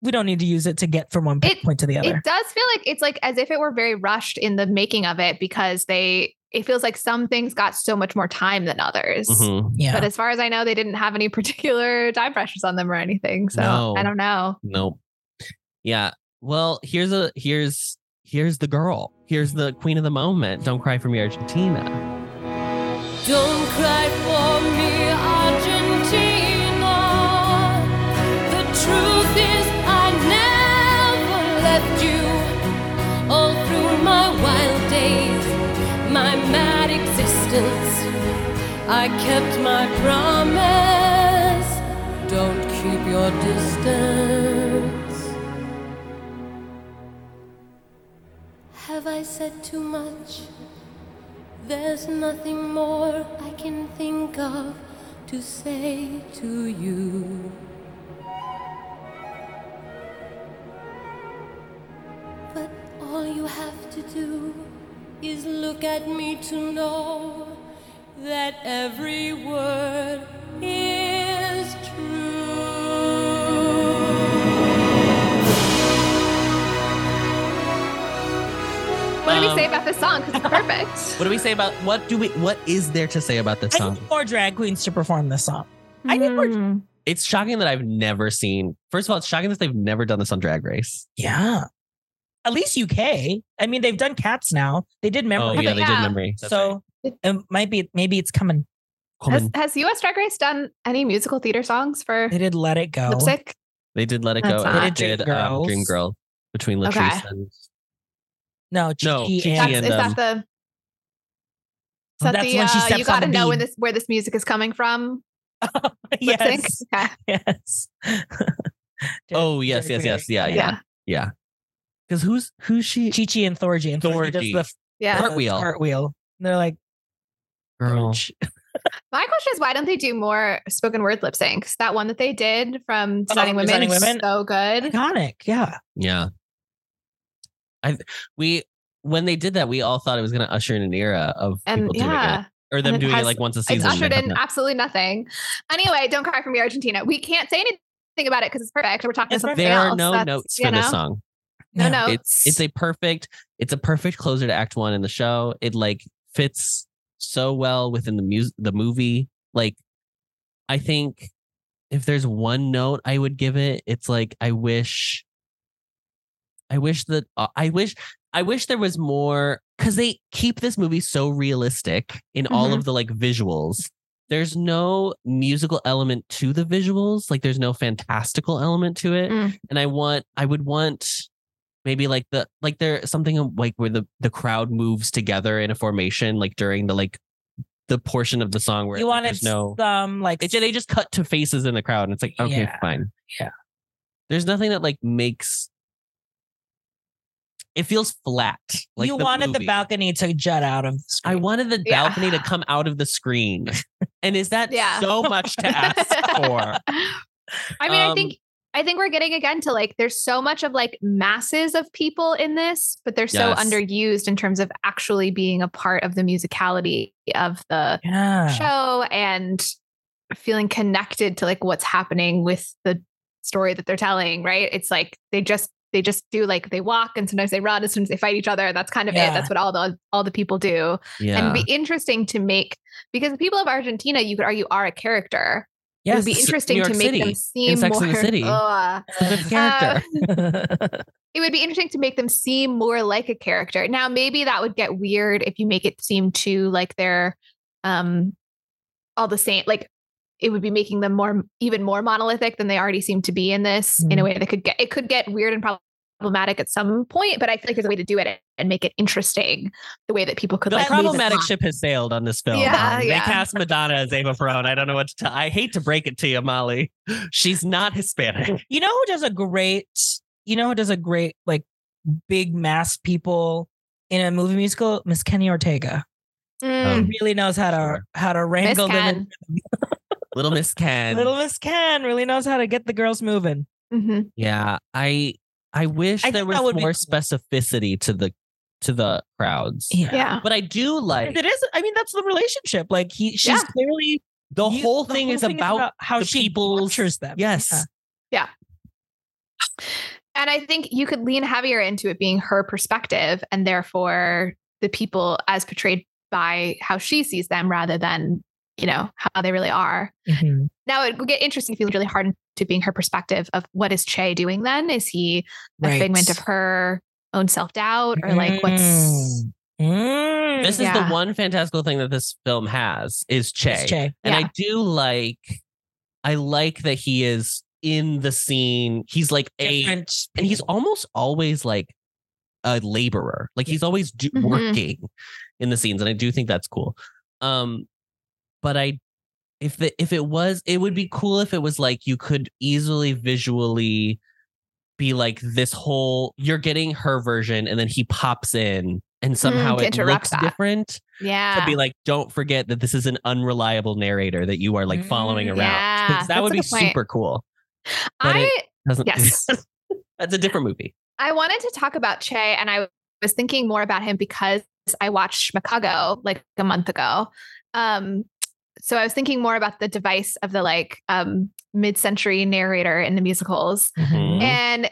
we don't need to use it to get from one It- point to the other. It does feel like it's like as if it were very rushed in the making of it because they it feels like some things got so much more time than others. Mhm. yeah. But as far as I know, they didn't have any particular time pressures on them or anything. So No. I don't know. Nope. Yeah. Well, here's a here's here's the girl. Here's the queen of the moment. Don't cry for me, Argentina. Don't cry for me, Argentina. The truth is, I never left you. All through my wild days, my mad existence, I kept my promise. Don't keep your distance. Have I said too much? There's nothing more I can think of to say to you. But all you have to do is look at me to know that every word is true. What do we Um, say about this song? Because it's perfect. What do we say about what do we what is there to say about this I song? need more drag queens to perform this song. I need more. Mm. It's shocking that I've never seen. First of all, it's shocking that they've never done this on Drag Race. Yeah. At least UK. I mean, they've done cats now. They did memory. Oh memory. yeah, they Yeah. did memory. That's so it might be maybe it's coming. right. Has, Coleman, has US Drag Race done any musical theater songs for They did let it go. lip sync? they did let it That's go. not- And They they did did um, Dreamgirls. Dream Girl between Okay. Latrice and No, No, Chi-Chi Chi-Chi and- That's, and, is um, that the? Is that That's the when she uh, you got to know when this where this music is coming from? Lip yes, sync? Okay. yes. Oh yes, yes, yes, yeah, yeah, Yeah. yeah. Because who's who's she? Chi Chi and Thorgy and Thorgy does Thorgy. the Yeah. Cartwheel. Cartwheel. And they're like, Girl. My question is why don't they do more spoken word lip syncs? That one that they did from Oh, Women, Designing Women? so good. iconic. Yeah. Yeah. I we when they did that, we all thought it was gonna usher in an era of And people doing yeah, it. Or them it doing it like once a season. and ushered in absolutely nothing. Anyway, don't cry for me, Argentina. We can't say anything about it because it's perfect. We're talking It's about something There are no That's, notes for this song. No No. notes. It's it's a perfect it's a perfect closer to act one in the show. It like fits so well within the music the movie. Like I think if there's one note I would give it, it's like I wish I wish that uh, I wish I wish there was more cuz they keep this movie so realistic in all Mhm. of the like visuals. There's no musical element to the visuals, like there's no fantastical element to it. Mm. And I want I would want maybe like the like there something like where the the crowd moves together in a formation like during the like the portion of the song where You want there's no some like they, they just cut to faces in the crowd and it's like okay Yeah. fine Yeah. there's nothing that like makes it feels flat like you the wanted the balcony to jut out of the I wanted the Yeah. balcony to come out of the screen and is that Yeah. so much to ask for I mean, I Um, think I think we're getting again to like there's so much of like masses of people in this, but they're so Yes. underused in terms of actually being a part of the musicality of the yeah. show and feeling connected to like what's happening with the story that they're telling, right? It's like they just they just do like they walk and sometimes they run and sometimes they fight each other. That's kind of Yeah. it. That's what all the all the people do. Yeah. And it'd be interesting to make because the people of Argentina, you could argue, are a character. It would be interesting to make City, them in seem more. and the City. A character. it would be interesting to make them seem more like a character. Now, maybe that would get weird if you make it seem too like they're um all the same. Like it would be making them more even more monolithic than they already seem to be in this in a Mhm. way that could get it could get weird and problematic at some point. But I feel like there's a way to do it and make it interesting the way that people could the like problematic ship has sailed on this film. Yeah, Um, they cast Madonna as Eva Perón. I don't know what to tell. I hate to break it to you, Molly. She's not Hispanic. You know who does a great, you know who does a great like big mass people in a movie musical? Miss Kenny Ortega. Mm, Really knows how to Sure. how to wrangle them. in- Little Miss Ken. Little Miss Ken really knows how to get the girls moving. mhm. Yeah, I I wish I there was that be more cool. specificity to the to the crowds. Yeah. But I do like It is. I mean, that's the relationship. Like he, she's Yeah. clearly the you- whole thing is about how she people's- tortures them. yes. Yeah. And I think you could lean heavier into it being her perspective and therefore the people as portrayed by how she sees them rather than, you know, how they really are. Mhm. Now it would get interesting if you look really hard into being her perspective of what is Che doing then? Is he a Right. figment of her own self-doubt or like what's Mm. Mm. This is Yeah. the one fantastical thing that this film has is Che. It's Che. And Yeah. I do like I like that he is in the scene. He's like a and he's almost always like a laborer. Like he's always do, Mhm. working in the scenes, and I do think that's cool. Um, but I, if the if it was, it would be cool if it was like you could easily visually be like this whole. You're getting her version, and then he pops in, and somehow to it looks that. different. yeah. To be like, don't forget that this is an unreliable narrator that you are like following Mm, around. yeah, that that's would be super cool. but I it Doesn't yes. that's a different movie. I wanted to talk about Che, and I was thinking more about him because I watched Chicago like a month ago. Um, so I was thinking more about the device of the like um, mid-century narrator in the musicals, Mhm. and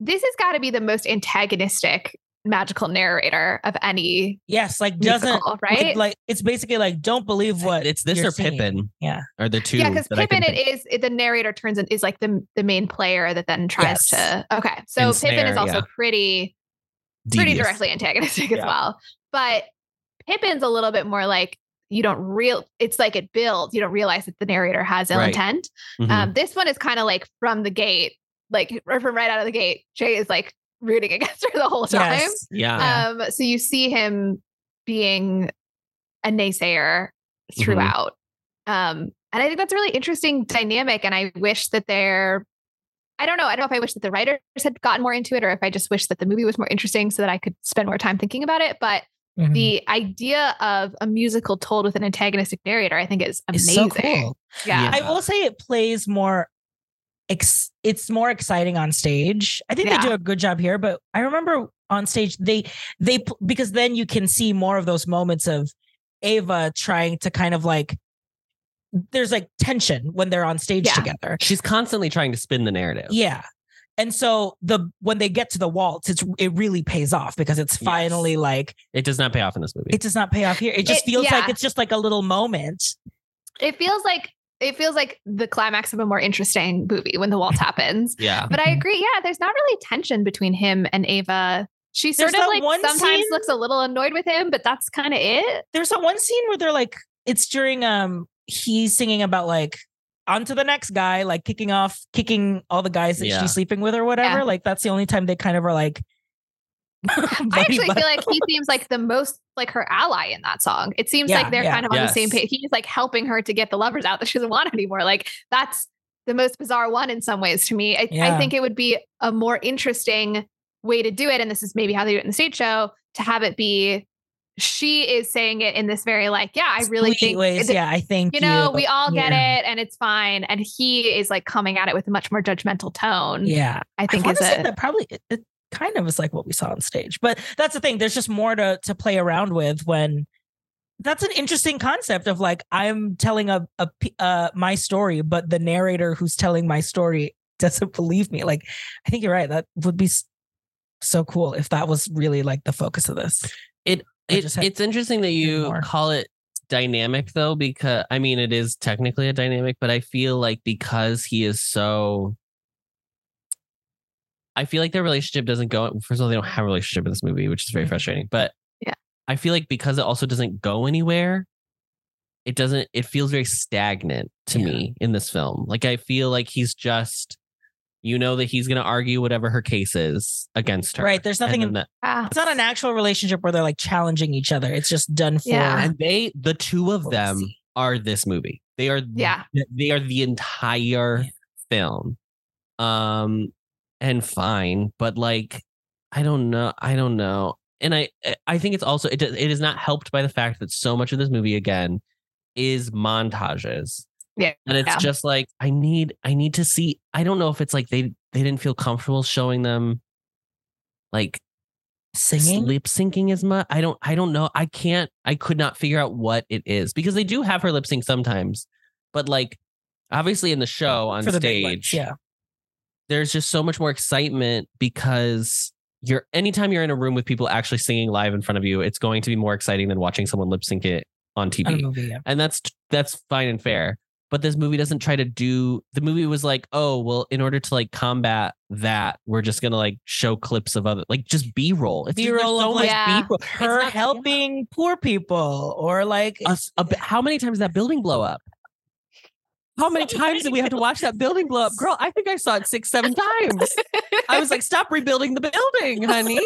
this has got to be the most antagonistic magical narrator of any Yes, like doesn't musical, like- right? Like, it's basically like don't believe what it's this you're or seeing. Pippin. Yeah. Are the two? yeah, because that I can Pippin it is it- the narrator turns in is like the the main player that then tries Yes. to. Okay, so Ensnare, Pippin is also yeah. pretty pretty Devious. directly antagonistic as well. But Pippin's a little bit more like you don't real. It's like it builds. You don't realize that the narrator has ill Right. intent. Mhm. Um, this one is kind of like from the gate, like or from right out of the gate. Che is like rooting against her the whole time. Yes. yeah. Um, so you see him being a naysayer Mm-hmm. throughout. Um, and I think that's a really interesting dynamic. And I wish that they're, I don't know, I don't know if I wish that the writers had gotten more into it or if I just wish that the movie was more interesting so that I could spend more time thinking about it. But Mhm. the idea of a musical told with an antagonistic narrator, I think is It's amazing. so cool. Yeah. I will say it plays more. Ex- it's more exciting on stage. I think Yeah. they do a good job here, but I remember on stage they they because then you can see more of those moments of Eva trying to kind of like there's like tension when they're on stage Yeah. together. She's constantly trying to spin the narrative. Yeah. And so the when they get to the waltz, it's it really pays off because it's Yes. finally like It does not pay off in this movie. it does not pay off here. It just It- feels like it's just like a little moment. It feels like it feels like the climax of a more interesting movie when the waltz happens. yeah. But I agree. Yeah, there's not really tension between him and Eva. She sort There's of like one sometimes scene- looks a little annoyed with him, but that's kind of it. there's that one scene where they're like it's during um he's singing about like on to the next guy like kicking off kicking all the guys that Yeah. she's sleeping with or whatever Yeah. like that's the only time they kind of are like I actually feel like he seems like the most like her ally in that song. It seems Yeah, like they're yeah. kind of on the same page. He's like helping her to get the lovers out that she doesn't want anymore. Like that's the most bizarre one in some ways to me. I, I think it would be a more interesting way to do it. And this is maybe how they do it in the stage show to have it be she is saying it in this very like, yeah, I really think ways yeah i think you know, we all get Yeah. it and it's fine. And he is like coming at it with a much more judgmental tone. yeah I think wanna is a that probably it, it kind of is like what we saw on stage but that's the thing there's just more to to play around with when that's an interesting concept of like I'm telling a uh my story, but the narrator who's telling my story doesn't believe me. Like, I think you're right. That would be so cool if that was really like the focus of this. It, it's interesting that you more. call it dynamic though, because I mean it is technically a dynamic, but I feel like because he is so I feel like their relationship doesn't go first of all, they don't have a relationship in this movie, which is very Mhm. frustrating. But Yeah. I feel like because it also doesn't go anywhere, it doesn't it feels very stagnant to Yeah. me in this film. Like I feel like he's just you know that he's gonna argue whatever her case is against her. Right. There's nothing in that- Ah, it's not an actual relationship where they're like challenging each other. It's just done for Yeah. and they the two of what we them see. are this movie. They are Yeah. they are the entire Yeah. film. Um and fine, but like I don't know, I don't know. And I I think it's also it it is not helped by the fact that so much of this movie again is montages. Yeah. And it's Yeah. just like I need I need to see I don't know if it's like they they didn't feel comfortable showing them like singing. lip syncing as much. I don't I don't know. I can't I could not figure out what it is because they do have her lip sync sometimes. But like obviously in the show on for the big ones, stage, Yeah. there's just so much more excitement because you're anytime you're in a room with people actually singing live in front of you, it's going to be more exciting than watching someone lip sync it on On TV. movie, yeah. And that's that's fine and fair. But this movie doesn't try to do the movie was like, oh, well, in order to like combat that, we're just gonna like show clips of other like just B-roll. It's B-roll so much Yeah. B-roll. Her not- helping poor people or like us a, how many times did that building blow up? How many times did we have to watch that building blow up? Girl, I think I saw it six, seven times. I was like, stop rebuilding the building, honey.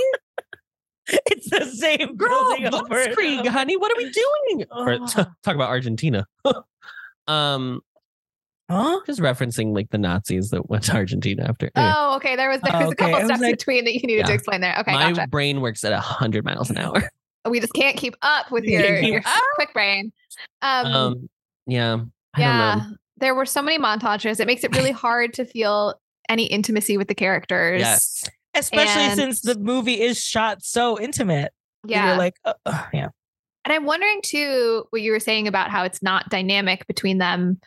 it's the same Girl, Blitzkrieg, honey. What are we doing? Or, talk about Argentina. um, Huh? just referencing like the Nazis that went to Argentina after. Anyway, Oh, okay. There was there was Okay, a couple I was steps like- between that you needed to explain there. Okay, my gotcha. brain works at hundred miles an hour. We just can't keep up with You your, keep your quick brain. Um, Um, yeah, I yeah, don't know. there were so many montages. It makes it really hard to feel any intimacy with the characters. Yes, Especially And- since the movie is shot so intimate. Yeah. You're like, uh, uh, yeah. And I'm wondering too what you were saying about how it's not dynamic between them.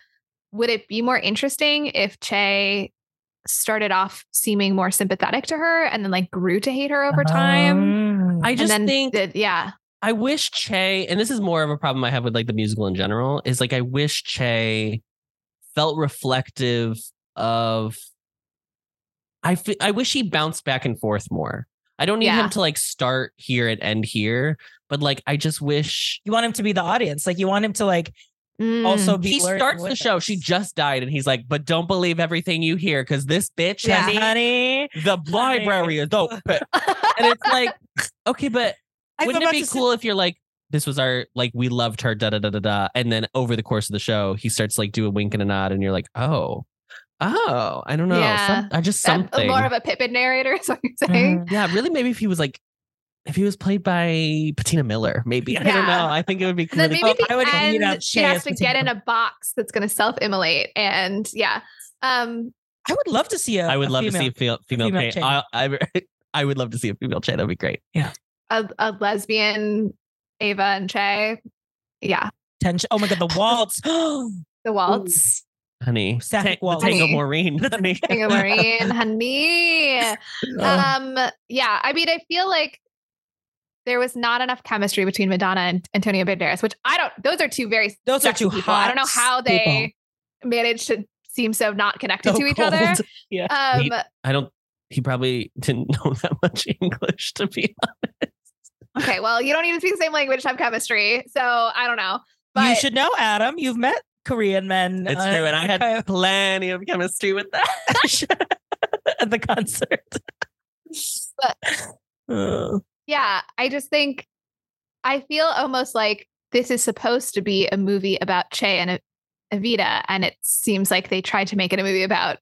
Would it be more interesting if Che started off seeming more sympathetic to her and then like grew to hate her over time? Um, I just think that yeah. I wish Che, and this is more of a problem I have with like the musical in general, is like I wish Che felt reflective of. I fe- I wish he bounced back and forth more. I don't need Yeah. him to like start here and end here, but like I just wish you want him to be the audience. Like you want him to like also Mm. be he starts the show. us. She just died, and he's like, "But don't believe everything you hear, because this bitch Yeah. has honey. the library is open." and it's like, okay, but I wouldn't it be to say- cool if you're like, this was our like we loved her, da da da da da, and then over the course of the show, he starts like do a wink and a nod, and you're like, oh, oh, I don't know, Yeah. Some, I just That- something, more of a Pippin narrator is what you're saying. Mhm. yeah, really, maybe if he was like. If he was played by Patina Miller, maybe I don't know. I think it would be Then really maybe cool. at I would the eat up end, she has to Patina get in a box that's going to self-immolate, and yeah, um, I would love to see a. I would a love to see female. a female, female, female Che. Che. I, I, I would love to see a female Che. That'd be great. Yeah. A, a lesbian Eva and Che, yeah, tension. Oh my god, the waltz. the waltz. Honey. Sapphic Ta- Waltz. the Tango Maureen. honey. King of Marine, honey. Um, yeah, I mean, I feel like there was not enough chemistry between Madonna and Antonio Banderas, which I don't. Those are two very Those are two people. I don't know how they managed to seem so not connected So to each cold. other. Yeah. Um, He- I don't. He probably didn't know that much English to be. Honest. Okay, well, you don't even speak the same language to have chemistry, so I don't know. But you should know, Adam. You've met Korean men. It's uh, true, and I had plenty of chemistry with that. at the concert. Uh, yeah, I just think I feel almost like this is supposed to be a movie about Che and Evita, and it seems like they tried to make it a movie about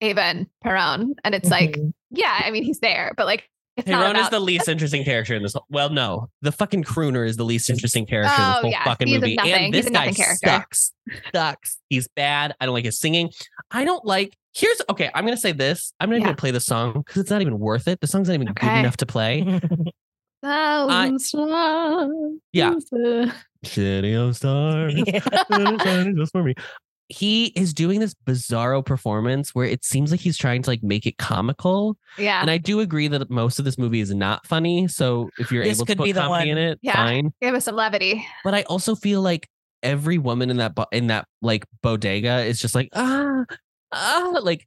Eva and Perón, and it's like, mhm. yeah, I mean he's there, but like it's Hey, not Ron is the least interesting character in this. Well, no, the fucking crooner is the least interesting character in Oh, this whole yeah, fucking he's movie. nothing- And he's this a guy character. sucks. Sucks. He's bad. I don't like his singing. I don't like. Here's okay. I'm gonna say this. I'm not even gonna play the song because it's not even worth it. The song's not even good enough to play. Thousand stars. Uh. Yeah. City of stars. just for me. He is doing this bizarro performance where it seems like he's trying to like make it comical. Yeah. And I do agree that most of this movie is not funny. So if you're This able to could put be the comedy one. in it, Yeah. fine. Give us some levity. But I also feel like every woman in that bo- in that like bodega is just like ah ah like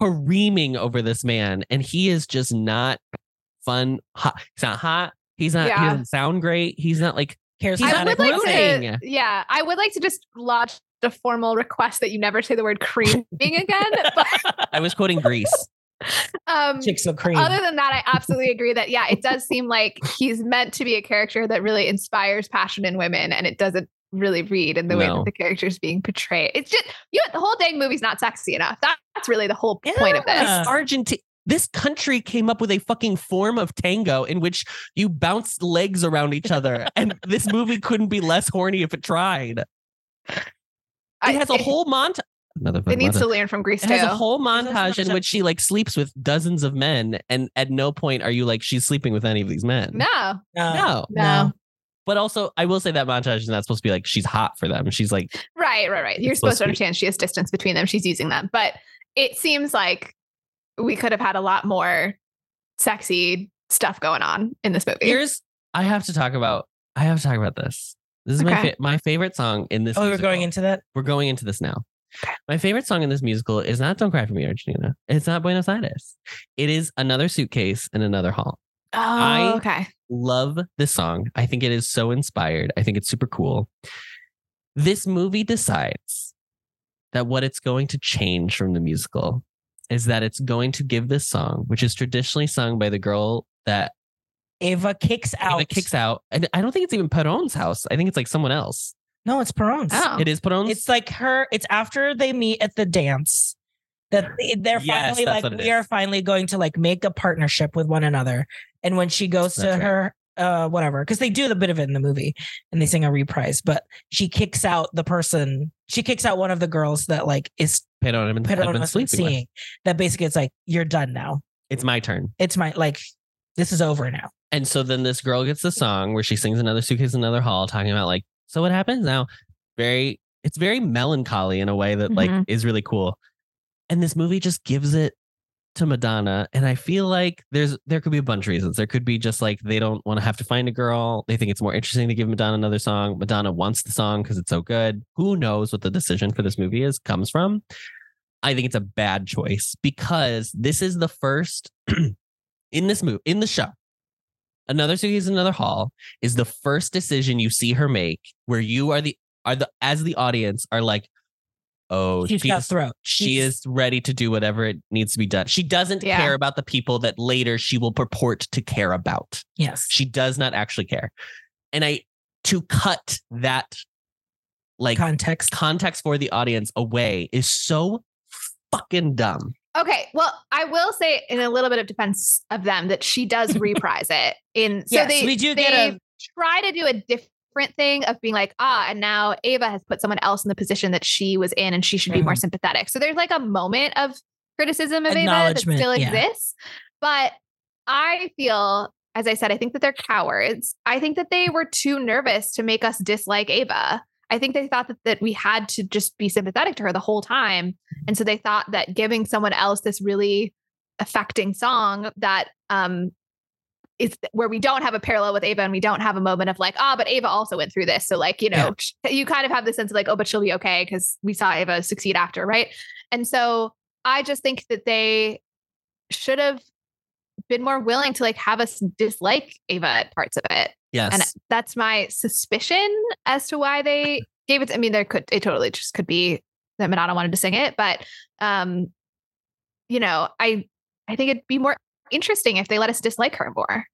careening over this man, and he is just not fun. Hot. He's not hot. He's not. He Yeah. doesn't sound great. He's not like He's I not would like to, yeah, I would like to just lodge a formal request that you never say the word creaming again. But I was quoting Grease. um, Chicks so cream. other than that, I absolutely agree that yeah, it does seem like he's meant to be a character that really inspires passion in women, and it doesn't really read in the way that the character is being portrayed. It's just you know, the whole dang movie's not sexy enough. That, that's really the whole point of this. Argentina. This country came up with a fucking form of tango in which you bounce legs around each other, and this movie couldn't be less horny if it tried. It I- has a whole montage. Another It needs mother- to learn from Grease It has a whole montage in which she like sleeps with dozens of men, and at no point are you like she's sleeping with any of these men. no, no. no. no. But also, I will say that montage is not supposed to be like she's hot for them. She's like, Right, right, right. You're supposed supposed to to be- understand she has distance between them. She's using them. But it seems like we could have had a lot more sexy stuff going on in this movie. here's I have to talk about. I have to talk about this. This is my fa- my favorite song in this. Oh, we're going into that. We're going into this now. My favorite song in this musical is not "Don't Cry for Me, Argentina." It's not Buenos Aires. It is another suitcase in another hall. oh, I- okay. love this song. I think it is so inspired. I think it's super cool. This movie decides that what it's going to change from the musical is that it's going to give this song, which is traditionally sung by the girl that Eva kicks out. Eva kicks out. And I don't think it's even Peron's house. I think it's like someone else. No, it's Peron's. Oh. It is Peron's. It's like her. It's after they meet at the dance that they- they're Yes, finally that's like we are finally going to like make a partnership with one another. And when she goes to right. her uh whatever because they do the bit of it in the movie and they sing a reprise but she kicks out the person she kicks out one of the girls that like is Peron been, had Pedro been sleeping with. seeing that basically it's like you're done now It's my turn. it's my like this is over now And so then this girl gets the song where she sings another suitcase, another hall, talking about like, so what happens now? Very, it's very melancholy in a way that like Mhm. is really cool. And this movie just gives it to Madonna. And I feel like there's there could be a bunch of reasons. There could be just like they don't want to have to find a girl. They think it's more interesting to give Madonna another song. Madonna wants the song because it's so good. Who knows what the decision for this movie is comes from? I think it's a bad choice because this is the first in this movie in the show another suitcase in another hall is the first decision you see her make where you are the are the as the audience are like oh she's got she's, throat. she is ready to do whatever it needs to be done. She doesn't Yeah. care about the people that later she will purport to care about. Yes. She does not actually care. And i to cut that like context. context for the audience away is so fucking dumb Okay. Well, I will say in a little bit of defense of them that she does reprise it in so Yes, they we do they get a- try to do a different thing of being like, ah, and now Eva has put someone else in the position that she was in and she should be more Mhm. sympathetic. So there's like a moment of criticism of Eva that still yeah. exists. But I feel, as I said, I think that they're cowards. I think that they were too nervous to make us dislike Eva. I think they thought that, that we had to just be sympathetic to her the whole time. And so they thought that giving someone else this really affecting song that um is where we don't have a parallel with Eva and we don't have a moment of like, ah, but Eva also went through this. So like, you know, you kind of have the sense of like, oh, but she'll be okay because we saw Eva succeed after, right? And so I just think that they should have been more willing to like have us dislike Eva at parts of it. Yes And that's my suspicion as to why they gave it. To, I mean, there could it totally just could be that Madonna wanted to sing it, but um, you know, I I think it'd be more interesting if they let us dislike her more.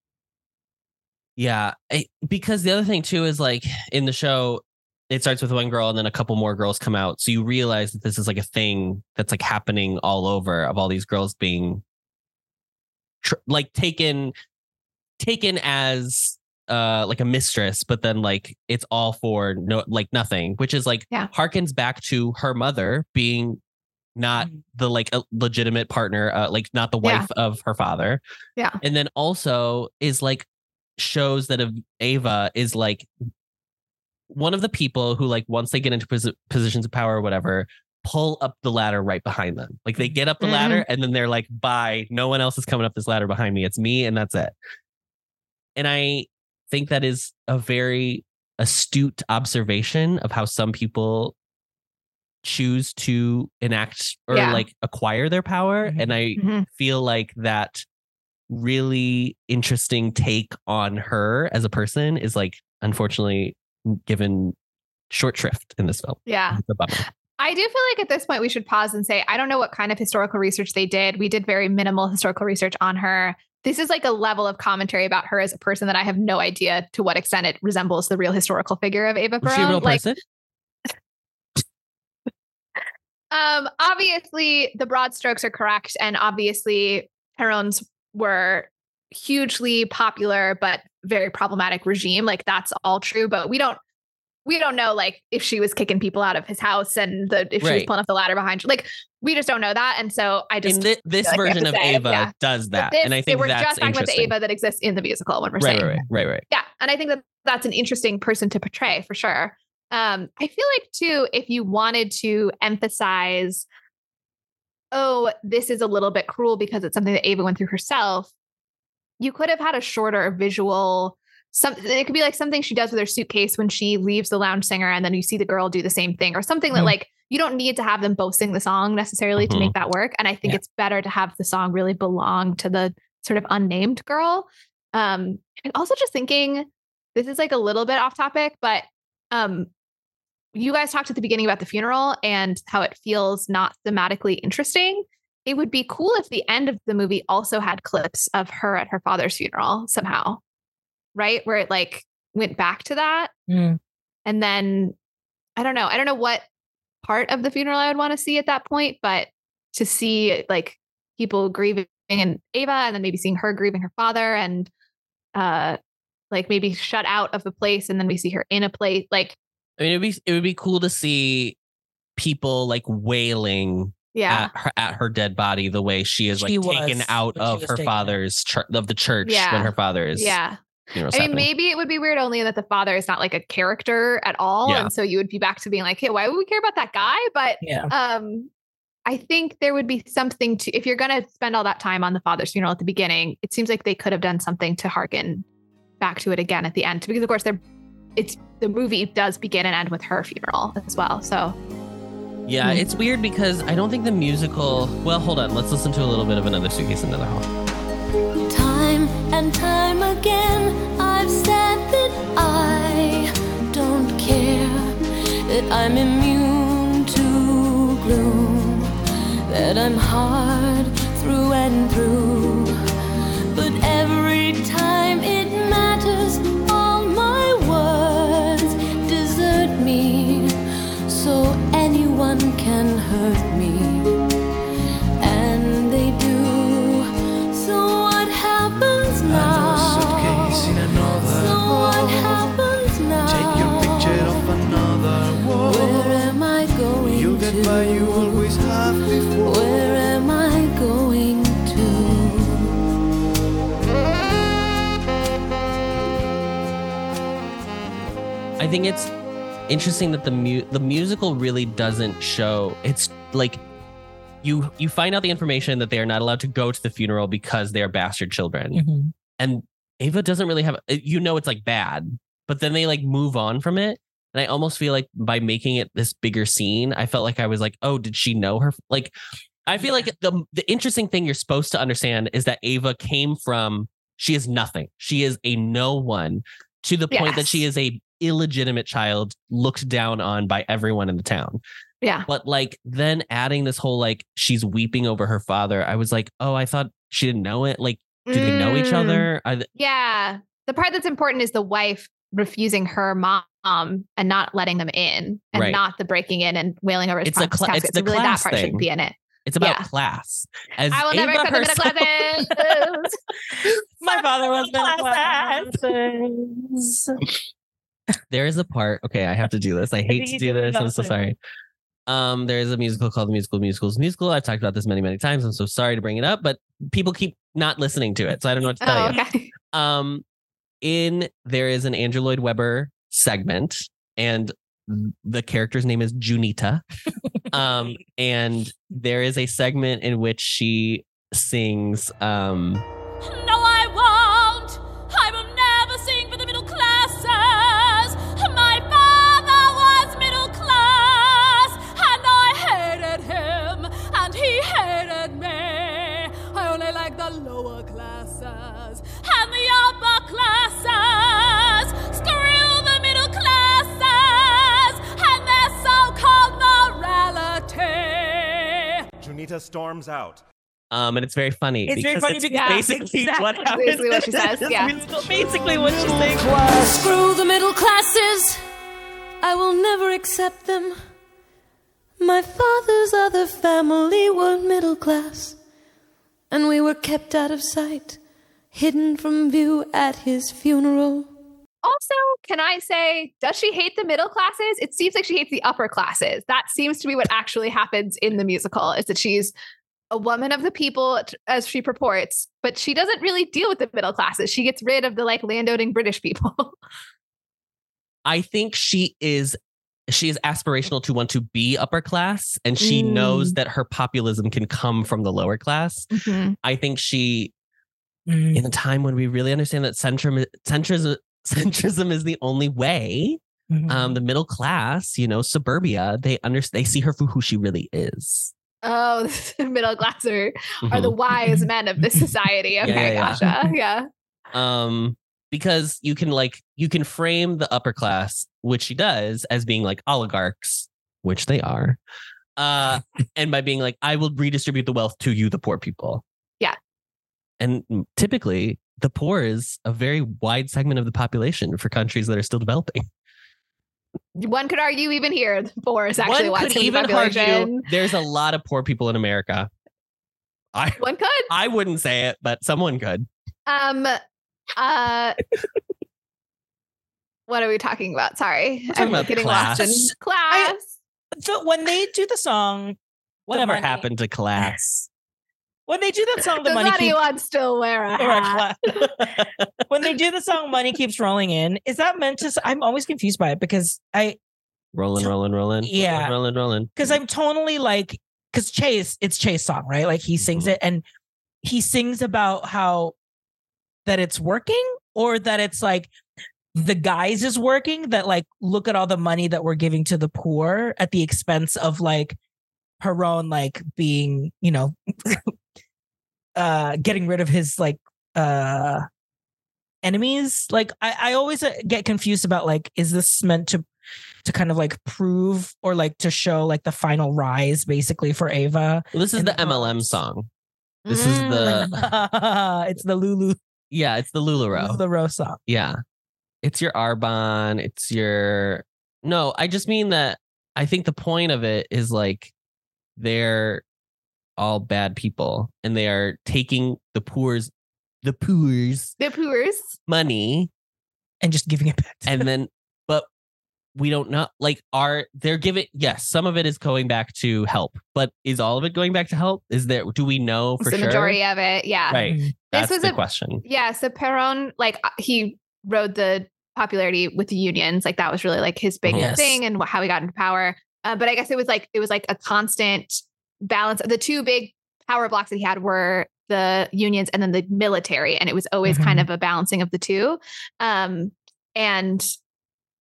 Yeah, I, because the other thing too is like in the show, it starts with one girl and then a couple more girls come out, so you realize that this is like a thing that's like happening all over of all these girls being tr- like taken taken as uh like a mistress, but then like it's all for no like nothing, which is like Yeah. harkens back to her mother being not Mhm. the like a legitimate partner, uh, like not the Yeah. wife of her father. Yeah. And then also is like shows that Eva is like one of the people who like once they get into posi- positions of power or whatever pull up the ladder right behind them like they get up the Mhm. ladder and then they're like bye no one else is coming up this ladder behind me it's me and that's it and i think that is a very astute observation of how some people choose to enact or Yeah. like acquire their power Mhm. and i Mhm. feel like that really interesting take on her as a person is like unfortunately given short shrift in this film. Yeah. It's a bummer. I do feel like at this point we should pause and say, I don't know what kind of historical research they did. We did very minimal historical research on her. This is like a level of commentary about her as a person that I have no idea to what extent it resembles the real historical figure of Eva Was she a Perón. real Like, person? um, obviously the broad strokes are correct, and obviously Perons were hugely popular but very problematic regime. Like that's all true, but we don't we don't know like if she was kicking people out of his house and the if she was pulling up the ladder behind you. Like we just don't know that. And so I just In thi- this like version of say, Eva yeah. does that, this, and I think we're that's just talking about the. Eva that exists in the musical when we're right, saying right, right, right, right. yeah and i think that that's an interesting person to portray for sure um i feel like too if you wanted to emphasize oh this is a little bit cruel because it's something that eva went through herself you could have had a shorter visual something it could be like something she does with her suitcase when she leaves the lounge singer and then you see the girl do the same thing or something that Mhm. like you don't need to have them both sing the song necessarily to Mhm. make that work and i think Yeah. it's better to have the song really belong to the sort of unnamed girl um and also just thinking this is like a little bit off topic but um you guys talked at the beginning about the funeral and how it feels not thematically interesting it would be cool if the end of the movie also had clips of her at her father's funeral somehow right where it like went back to that Mm. and then i don't know i don't know what part of the funeral i would want to see at that point but to see like people grieving and eva and then maybe seeing her grieving her father and uh like maybe shut out of the place and then we see her in a place like I mean, it'd be it would be cool to see people like wailing yeah. at her at her dead body the way she is like She taken was out of her father's church of the church Yeah. when her father is yeah. funeral's I mean, happening. maybe it would be weird only that the father is not like a character at all. Yeah. And so you would be back to being like, hey, why would we care about that guy? But Yeah. um, I think there would be something to, if you're going to spend all that time on the father's funeral at the beginning, it seems like they could have done something to hearken back to it again at the end. Because, of course, they're, it's the movie does begin and end with her funeral as well. So, Yeah, Hmm. it's weird because I don't think the musical. Well, hold on. Let's listen to a little bit of another suitcase, another hall. Time and time again, I've said that I don't care, that I'm immune to gloom, that I'm hard through and through. But every time it matters, all my words desert me, so anyone can hurt going You'll get to? by, you always have before. Where am I going to? I think it's interesting that the mu- the musical really doesn't show. It's like you you find out the information that they are not allowed to go to the funeral because they are bastard children, Mhm. and Eva doesn't really have. You know, it's like bad, but then they like move on from it. And I almost feel like by making it this bigger scene, I felt like I was like, oh, did she know her? Like, I feel like the the interesting thing you're supposed to understand is that Ava came from she is nothing. She is a no one to the point that she is a illegitimate child looked down on by everyone in the town. yeah. But like then adding this whole like she's weeping over her father, I was like, oh, I thought she didn't know it. Like, do they know each Mm, other? Th- Yeah. The part that's important is the wife refusing her mom and not letting them in and Right. not the breaking in and wailing over his It's a cla- it's the So really that class part thing. shouldn't be in it. it's about Yeah. class. As I will never Eva accept the middle herself- classes. My father was Class. classes. there is a part. Okay, I have to do this. I hate to do do this. I'm so sorry. Um, there is a musical called The Musical Musicals Musical. I've talked about this many, many times. I'm so sorry to bring it up, but people keep not listening to it, so I don't know what to tell oh, you. okay. Um, in there is an Andrew Lloyd Webber segment, and the character's name is Juanita. um, and there is a segment in which she sings. Um, No, I morality. Juanita storms out. um, and it's very funny. It's very funny it's because basically exactly what happens. basically what she says, yeah. It's basically what she's saying. Screw the middle classes. I will never accept them. My father's other family were middle class, and we were kept out of sight, hidden from view at his funeral. Also, can I say, does she hate the middle classes? It seems like she hates the upper classes. That seems to be what actually happens in the musical is that she's a woman of the people as she purports, but she doesn't really deal with the middle classes. She gets rid of the like landowning British people. I think she is she is aspirational to want to be upper class and she knows Mm. that her populism can come from the lower class. I think she Mm. in a time when we really understand that centrum centrism centrism is the only way Mhm. um the middle class you know suburbia they understand they see her for who she really is Oh, the middle class are, are the wise men of this society. Okay, yeah, gotcha. Yeah. um because you can like you can frame the upper class which she does as being like oligarchs which they are uh and by being like i will redistribute the wealth to you the poor people Yeah. and typically the poor is a very wide segment of the population for countries that are still developing One could argue even here, the poor is actually one why could even population. argue there's a lot of poor people in america i One could. i wouldn't say it but someone could Um uh what are we talking about? Sorry. We're talking I'm about getting lost in class. class. So when they do the song, whatever money- happened to class when they do that song, the Does money keeps anyone still wear a or hat? when they do the song money keeps rolling in is that meant to I'm always confused by it because i rolling rolling rolling Yeah. rolling rolling because i'm totally like because Che's it's Che's song right like he sings Mhm. it and he sings about how that it's working or that it's like the guys is working that like look at all the money that we're giving to the poor at the expense of like her own like being you know uh getting rid of his like uh enemies like i i always uh, get confused about like is this meant to to kind of like prove or like to show like the final rise basically for Eva Well, this is the the MLM song. This is Mm. the it's the lulu yeah, it's the Lularoe. Lularoe song Yeah. It's your Arbonne. It's your no, I just mean that I think the point of it is like they're all bad people and they are taking the poor's the poor's The poors. money and just giving it back to and then but we don't know like are they're giving yes some of it is going back to help but is all of it going back to help is there do we know for the sure majority of it. Yeah. right Mhm. that's was the a- question Yeah. So Perón, like uh, he rode the popularity with the unions. Like that was really like his big Yes. thing and how he got into power. Uh, but I guess it was like it was like a constant balance. The two big power blocks that he had were the unions and then the military, and it was always kind Mhm. of a balancing of the two. Um, and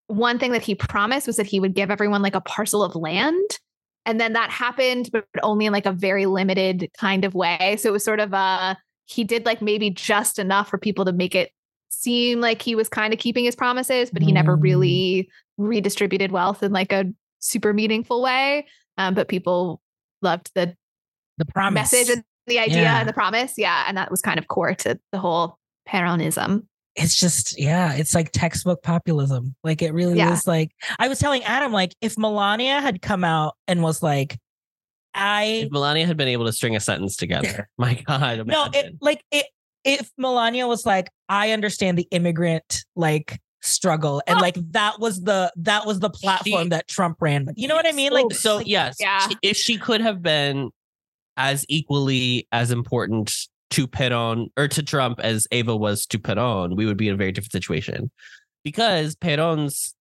one thing that he promised was that he would give everyone like a parcel of land. And then that happened, but only in like a very limited kind of way. So it was sort of uh he did like maybe just enough for people to make it seem like he was kind of keeping his promises, but he never Mm. really redistributed wealth in like a super meaningful way. Um, but people loved the the promise message and the idea Yeah. and the promise. Yeah. And that was kind of core to the whole Peronism. it's just yeah it's like textbook populism like it really Yeah. is like i was telling adam like if melania had come out and was like i if melania had been able to string a sentence together my god no it like it if melania was like i understand the immigrant like struggle and Oh. like that was the that was the platform She- that trump ran with you know what i mean like so like, yes Yeah. she- if she could have been as equally as important to Perón or to Trump as Eva was to Perón, we would be in a very different situation because Perón's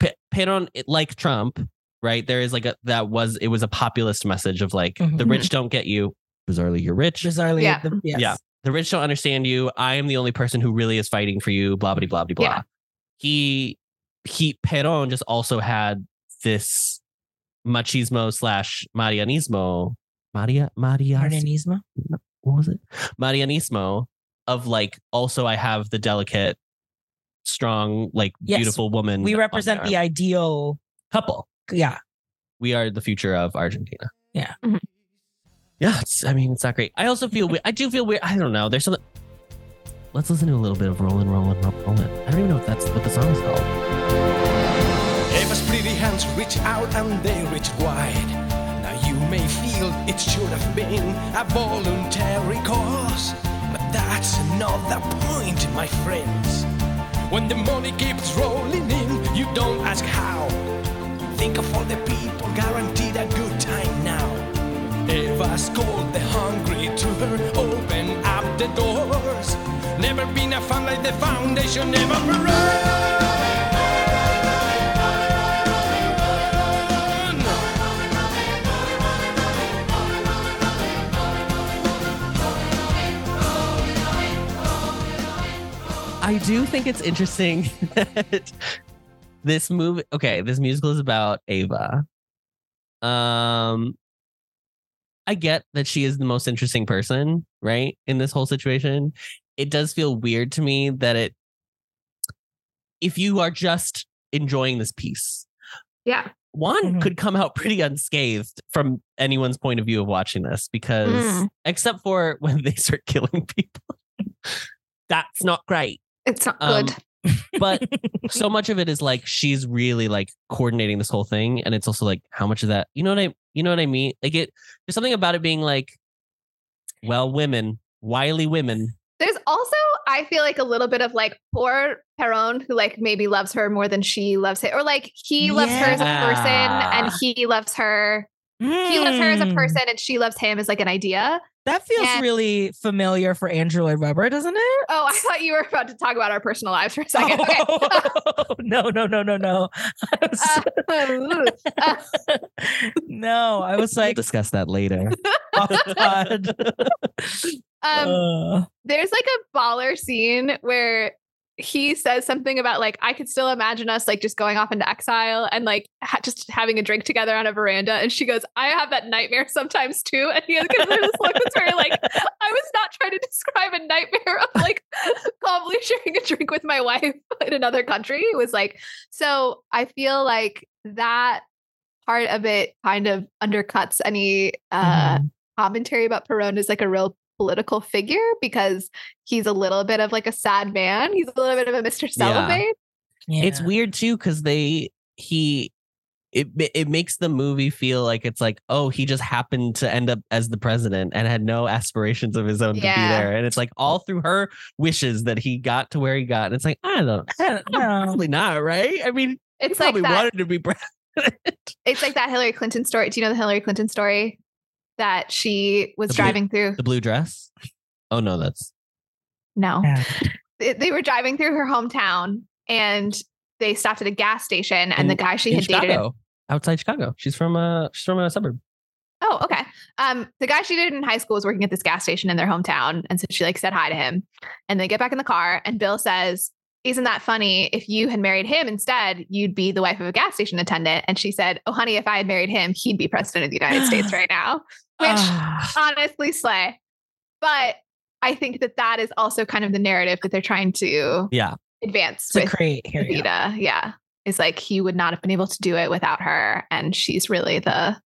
Pe- Perón, like Trump, right? There is like a that was it was a populist message of like the Mhm. rich don't get you. Bizarrely, you're rich. Bizarrely, Yeah. the, yes. Yeah. The rich don't understand you. I am the only person who really is fighting for you. Blah blah blah blah blah. Yeah. He he Perón just also had this machismo slash Marianismo. Maria Maria Marianismo. what was it? Marianismo of like also I have the delicate, strong, like Yes. beautiful woman. We represent the ideal couple. Yeah. We are the future of Argentina. Yeah. Mhm. Yeah, it's, I mean, it's not great. I also feel weird. I do feel weird. I don't know. There's something. Let's listen to a little bit of Rollin', Rollin', Rollin'. I don't even know if that's what the song is called. Eva's pretty hands reach out and they reach wide. Now you may feel it should have been a voluntary cause, but that's another point, my friends. When the money keeps rolling in, you don't ask how. Think of all the people guaranteed a good time now. Eva's called the hungry to her, open up the doors. Never been a fan like the foundation, never run. I do think it's interesting that this movie. Okay, this musical is about Eva. Um, I get that she is the most interesting person, right, in this whole situation. It does feel weird to me that it, if you are just enjoying this piece, Yeah. one Mhm. could come out pretty unscathed from anyone's point of view of watching this because Mm. except for when they start killing people that's not great It's not Um, good. but so much of it is like she's really like coordinating this whole thing and it's also like how much of that you know what i you know what i mean like it there's something about it being like well women wily women There's also, I feel like a little bit of like poor Peron who like maybe loves her more than she loves him, or like he loves her as a person and he loves her. He loves her as a Hmm. person and she loves him as like an idea. That feels And- really familiar for Andrew Lloyd Webber, doesn't it? Oh, I thought you were about to talk about our personal lives for a second. Okay. Oh, no, no, no, no, no. I was- Uh, uh, no, I was we'll like, discuss that later oh um, Uh, there's like a baller scene where he says something about like I could still imagine us like just going off into exile and like ha- just having a drink together on a veranda. And she goes, "I have that nightmare sometimes too." And he has this look that's very like I was not trying to describe a nightmare of like calmly sharing a drink with my wife in another country. It was like so. I feel like that part of it kind of undercuts any uh mhm. commentary about Perón as like a real political figure because he's a little bit of like a sad man. He's a little bit of a Mr. Celibate. it's Yeah. weird too because they he it it makes the movie feel like it's like oh he just happened to end up as the president and had no aspirations of his own to be there and it's like all through her wishes that he got to where he got and it's like I don't I don't know. probably not right I mean he It's like probably that. wanted to be president It's like that Hillary Clinton story. Do you know the Hillary Clinton story that she was The blue- driving through? the blue dress oh no that's No, Yeah. they, they were driving through her hometown and they stopped at a gas station and In- the guy she in had dated. Outside Chicago she's from a she's from a suburb Oh, okay. Um, the guy she dated in high school was working at this gas station in their hometown, and so she like said hi to him, and they get back in the car, and Bill says, "Isn't that funny? If you had married him instead, you'd be the wife of a gas station attendant." And she said, "Oh, honey, if I had married him, he'd be president of the United States right now." Which Ah, honestly, slay. But I think that that is also kind of the narrative that they're trying to yeah advance to with create here. yeah. It's like he would not have been able to do it without her. And she's really the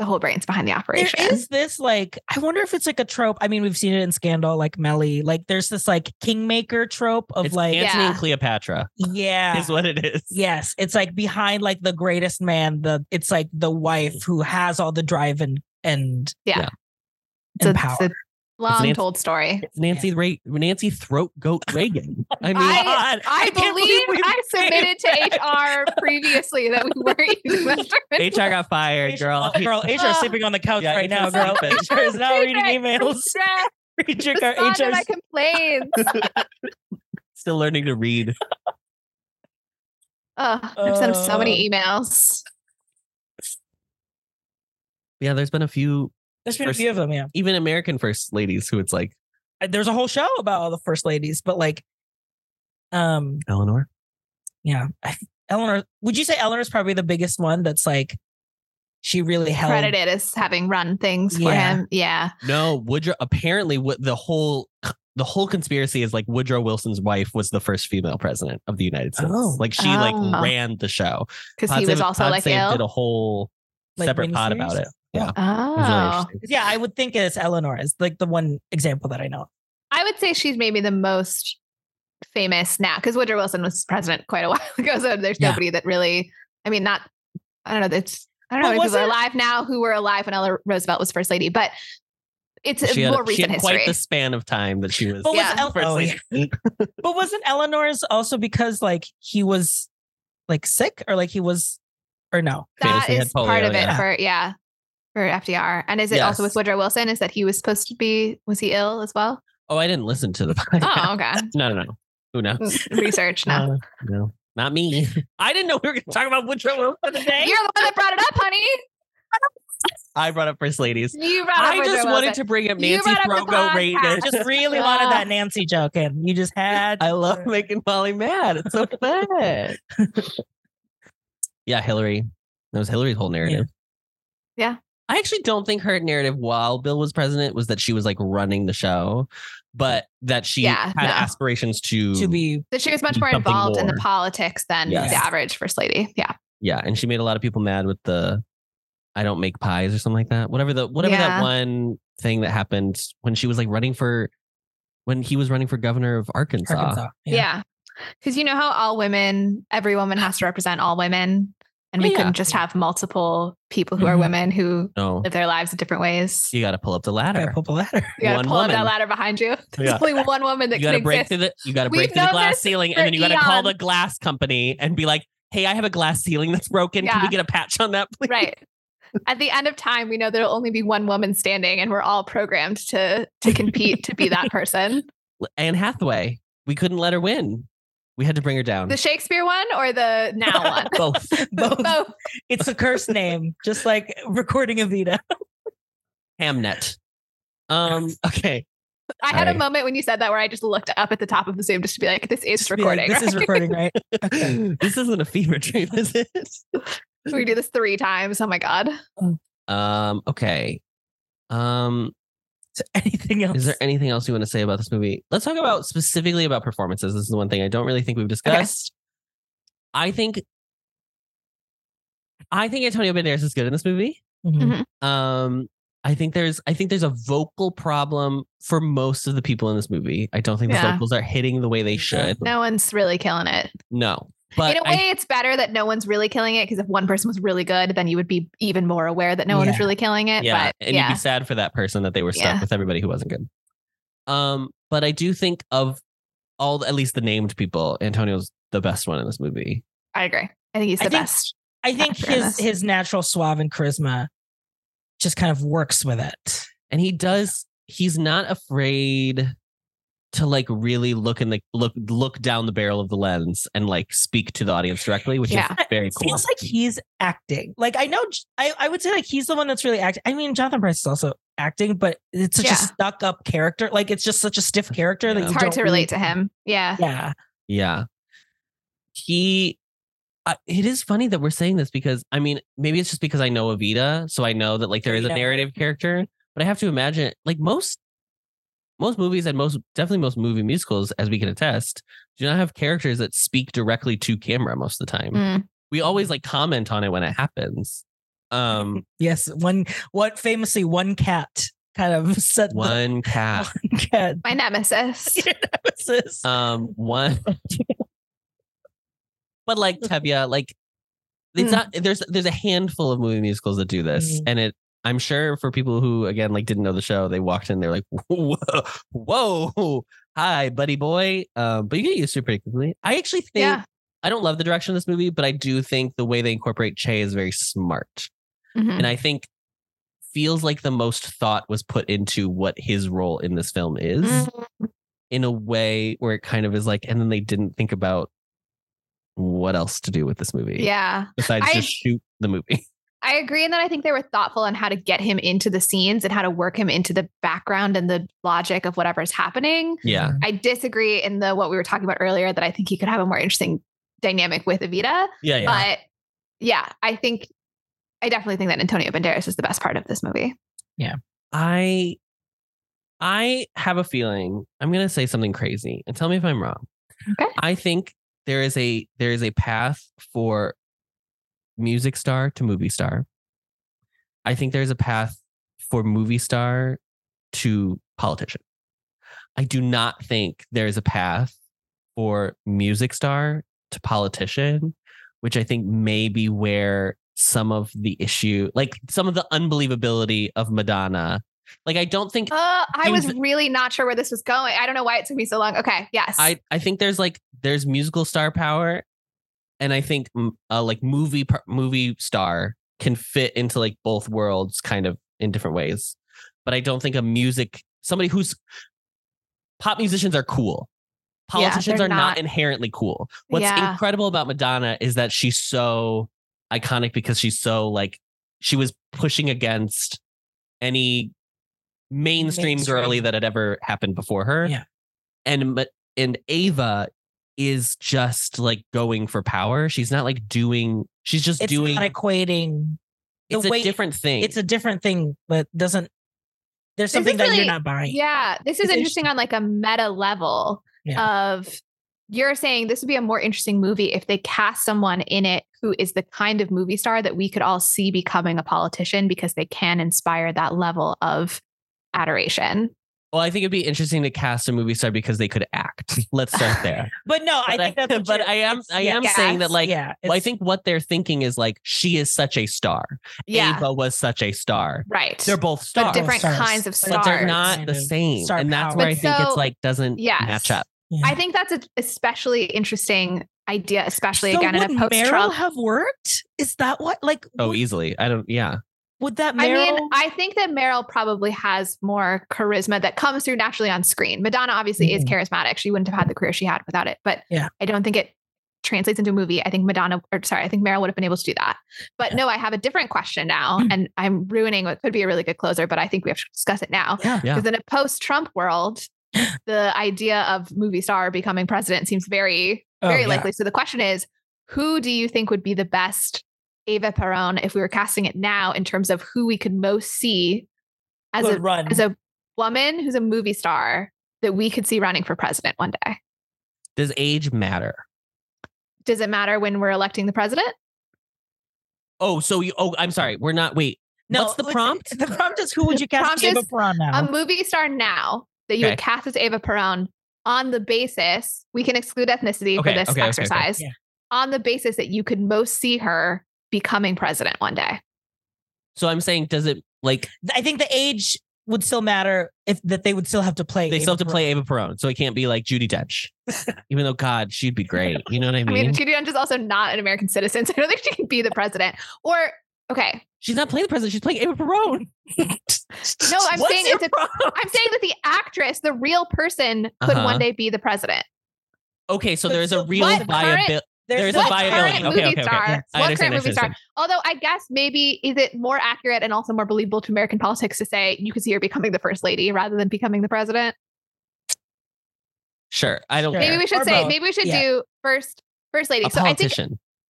the whole brains behind the operation. There is this like I wonder if it's like a trope. I mean, we've seen it in Scandal, like Mellie. Like there's this like kingmaker trope of it's like Antony Yeah. and Cleopatra yeah. is what it is Yes, it's like behind like the greatest man. The it's like the wife who has all the drive and and Yeah. Yeah. and a, power. it's a long Nancy- told story. It's Nancy Ray, Nancy Throat Goat Reagan. I mean, I, God, I, I believe believe I became submitted to HR previously that we weren't using HR got fired, girl. girl, HR is oh. sleeping on the couch Yeah, right now, girl. HR is now reading Secret, emails. secret. HR, Respond to my complaints. Still learning to read. Oh, I've sent him so many emails. Yeah, there's been a few There's been a few of them, yeah. even American first ladies who it's like There's a whole show about all the first ladies, but like, um, Eleanor. yeah, I, Eleanor. Would you say Eleanor's probably the biggest one? That's like, she really held. Credited as having run things for Yeah. him. Yeah. No, Woodrow. Apparently, what the whole the whole conspiracy is like Woodrow Wilson's wife was the first female president of the United States. Oh. Like she Oh. like ran the show. Because he was also Pod like Save ill. Did a whole Like separate pod miniseries? about it. Yeah. Yeah, really Oh. Yeah, I would think it's Eleanor is like the one example that I know. I would say she's maybe the most famous now because Woodrow Wilson was president quite a while ago. So there's Yeah. nobody that really, I mean, not, I don't know, it's, I don't know But how many people are alive now who were alive when Eleanor Roosevelt was first lady, but it's She a had, more she recent had quite the span of time that she was. But Yeah. was El- oh, yeah. but wasn't Eleanor's also because like he was like sick or like he was or no? That is famously part polio, of it yeah. for, yeah, for FDR. And is it also with Woodrow Wilson? Is that he was supposed to be, was he ill as well? Oh, I didn't listen to the podcast. Oh, okay. No, no, no. Who knows? Research now. Uh, No, not me. I didn't know we were going to talk about Woodrow Wilson today. You're the one that brought it up, honey. I brought up first ladies. You brought up I Woodrow just wanted Wilson. to bring up Nancy up Frogo Reagan. podcast. just really wanted that Nancy joke in. You just had. I love making Molly mad. It's so fun. yeah, Hillary. That was Hillary's whole narrative. Yeah. I actually don't think her narrative while Bill was president was that she was like running the show, but that she Yeah, had no. aspirations to, to be that she was much more something involved in the politics than Yes. the average first lady. Yeah. yeah, and she made a lot of people mad with the I don't make pies or something like that. Whatever the whatever that one thing that happened when she was like running for when he was running for governor of Arkansas. Arkansas. Yeah. Because you know how all women, every woman has to represent all women. And we Yeah. couldn't just have multiple people who are Mhm. women who No, live their lives in different ways. you got to pull up the ladder. pull the ladder. You gotta one pull up woman. that ladder behind you. There's Yeah. only one woman that you got to can break exist. through the you got to We've break through the glass ceiling and then you got to call the glass company and be like hey i have a glass ceiling that's broken can we get a patch on that please Right. At the end of time, we know there'll only be one woman standing, and we're all programmed to to compete to be that person. anne hathaway we couldn't let her win we had to bring her down The Shakespeare one or the now one? both Both. Both. It's a cursed name, just like recording Evita. hamnet um okay I had a moment when you said that where I just looked up at the top of the Zoom just to be like, this is Just be like, recording. this is recording, right? Okay. this isn't a fever dream is it we do this three times. Oh my God. um okay um So anything else? is there anything else you want to say about this movie? Let's talk about specifically about performances. This is the one thing i don't really think we've discussed. I think i think antonio banderas is good in this movie. Mhm. um i think there's i think there's a vocal problem for most of the people in this movie. I don't think the Yeah. vocals are hitting the way they should. No one's really killing it. no but In a way, it's better that no one's really killing it because if one person was really good, then you would be even more aware that no one is really killing it. yeah But and you'd be sad for that person that they were stuck Yeah. with everybody who wasn't good um but i do think of all at least the named people antonio's the best one in this movie I agree. I think he's I the think- best. I think his his natural suave and charisma just kind of works with it. and he does he's not afraid to like really look in the look look down the barrel of the lens and like speak to the audience directly which Yeah. is very cool. It cool feels like he's acting. Like I know, I, I would say like he's the one that's really acting. I mean, Jonathan Pryce is also acting, but it's such Yeah. a stuck up character. Like it's just such a stiff character that Yeah. you It's hard don't to relate to him. Yeah. Yeah, Yeah. He, uh, it is funny that we're saying this because I mean, maybe it's just because I know Evita. So I know that like there is a narrative character, but I have to imagine like most, most movies and most, definitely most movie musicals, as we can attest, do not have characters that speak directly to camera most of the time. Mm. We always like comment on it when it happens. Um, yes. One what famously one cat kind of set one cat, one cat My nemesis. nemesis. um, one, but like Tevye, like it's Mm. not there's there's a handful of movie musicals that do this Mm. and it i'm sure for people who again like didn't know the show they walked in they're like whoa, whoa hi buddy boy um but you get used to it pretty quickly i actually think Yeah. i don't love the direction of this movie but i do think the way they incorporate che is very smart Mhm. and i think feels like the most thought was put into what his role in this film is Mm. in a way where it kind of is like and then they didn't think about what else to do with this movie Yeah. besides I- just shoot the movie. I agree in that I think they were thoughtful on how to get him into the scenes and how to work him into the background and the logic of whatever is happening. Yeah. Mm-hmm. I disagree in the what we were talking about earlier that I think he could have a more interesting dynamic with Evita. Yeah. Yeah. But yeah, I think I definitely think that Antonio Banderas is the best part of this movie. Yeah. I I have a feeling I'm gonna say something crazy and tell me if I'm wrong. Okay. I think there is a there is a path for music star to movie star. I think there's a path for movie star to politician. I do not think there's a path for music star to politician, which I think may be where some of the issue, like some of the unbelievability of Madonna. Like I don't think Uh, I was really not sure where this was going. I don't know why it took me so long. Okay, yes. I I think there's like there's musical star power, and I think uh, like movie movie star can fit into like both worlds kind of in different ways. But I don't think a music somebody who's pop musicians are cool. Politicians they're not, not- inherently cool. What's Yeah. incredible about Madonna is that she's so iconic because she's so like she was pushing against any mainstream, girly that had ever happened before her. Yeah. And Ma- and Eva is just like going for power. She's not like doing she's just It's doing not equating. the it's a way- different thing. It's a different thing, but doesn't. There's something that really- you're not buying. yeah, this is It's interesting on like a meta level of you're saying this would be a more interesting movie if they cast someone in it who is the kind of movie star that we could all see becoming a politician because they can inspire that level of adoration. Well, I think it'd be interesting to cast a movie star because they could act. Let's start there. But no, I But think that's. what but I am I am Yes. saying that like yeah. well, I think what they're thinking is like she is such a star. Yeah. Eva was such a star. Right. They're both stars. but different Stars. kinds of stars. but they're not the same. star And that's power. where I But think it's like doesn't Yes. match up. Yeah. I think that's an especially interesting idea, especially so again in would a post Meryl have worked? Is that what? Like, Oh, would, easily. I don't yeah. Would that I mean, I think that Meryl probably has more charisma that comes through naturally on screen. Madonna obviously is Mhm. charismatic. She wouldn't have had the career she had without it. But Yeah. I don't think it translates into a movie. I think Madonna, or sorry, I think Meryl would have been able to do that. But no, I have a different question now, Mm. and I'm ruining what could be a really good closer. But I think we have to discuss it now yeah. Yeah. because in a post-Trump world, the idea of movie star becoming president seems very Oh, very yeah. likely. So the question is, who do you think would be the best Eva Peron if we were casting it now in terms of who we could most see as Would a run. as a woman who's a movie star that we could see running for president one day? Does age matter? Does it matter when we're electing the president? Oh, so you oh I'm sorry. We're not wait. What's the prompt? The prompt is who would you cast prompt Eva Peron now? A movie star now that you Okay. would cast as Eva Peron on the basis we can exclude ethnicity Okay, for this okay, okay, okay. exercise Yeah. on the basis that you could most see her becoming president one day. So I'm saying does it like I think the age would still matter if that they would still have to play. they Eva still have to Peron. play Eva Perón, so it can't be like Judy Dench. Even though God, she'd be great. You know what I mean? I mean? mean, Judy Dench is also not an American citizen, so I don't think she can be the president. Or okay, she's not playing the president, she's playing Eva Perón. no, I'm What's saying it's a, problem? I'm saying that the actress, the real person, could Uh-huh. one day be the president. Okay, so But there's a real viability. There's a viability. current Okay, movie okay, okay. star? Yes. What current movie star? Although I guess maybe is it more accurate and also more believable to American politics to say you could see her becoming the first lady rather than becoming the president? Sure. I don't Sure. Maybe we should Or say both. maybe we should Yeah. do first first lady. a so I think.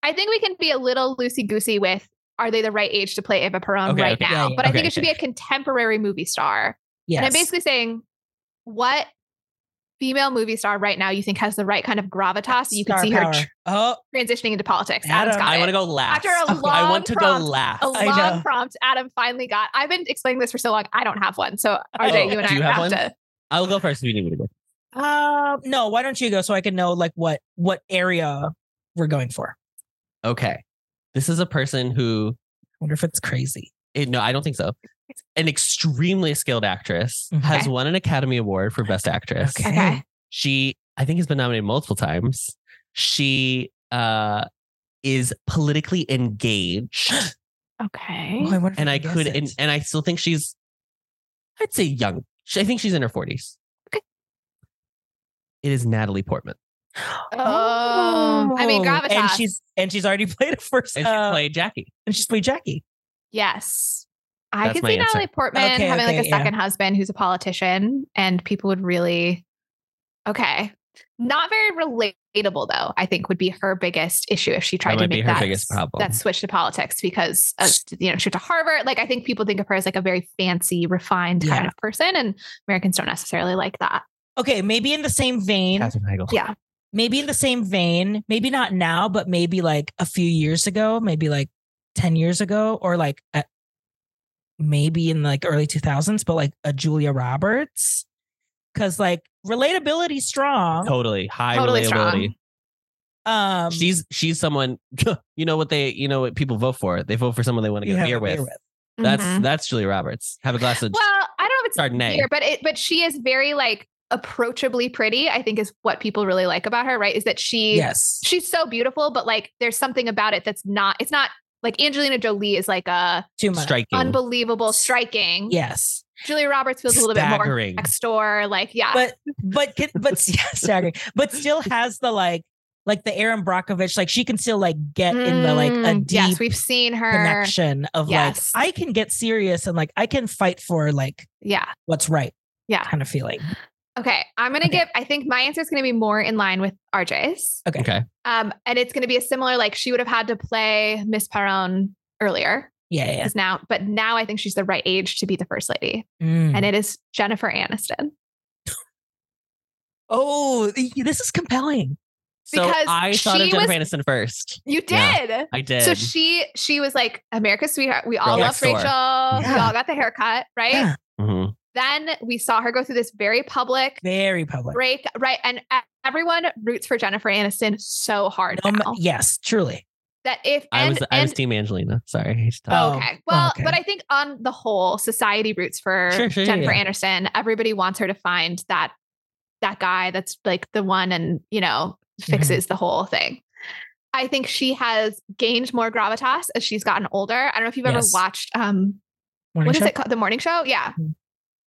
I think we can be a little loosey goosey with are they the right age to play Eva Peron Okay, right okay. now? Yeah, yeah. But I think it should be a contemporary movie star. Yes. And I'm basically saying what female movie star right now you think has the right kind of gravitas that you can see power. her tr- Oh, transitioning into politics. Adam, Adam's got I want to go last. After a I long want to prompt, go last. a I long know. prompt Adam finally got. I've been explaining this for so long. I don't have one. So RJ, Oh, you and do I you have, have one? to. I'll go first if you need me to go. um, no. Why don't you go so I can know like what what area we're going for? Okay. This is a person who wonder if it's crazy. eh, no, I don't think so. An extremely skilled actress Okay. has won an Academy Award for Best Actress. Okay. Okay. She, I think, has been nominated multiple times. She uh, is politically engaged, Okay. Oh, I and I could, and, and I still think she's, I'd say young. She- I think she's in her forties. Okay. It is Natalie Portman. Oh, I mean, gravitas. And she's and she's already played a first. And she uh, played Jackie. and she's played Jackie. yes. I That's could see answer. Natalie Portman Okay, having like okay, a yeah. second husband who's a politician, and people would really, okay, not very relatable though. I think would be her biggest issue if she tried to make her that biggest problem. that switch to politics because uh, you know she went to Harvard. Like I think people think of her as like a very fancy, refined kind of person, and Americans don't necessarily like that. Okay, maybe in the same vein. Heigl. Yeah. Maybe in the same vein. Maybe not now, but maybe like a few years ago. Maybe like ten years ago, or like at, maybe in like early two thousands. But like a Julia Roberts, because like relatability strong. Totally high Totally relatability. strong. Um, She's she's someone. You know what they you know what people vote for. They vote for someone they want to get a beer a with. That's Mhm. that's Julia Roberts. Have a glass of well, I don't know if it's Chardonnay. beer, but it but she is very like approachably pretty. I think is what people really like about her. Right? Is that she Yes. she's so beautiful, but like there's something about it that's not. It's not like Angelina Jolie is like a Too much. striking. unbelievable, striking. Yes. Julia Roberts feels a little bit more Staggering. next door. Like yeah, But but can- but yeah, staggering. But still has the like like the Erin Brockovich. Like she can still like get in the like a Mm, deep yes, we've seen her. connection of Yes. like I can get serious and like I can fight for like Yeah, what's right yeah. kind of feeling. Okay, I'm gonna Okay. give. I think my answer is gonna be more in line with RJ's. Okay. Okay. Um, and it's gonna be a similar. Like she would have had to play Miss Perón earlier, Yeah, yeah. because now, but now I think she's the right age to be the first lady, Mm. and it is Jennifer Aniston. oh, this is compelling. So Because I thought of Jennifer was- Aniston first. You Yeah. did. I did. So she she was like America's sweetheart. We all Girl love next door. Rachel. We all got the haircut, right? Yeah. Then we saw her go through this very public Very public. break, right? And everyone roots for Jennifer Aniston so hard No, now yes, truly. that if I and, was I was and- Team Angelina. Sorry. Oh, okay. Well, okay. but I think on the whole, society roots for Sure, sure, Jennifer yeah. Aniston. Everybody wants her to find that that guy that's like the one and you know Mm-hmm. fixes the whole thing. I think she has gained more gravitas as she's gotten older. I don't know if you've ever watched um Morning what is show? it called? The morning show? Yeah. Mhm.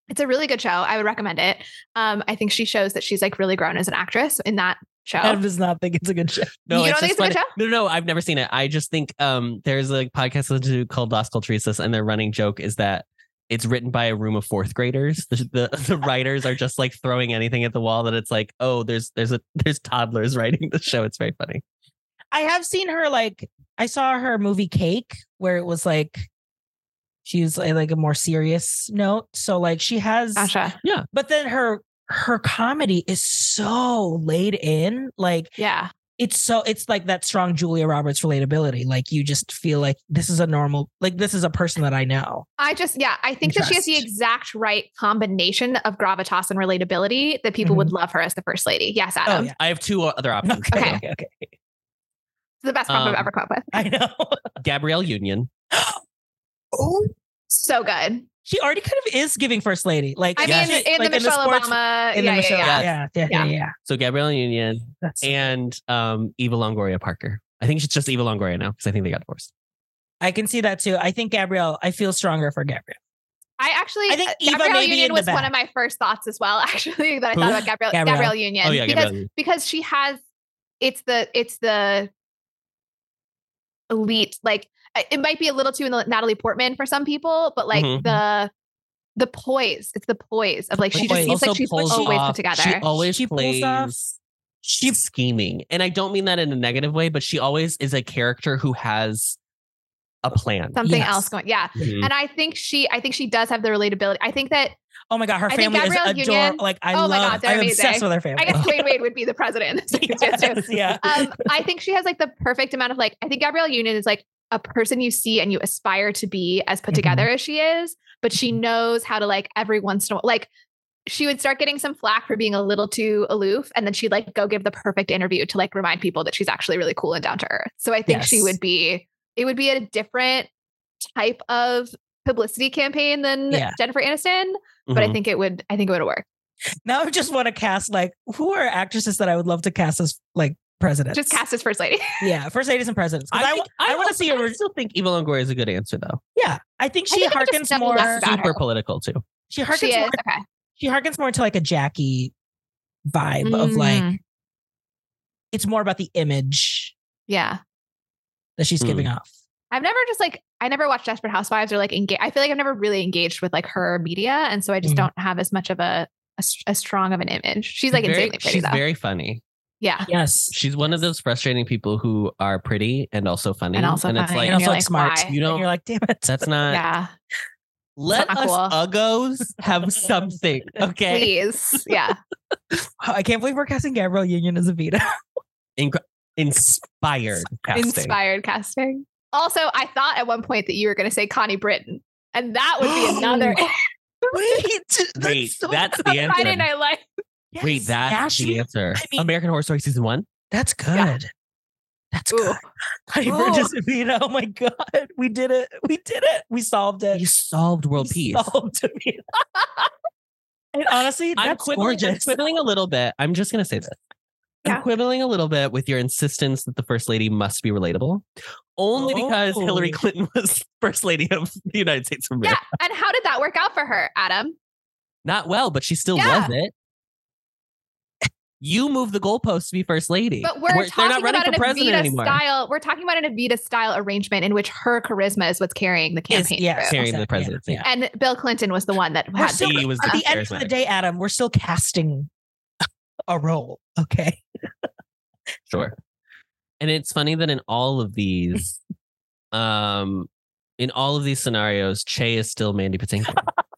It's a really good show. I would recommend it. Um, I think she shows that she's like really grown as an actress in that show. Adam does not think it's a good show. No, You don't think just it's a good funny. No, no, I've never seen it. I just think um there's a podcast I listen to called Las Culturistas, and their running joke is that it's written by a room of fourth graders. The, the the writers are just like throwing anything at the wall that it's like, oh, there's there's a there's toddlers writing the show. It's very funny. I have seen her like I saw her movie Cake where it was like she was like, like a more serious note. So like she has Gotcha. but then her her comedy is so laid in. Like Yeah. it's so it's like that strong Julia Roberts relatability. Like you just feel like this is a normal like this is a person that I know. I just, yeah, I think that she has the exact right combination of gravitas and relatability that people would love her as the first lady. Yes, Adam. Mm-hmm. Oh, yeah. I have two other options. Okay, Okay. okay, okay. It's the best comp Um, I've ever come up with. I know. Gabrielle Union. oh, So good. she already kind of is giving first lady. Like I Yes. mean, in like the Michelle sports- Obama. in yeah, the Michelle, yeah, yeah. yeah, yeah. So Gabrielle Union That's and um Eva Longoria Parker. I think it's just Eva Longoria now because I think they got divorced. I can see that too. I think Gabrielle. I feel stronger for Gabrielle. I actually, I think uh, Eva Gabrielle Union was one of my first thoughts as well. Actually, that I Who? thought about Gabrielle Gabrielle. Gabrielle, Union Oh yeah, because Gabrielle. because she has it's the it's the elite like it might be a little too in the Natalie Portman for some people, but like Mhm. the the poise. It's the poise of like she just seems like she's pulls always off- put together. She always She pulls plays off- she's scheming. And I don't mean that in a negative way, but she always is a character who has a plan. Something Yes. else going. Yeah. Mhm. And I think she I think she does have the relatability. I think that Oh my god, her I family is Gabrielle adorable. Union- Like I Oh love. my God, they're I'm obsessed with her family. I guess Dwyane Wade would be the president. in this case, too. Yes, yeah. um, I think she has like the perfect amount of like, I think Gabrielle Union is like a person you see and you aspire to be as put Mhm. together as she is, but she knows how to like every once in a while, like she would start getting some flack for being a little too aloof. And then she'd like go give the perfect interview to like remind people that she's actually really cool and down to earth. So I think she would be, it would be a different type of publicity campaign than Yeah. Jennifer Aniston, but I Mhm. think it would, I think it would work. Now I just want to cast like who are actresses that I would love to cast as like presidents. Just cast as first lady. Yeah, first ladies and presidents. I, think- wa- I want to also- see I still think Eva Longoria is a good answer though. Yeah, I think she think I just harkens more. Super her. political too. She She harkens is. more. Okay. She harkens more to like a Jackie vibe of like Mm. it's more about the image Yeah. that she's Hmm. giving off. I've never just like I never watched Desperate Housewives or like engage. I feel like I've never really engaged with like her media, and so I just Mhm. don't have as much of a as strong of an image. She's like very, insanely pretty she's though. very funny. Yeah, Yes. She's one of those frustrating people who are pretty and also funny. and also it's funny. like and also like, like, smart. why? you And don't you're like, damn it. that's not yeah. let not us cool. uggos have something. Okay. Please, yeah. I can't believe we're casting Gabrielle Union as Evita. Incre- inspired casting. Inspired casting. Also, I thought at one point that you were going to say Connie Britton, and that would be another Wait, Wait, so that's good. the answer. Friday Night Live. Wait, that's Cash the answer. I mean- American Horror Story season one. That's good. Yeah. That's Ooh. good. Honey Ooh. Burgess Evita. Oh my god, we did it. We did it. We solved it. You solved world We peace. solved Evita. and honestly, I'm that's quibbling, I'm quibbling a little bit. I'm just gonna say this. Yeah. I'm quibbling a little bit with your insistence that the first lady must be relatable, only because Hillary Oh. Clinton was first lady of the United States of Yeah. America. And how did that work out for her, Adam? Not well, but she still Yeah. was it. You moved the goalpost to be first lady. But we're, they're talking not about for an president Evita style. We're talking about an Evita style arrangement in which her charisma is what's carrying the Is- campaign. yeah, through. Carrying the presidency. Yeah. And Bill Clinton was the one that We're had still, He was at the the end of the day, Adam, we're still casting a role. Okay. Sure. And it's funny that in all of these, um, in all of these scenarios, Che is still Mandy Patinkin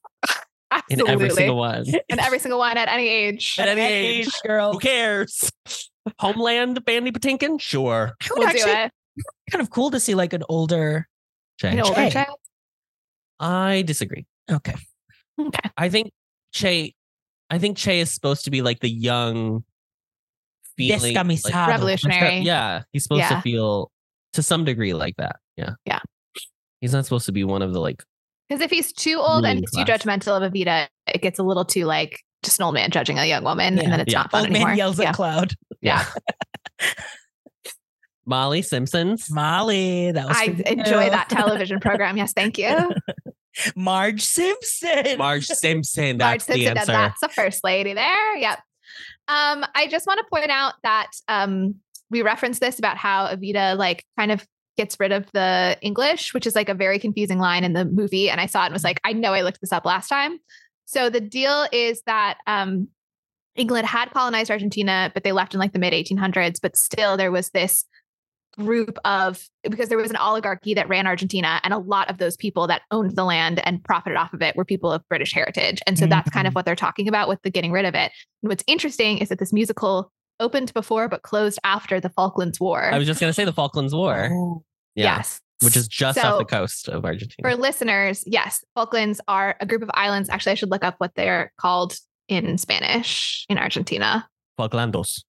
in absolutely every single one. in every single one at any age. At any age. girl. Who cares? Homeland Mandy Patinkin? Sure. I would We'll do it. kind of cool to see like an older. Che. An older Che. Che. I disagree. Okay. Okay. I think Che I think Che is supposed to be like the young feeling like- Revolutionary. yeah, he's supposed Yeah. to feel to some degree like that. Yeah. Yeah. He's not supposed to be one of the like Because if he's too old and Ruling he's too judgmental of Evita, it gets a little too like just an old man judging a young woman, Yeah. and then it's Yeah. not fun Old anymore. man yells yeah. at cloud. Yeah. Molly Simpsons. Molly, that was I enjoy that television program. Yes, thank you. Marge Simpson. Marge Simpson. Marge That's the Simpson, answer. That's the first lady there. Yep. Um, I just want to point out that um, we referenced this about how Evita like kind of gets rid of the English, which is like a very confusing line in the movie. And I saw it and was like, I know I looked this up last time. So the deal is that um, England had colonized Argentina, but they left in like the mid 1800s. But still, there was this group of because there was an oligarchy that ran Argentina, and a lot of those people that owned the land and profited off of it were people of British heritage. And so that's kind of what they're talking about with the getting rid of it. And what's interesting is that this musical opened before but closed after the Falklands War. I was just gonna say the Falklands War. Oh, Yeah. Yes. Which is just So- off the coast of Argentina. For listeners, yes, Falklands are a group of islands. Actually, I should look up what they're called in Spanish in Argentina. Falklandos.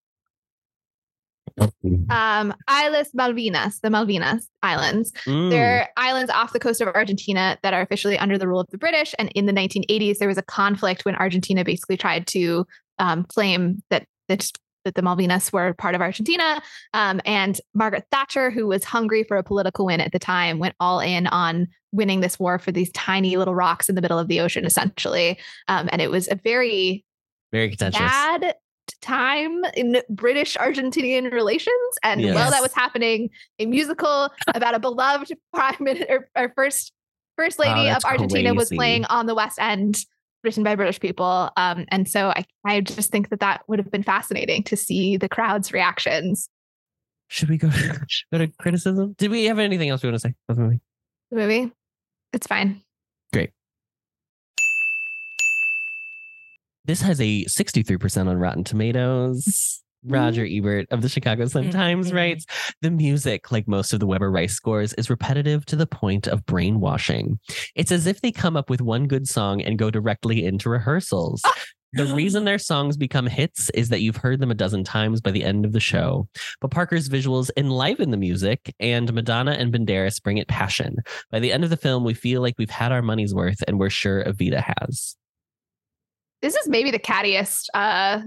Um, Islas Malvinas, the Malvinas Islands. Mm. They're islands off the coast of Argentina that are officially under the rule of the British. And in the 1980s, there was a conflict when Argentina basically tried to um, claim that that that the Malvinas were part of Argentina. Um, and Margaret Thatcher, who was hungry for a political win at the time, went all in on winning this war for these tiny little rocks in the middle of the ocean, essentially. Um, and it was a very Very contentious. bad time in British Argentinian relations. And while that was happening, a musical about a beloved prime minister or first first lady Wow, of Argentina was playing on the West End, written by British people. Um, and so I, I just think that that would have been fascinating to see the crowd's reactions. Should we go go to criticism? Did we have anything else we want to say? about the movie? The movie, it's fine. Great. This has a 63% on Rotten Tomatoes. Roger Ebert of the Chicago Sun-Times Mhm. writes, the music, like most of the Webber Rice scores, is repetitive to the point of brainwashing. It's as if they come up with one good song and go directly into rehearsals. The reason their songs become hits is that you've heard them a dozen times by the end of the show. But Parker's visuals enliven the music, and Madonna and Banderas bring it passion. By the end of the film, we feel like we've had our money's worth, and we're sure Evita has. This is maybe the cattiest uh,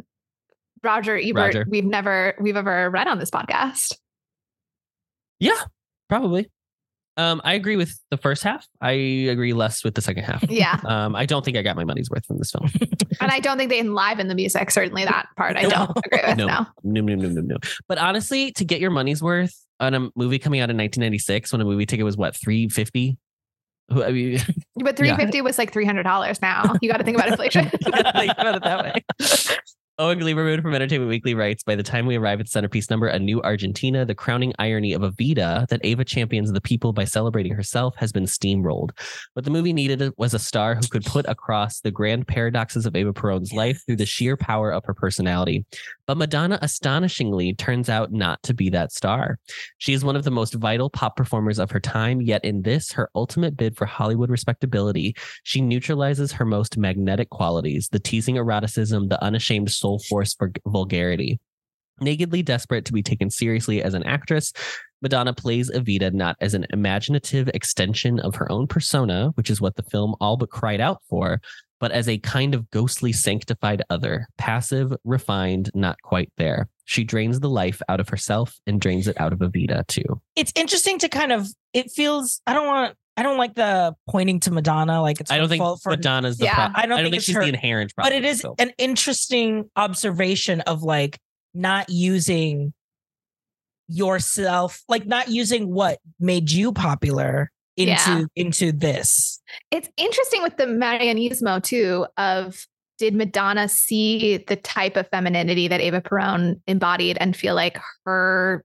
Roger Ebert Roger. we've never we've ever read on this podcast. Yeah, probably. Um, I agree with the first half. I agree less with the second half. Yeah. Um, I don't think I got my money's worth from this film. And I don't think they enliven the music. Certainly that part I don't agree with. No. No. No, no, no, no, no. But honestly, to get your money's worth on a movie coming out in 1996, when a movie ticket was what 350. I mean, But 350 was like $300 now. You got to think about inflation. think about it that way. Owen Gleiberman from Entertainment Weekly writes By the time we arrive at centerpiece number, A New Argentina, the crowning irony of Evita that Eva champions the people by celebrating herself has been steamrolled. What the movie needed was a star who could put across the grand paradoxes of Eva Perón's life through the sheer power of her personality. But Madonna astonishingly turns out not to be that star. She is one of the most vital pop performers of her time, yet in this, her ultimate bid for Hollywood respectability, she neutralizes her most magnetic qualities the teasing eroticism, the unashamed soul force for vulgarity. Nakedly desperate to be taken seriously as an actress, Madonna plays Evita not as an imaginative extension of her own persona, which is what the film all but cried out for, but as a kind of ghostly sanctified other, passive, refined, not quite there. She drains the life out of herself and drains it out of Evita too. It's interesting to kind of. It feels. I don't want. I don't like the pointing to Madonna. Like it's I don't think fault for. Madonna's the Yeah, problem. I don't think think she's her- the inherent problem. but it is So- an interesting observation of like not using yourself, like not using what made you popular into Yeah. into this. it's interesting with the Marianismo too of did Madonna see the type of femininity that Eva Perón embodied and feel like her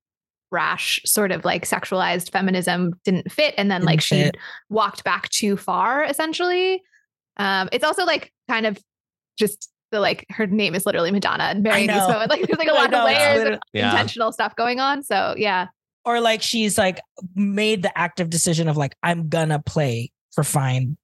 rash sort of like sexualized feminism didn't fit and then like Didn't she fit. walked back too far essentially um it's also like kind of just the like her name is literally Madonna and. Marianismo and like there's like a lot of layers of Yeah. intentional stuff going on so yeah Or like she's like made the active decision of like I'm gonna play for fine.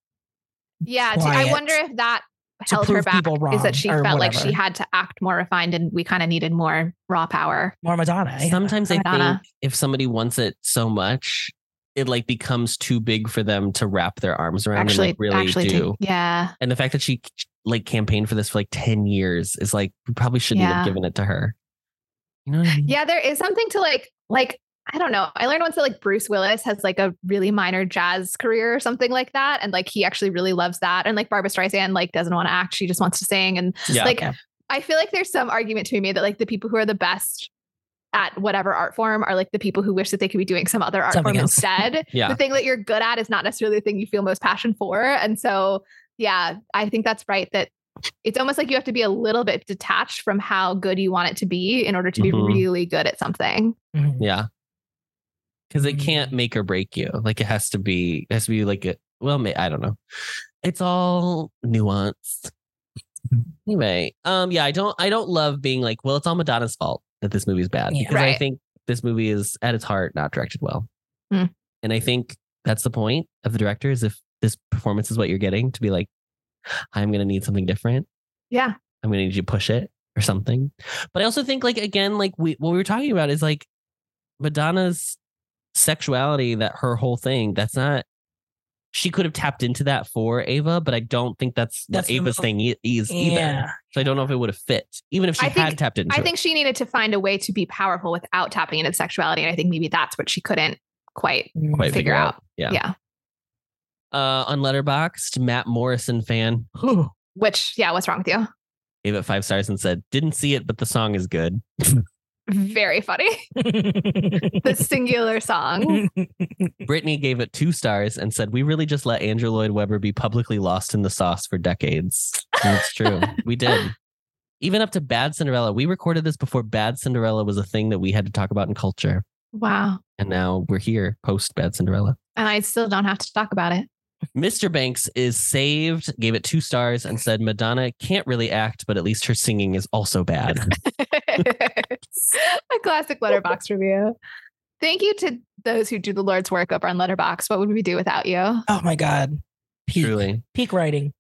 Yeah, t- I quiet wonder if that held her back. people Is that she or felt like she had to act more refined, and we kind of needed more raw power. More Madonna. yeah. Sometimes I think if somebody wants it so much, it like becomes too big for them to wrap their arms around Actually, and like really actually, do. take- yeah, And the fact that she like campaigned for this for like 10 years is like we probably shouldn't Yeah. have given it to her. You know what I mean? yeah. There is something to like, like I don't know. I learned once that like Bruce Willis has like a really minor jazz career or something like that, and like he actually really loves that. And like Barbra Streisand like doesn't want to act; she just wants to sing. And Yeah. like Yeah. I feel like there's some argument to be made that like the people who are the best at whatever art form are like the people who wish that they could be doing some other art Something form else. instead. Yeah. The thing that you're good at is not necessarily the thing you feel most passion for. And so, yeah, I think that's right that it's almost like you have to be a little bit detached from how good you want it to be in order to be Mhm. really good at something. Yeah. Because it Mm. can't make or break you. Like it has to be, it has to be like a, well, I don't know. It's all nuanced. Anyway, um, yeah, I don't, I don't love being like, well, it's all Madonna's fault that this movie is bad Yeah. because I think this movie is at its heart not directed well, Hmm. and I think that's the point of the director is if this performance is what you're getting to be like, I'm gonna need something different. Yeah. I'm gonna need you to push it or something. But I also think like again, like we what we were talking about is like Madonna's sexuality, that her whole thing, that's not she could have tapped into that for Eva, but I don't think that's, That's what Eva's mo- thing is either. Yeah. So I don't know if it would have fit, even if she I had think- tapped into I it. think she needed to find a way to be powerful without tapping into sexuality. And I think maybe that's what she couldn't quite Quite figure out. Yeah. Yeah. Uh, on Letterboxd, Matt Morrison fan Which, yeah, what's wrong with you? gave it five stars and said, "Didn't see it, but the song is good." Very funny. the singular song. Brittany gave it two stars and said, "We really just let Andrew Lloyd Webber be publicly lost in the sauce for decades." And it's true, we did. Even up to Bad Cinderella, we recorded this before Bad Cinderella was a thing that we had to talk about in culture, Wow. and now we're here post Bad Cinderella. And I still don't have to talk about it. Mr. Banks is saved, gave it two stars, and said Madonna can't really act, but at least her singing is also bad. a classic Letterboxd review. Thank you to those who do the Lord's work over on Letterboxd. What would we do without you? oh my god. Peak Truly. peak writing.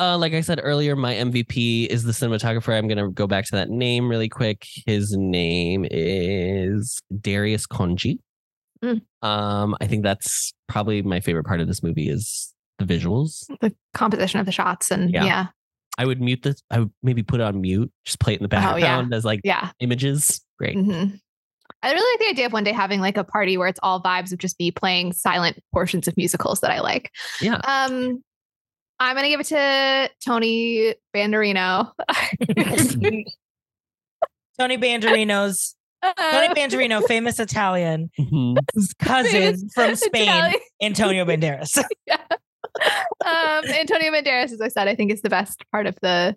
Uh, like I said earlier, my MVP is the cinematographer. I'm gonna go back to that name really quick. His name is Darius Khondji. Mm. Um, I think that's probably my favorite part of this movie is the visuals. The composition of the shots and Yeah. yeah. I would mute this. I would maybe put it on mute, just play it in the Oh, yeah. background as like Yeah. images. Great. Mhm. I really like the idea of one day having like a party where it's all vibes of just me playing silent portions of musicals that I like. Yeah. Um, I'm gonna give it to Tony Banderino. Tony Banderino's Tony Banderino, famous Italian Mhm. cousin from Spain, Italian. Antonio Banderas. um, Antonio Banderas, as I said, I think is the best part of the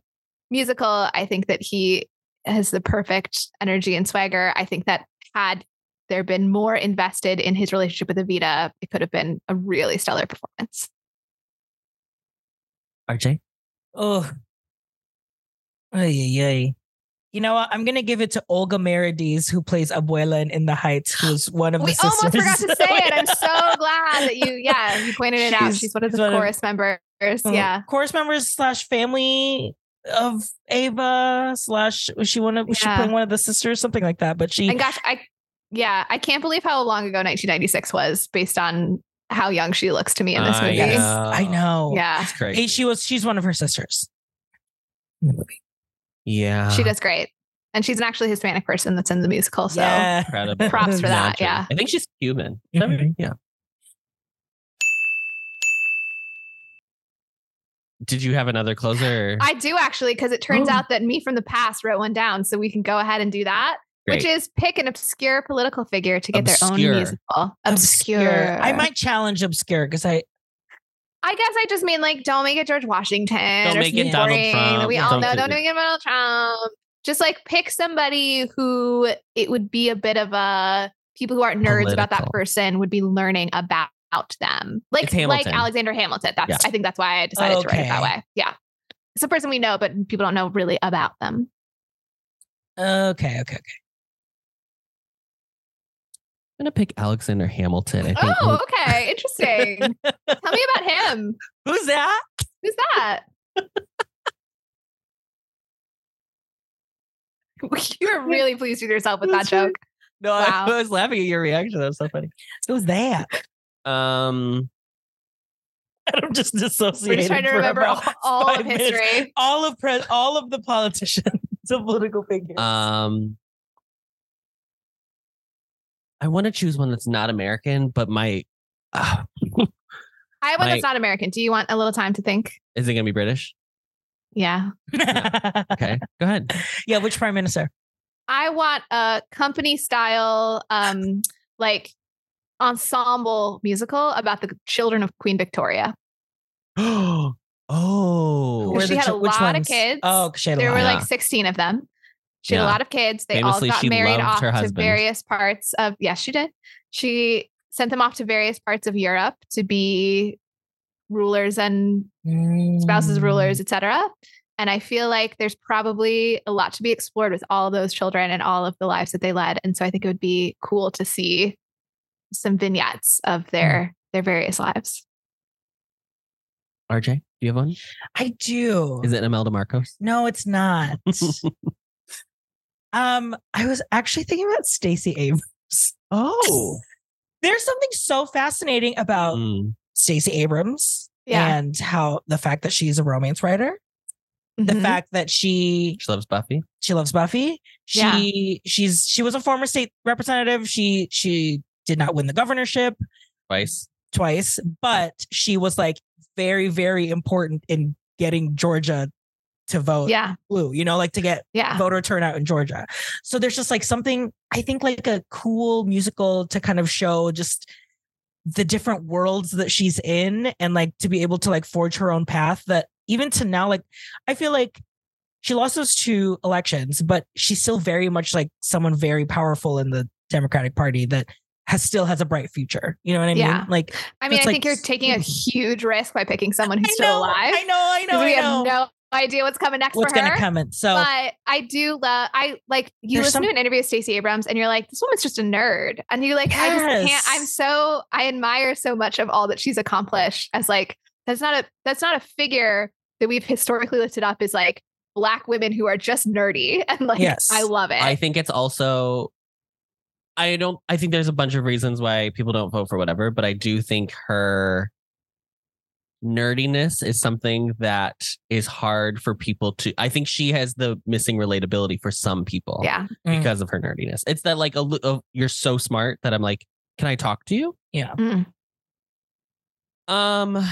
musical. I think that he has the perfect energy and swagger. I think that had there been more invested in his relationship with Evita, it could have been a really stellar performance. RJ. Oh, ay, ay, ay. You know what? I'm gonna give it to Olga Merediz, who plays Abuela in In the Heights, who's one of We the sisters. almost forgot to say it. I'm so glad that you, yeah, you pointed it out. She's- She's one of the one of- chorus members. Uh, Yeah. chorus members slash family of Eva slash was she one of was she Yeah. playing one of the sisters, something like that. But she And gosh, I, yeah, I can't believe how long ago 1996 was based on how young she looks to me in this I movie. yes, know. I know. Yeah. That's great. Hey, she was she's one of her sisters. Yeah. She does great. And she's an actually Hispanic person that's in the musical. So yeah. Incredible. Props for that, Imagine. yeah. I think she's Cuban. Is that right? Mhm. Yeah. Did you have another closer? I do actually, because it turns Oh. out that me from the past wrote one down. So we can go ahead and do that, which is pick an obscure political figure to get their own musical. Obscure. I might challenge obscure because I I guess I just mean like don't make it George Washington. Don't or make it Donald Trump. we all Don't know. do Don't make it Donald Trump. Just like pick somebody who it would be a bit of a people who aren't nerds about that person would be learning about them. Like like Alexander Hamilton. That's Yeah. I think that's why I decided to write it that way. Yeah. It's a person we know, but people don't know really about them. okay, okay, okay. I'm gonna pick Alexander Hamilton. I think Oh, okay. Interesting. Tell me about him. Who's that? Who's that? you were really pleased with yourself with that That's right. joke. no, Wow. I was laughing at your reaction. That was so funny. Who's that? Um, I'm just We're dissociated. just trying to for remember all, about all of five minutes. history. all of pre- all of the politicians, the political figures. um, I want to choose one that's not American, but my uh, I have one my- that's not American. Do you want a little time to think? is it gonna be British? Yeah. Okay, go ahead. yeah, which prime minister? I want a company style, um, like ensemble musical about the children of Queen Victoria. oh, Oh, Because are she had a which lot of kids. Oh, she had a There were Yeah. like 16 of them. She had a lot of kids. They Famously, all got married off to husband. various parts of yes, she did. She sent them off to various parts of Europe to be rulers and spouses rulers, Mm. etc. And I feel like there's probably a lot to be explored with all of those children and all of the lives that they led. And so I think it would be cool to see some vignettes of their their various lives. RJ, do you have one? I do. Is it Imelda Marcos? No, it's not. um, I was actually thinking about Stacey Abrams. Oh, There's something so fascinating about Mm. Stacey Abrams Yeah. and how the fact that she's a romance writer, the Mhm. fact that she she loves Buffy. she loves Buffy. She Yeah. she's she was a former state representative. She she did not win the governorship Twice. twice, but she was like very very important in getting Georgia to vote yeah. blue. You know, like to get Yeah. voter turnout in Georgia. So there's just like something I think like a cool musical to kind of show just the different worlds that she's in and like to be able to like forge her own path that even to now like I feel like she lost those two elections but she's still very much like someone very powerful in the Democratic Party that has still has a bright future. You know what I mean? Yeah. Like I mean, I like think you're taking a huge risk by picking someone who's I still alive. I know, I know, we I know. have no idea what's coming next what's for her. gonna come in. So But I do love I like you listen some- to an interview with Stacey Abrams and you're like, this woman's just a nerd. And you're like, I just can't, I'm so I admire so much of all that she's accomplished as like that's not a that's not a figure that we've historically lifted up as like black women who are just nerdy. And like Yes. I love it. I think it's also I don't I think there's a bunch of reasons why people don't vote for whatever, but I do think her nerdiness is something that is hard for people to. I think she has the missing relatability for some people Yeah. Mm. because of her nerdiness. It's that like a li- of you're so smart that I'm like, can I talk to you? Yeah. Mm. Um,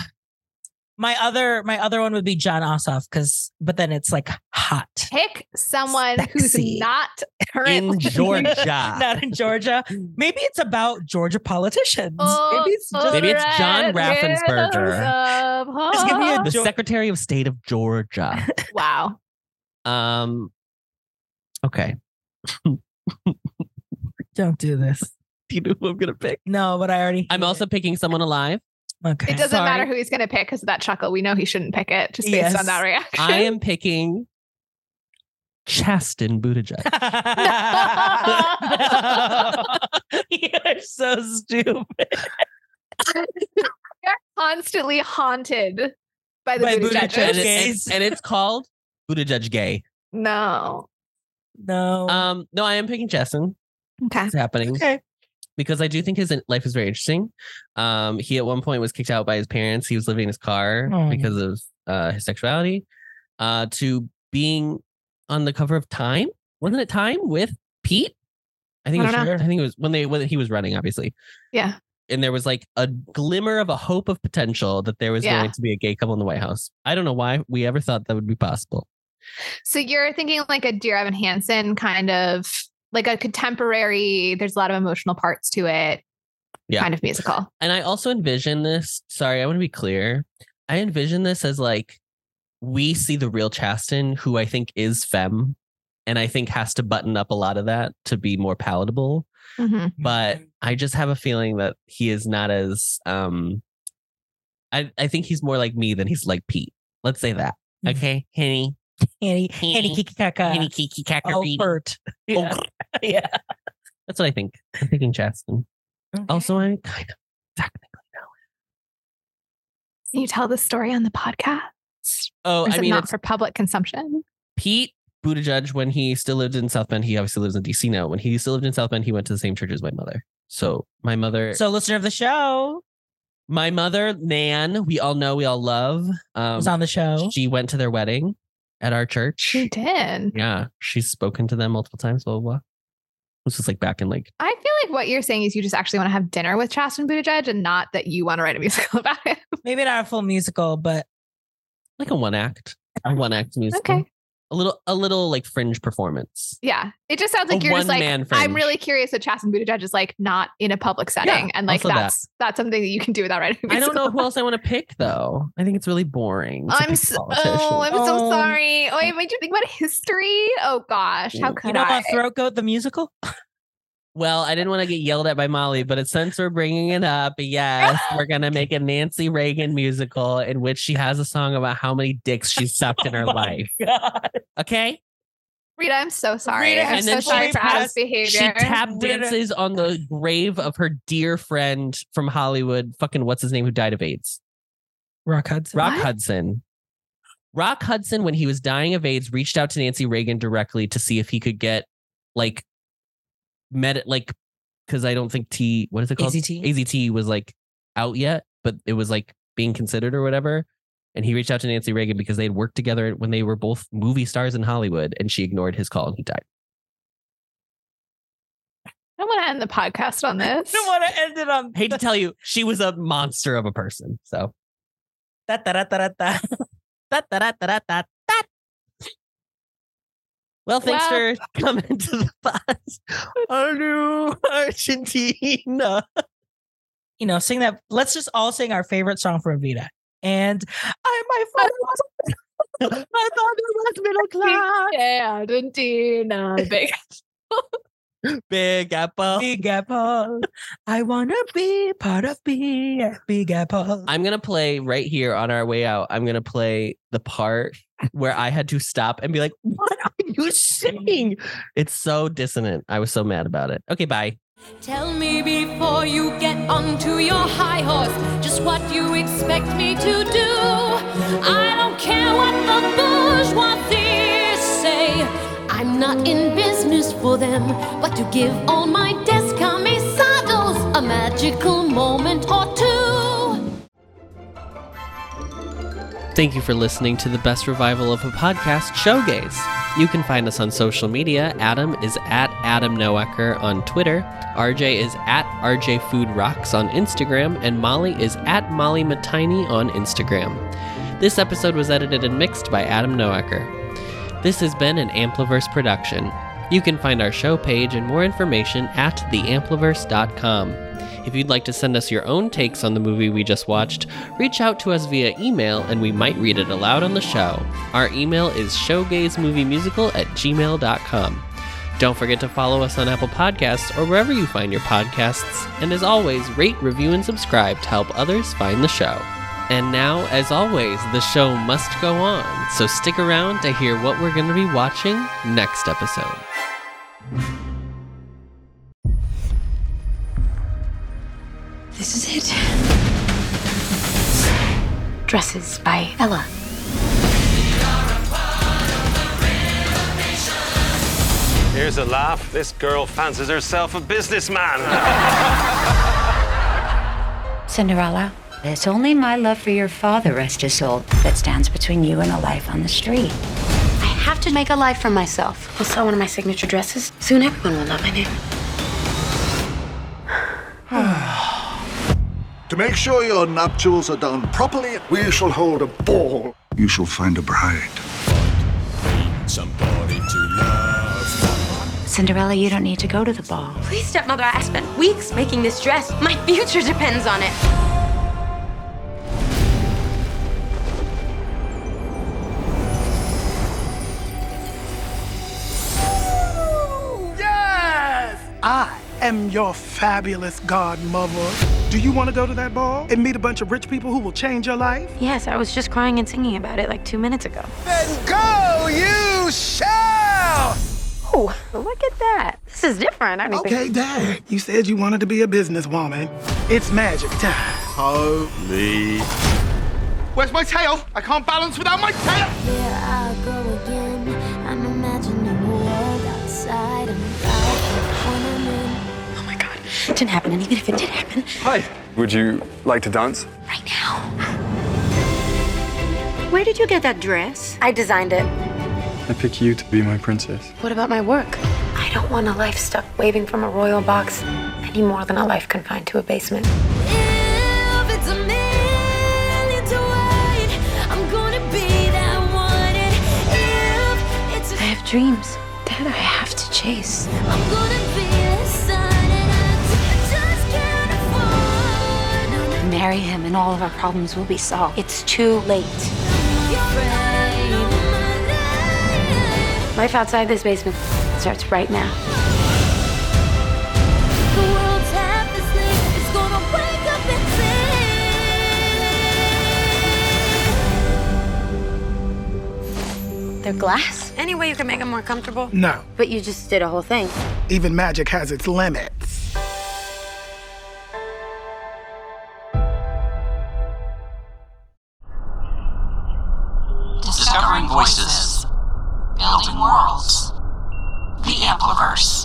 My other my other one would be Jon Ossoff because but then it's like hot. Pick someone Sexy. who's not currently in Georgia. Not in Georgia. Maybe it's about Georgia politicians. Oh, Maybe it's just Maybe it's John red Raffensperger. of Just give me a the Geor- Secretary of State of Georgia. wow. Um, okay. don't do this. Do you know who I'm gonna pick? No, but I already I'm hate also picking someone alive. It. okay. It doesn't Sorry. matter who he's going to pick because of that chuckle. We know he shouldn't pick it just based Yes. on that reaction. I am picking Chasten Buttigieg. You're so stupid. You're constantly haunted by the By booty Buttigieg. and, it- Gays. and- and it's called Buttigieg Gay. No. No. Um, no, I am picking Chasten. Okay. It's happening. okay. Because I do think his life is very interesting. Um, he at one point was kicked out by his parents. He was living in his car Oh. because of uh, his sexuality. Uh, to being on the cover of Time, wasn't it Time with Pete? I think I it was, know. I think it was when they when he was running, obviously, Yeah. and there was like a glimmer of a hope of potential that there was Yeah. going to be a gay couple in the White House. I don't know why we ever thought that would be possible. So you're thinking like a Dear Evan Hansen kind of like a contemporary, there's a lot of emotional parts to it, Yeah. kind of musical. And I also envision this. Sorry, I want to be clear. I envision this as like we see the real Chasten, who I think is femme, and I think has to button up a lot of that to be more palatable. Mhm. But I just have a feeling that he is not as. um I I think he's more like me than he's like Pete. Let's say that. Mhm. Okay, Henny, Henny, Henny, Kiki, Kaka. Henny, Kiki, Kacker, Oh, Pete. Bert. Yeah. Yeah. That's what I think. I'm thinking Chasten. Also, I'm kind of technically know. Can you tell the story on the podcast? Oh, Or is I it mean, not it's for public consumption? Pete Buttigieg, when he still lived in South Bend, he obviously lives in DC now. When he still lived in South Bend, he went to the same church as my mother. So my mother, So listener of the show my mother, Nan, we all know, we all love. Um, was on the show. she went to their wedding at our church. She did. Yeah, she's spoken to them multiple times. Blah blah. blah. This was like back in like I feel like what you're saying is you just actually want to have dinner with Chasten Buttigieg and not that you want to write a musical about it. Maybe not a full musical, but like a one act, a one act musical. Okay. A little, a little like fringe performance. Yeah. It just sounds like A you're just like, one-man I'm really curious that Chasten Buttigieg is like not in a public setting. and like also that. that's that's something that you can do without writing I don't know who else I want to pick though. I think it's really boring. I'm so, oh, I'm so Oh. sorry. Oh, I made you think about history. Oh gosh, how could you know I? about Throat Goat the musical? Well, I didn't want to get yelled at by Molly, but since we're bringing it up, yes, we're gonna make a Nancy Reagan musical in which she has a song about how many dicks she's sucked in oh her Oh life. God. Okay, Rita, I'm so sorry. Rita, I'm and so then sorry she for Adam's behavior. she tap dances on the grave of her dear friend from Hollywood. Fucking what's his name who died of AIDS? Rock Hudson. Rock What? Hudson. Rock Hudson, when he was dying of AIDS, reached out to Nancy Reagan directly to see if he could get like med like because I don't think T what is it called? AZT? AZT was like out yet, but it was like being considered or whatever. And he reached out to Nancy Reagan because they had worked together when they were both movie stars in Hollywood, and she ignored his call and he died. I want to end the podcast on this. I want to end it on Hate to tell you, she was a monster of a person. So da, da, da, da, da. Da, da, da, da, da, da, da. Well, thanks for coming to the bus. Hello, Argentina. You know, sing that. Let's just all sing our favorite song from Evita. And I, my father was, my father was middle class. Yeah, Argentina, big. Big Apple. Big Apple. I wanna be part of Big, Big Apple. I'm gonna play right here on our way out. I'm gonna play the part where I had to stop and be like, "What are you saying?" It's so dissonant. I was so mad about it. Okay, bye. Tell me before you get onto your high horse just what you expect me to do. I don't care what the bourgeoisie say. Not in business for them, but to give all my descamisados a magical moment or two. Thank you for listening to the best revival of a podcast, Showgays. You can find us on social media. Adam is at Adam Noecker on Twitter. RJ is at RJ Food Rocks on Instagram, and Molly is at Molly Matiny on Instagram. This episode was edited and mixed by Adam Noecker. This has been an Ampliverse production. You can find our show page and more information at theampliverse.com. If you'd like to send us your own takes on the movie we just watched, reach out to us via email and we might read it aloud on the show. Our email is showgaysmoviemusical at gmail.com. Don't forget to follow us on Apple Podcasts or wherever you find your podcasts. And as always, rate, review, and subscribe to help others find the show. And now, as always, the show must go on, so stick around to hear what we're going to be watching next episode. This is it. Dresses by Ella. Here's a laugh. This girl fancies herself a businessman. Cinderella. It's only my love for your father, rest his soul, that stands between you and a life on the street. I have to make a life for myself. I'll sell one of my signature dresses. Soon everyone will know my name. To make sure your nuptials are done properly, we shall hold a ball. You shall find a bride. Somebody to love. Cinderella, you don't need to go to the ball. Please, stepmother, I spent weeks making this dress. My future depends on it. I am your fabulous godmother. Do you want to go to that ball and meet a bunch of rich people who will change your life? Yes, I was just crying and singing about it like two minutes ago. Then go, you shall! Oh, look at that. This is different. I didn't think- Okay, Dad. You said you wanted to be a businesswoman. It's magic time. Holy. Where's my tail? I can't balance without my tail. Here I go again. It didn't happen, and even if it did happen, Hi. Would you like to dance? right now. Where did you get that dress? I designed it. I pick you to be my princess. What about my work? I don't want a life stuck waving from a royal box any more than a life confined to a basement. If it's a million to wait, I'm gonna that one. And if it's I a have dreams that I have to chase. Marry him, and all of our problems will be solved. It's too late. You're right on my name. Life outside this basement starts right now. The world's half asleep. It's gonna wake up and sing. They're glass. Any way you can make them more comfortable? No, But you just did a whole thing. even magic has its limits. Voices. Building worlds. The Ampliverse.